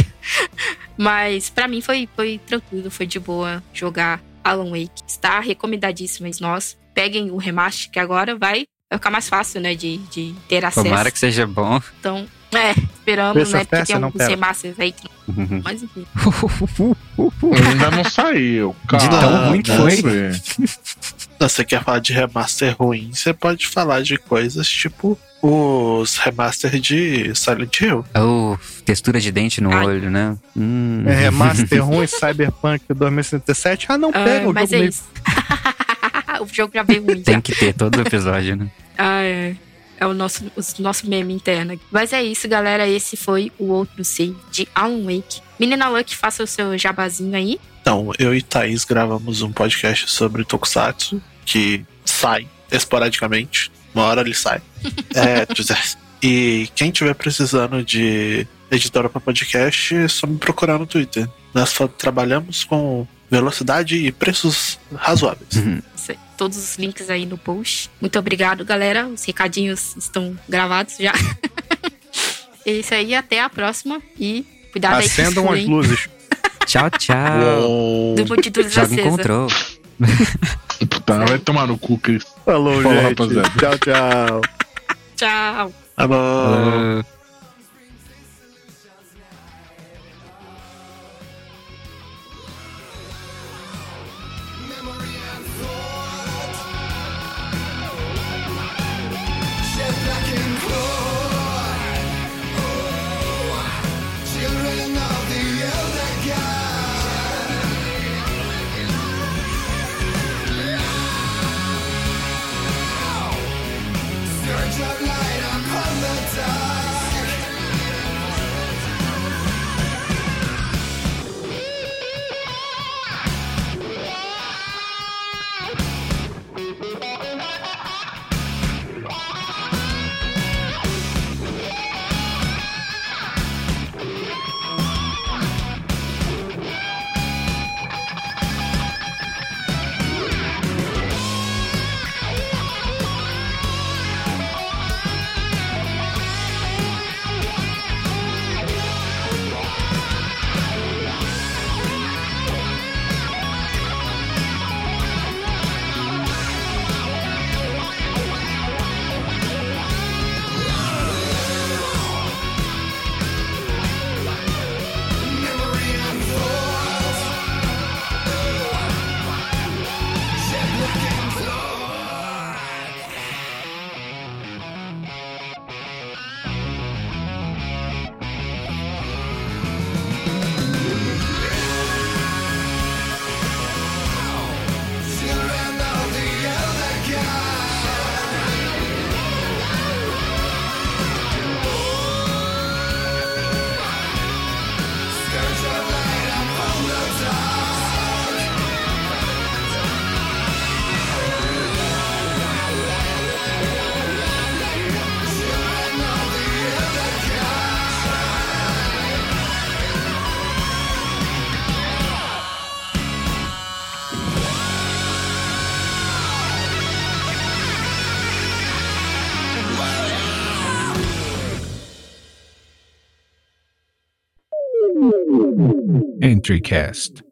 Speaker 6: (laughs) mas pra mim foi, foi tranquilo, foi de boa jogar Alan Wake. Está recomendadíssimo, mas nós peguem o remaster, que agora vai vai ficar mais fácil, né, de, de ter acesso.
Speaker 8: Tomara que seja bom.
Speaker 6: Então, é, esperamos,
Speaker 9: Preço
Speaker 6: né, porque tem alguns
Speaker 9: pera.
Speaker 6: remasters aí que não... Mas enfim.
Speaker 7: Ainda não saiu.
Speaker 8: De tão ruim que foi.
Speaker 10: Você quer falar de remaster ruim, você pode falar de coisas tipo os remaster de Silent Hill.
Speaker 8: Oh, textura de dente no
Speaker 6: Ai.
Speaker 8: olho, né? Hum.
Speaker 9: É remaster ruim, Cyberpunk 2077. Ah, não, pega o
Speaker 6: mas
Speaker 9: jogo
Speaker 6: é
Speaker 9: meio-
Speaker 6: isso. (laughs) o jogo já veio ruim. já.
Speaker 8: Tem que ter todo episódio, né? (laughs)
Speaker 6: Ah, é. É o nosso, o nosso meme interno. aqui. Mas é isso, galera. Esse foi o outro save de Alan Wake. Menina Luck, faça o seu jabazinho aí.
Speaker 10: Então, eu e Thaís gravamos um podcast sobre Tokusatsu, que sai esporadicamente. Uma hora ele sai. (laughs) é, José. E quem tiver precisando de editora para podcast, é só me procurar no Twitter. Nós fa- trabalhamos com velocidade e preços razoáveis.
Speaker 6: Aí. Todos os links aí no post. Muito obrigado, galera. Os recadinhos estão gravados já. (laughs) é isso aí. Até a próxima. E cuidado aí com
Speaker 9: Acendam as luzes. (laughs)
Speaker 8: Tchau, tchau.
Speaker 7: Uou.
Speaker 6: Do de luz
Speaker 8: Thiago
Speaker 6: acesa.
Speaker 8: encontrou.
Speaker 7: Puta, vai tomar no cu, Cris.
Speaker 9: Falou,
Speaker 7: Falou,
Speaker 9: gente.
Speaker 7: rapaziada.
Speaker 9: Tchau, tchau.
Speaker 6: Tchau.
Speaker 10: Tá bom.
Speaker 8: Ah,
Speaker 11: EntryCast.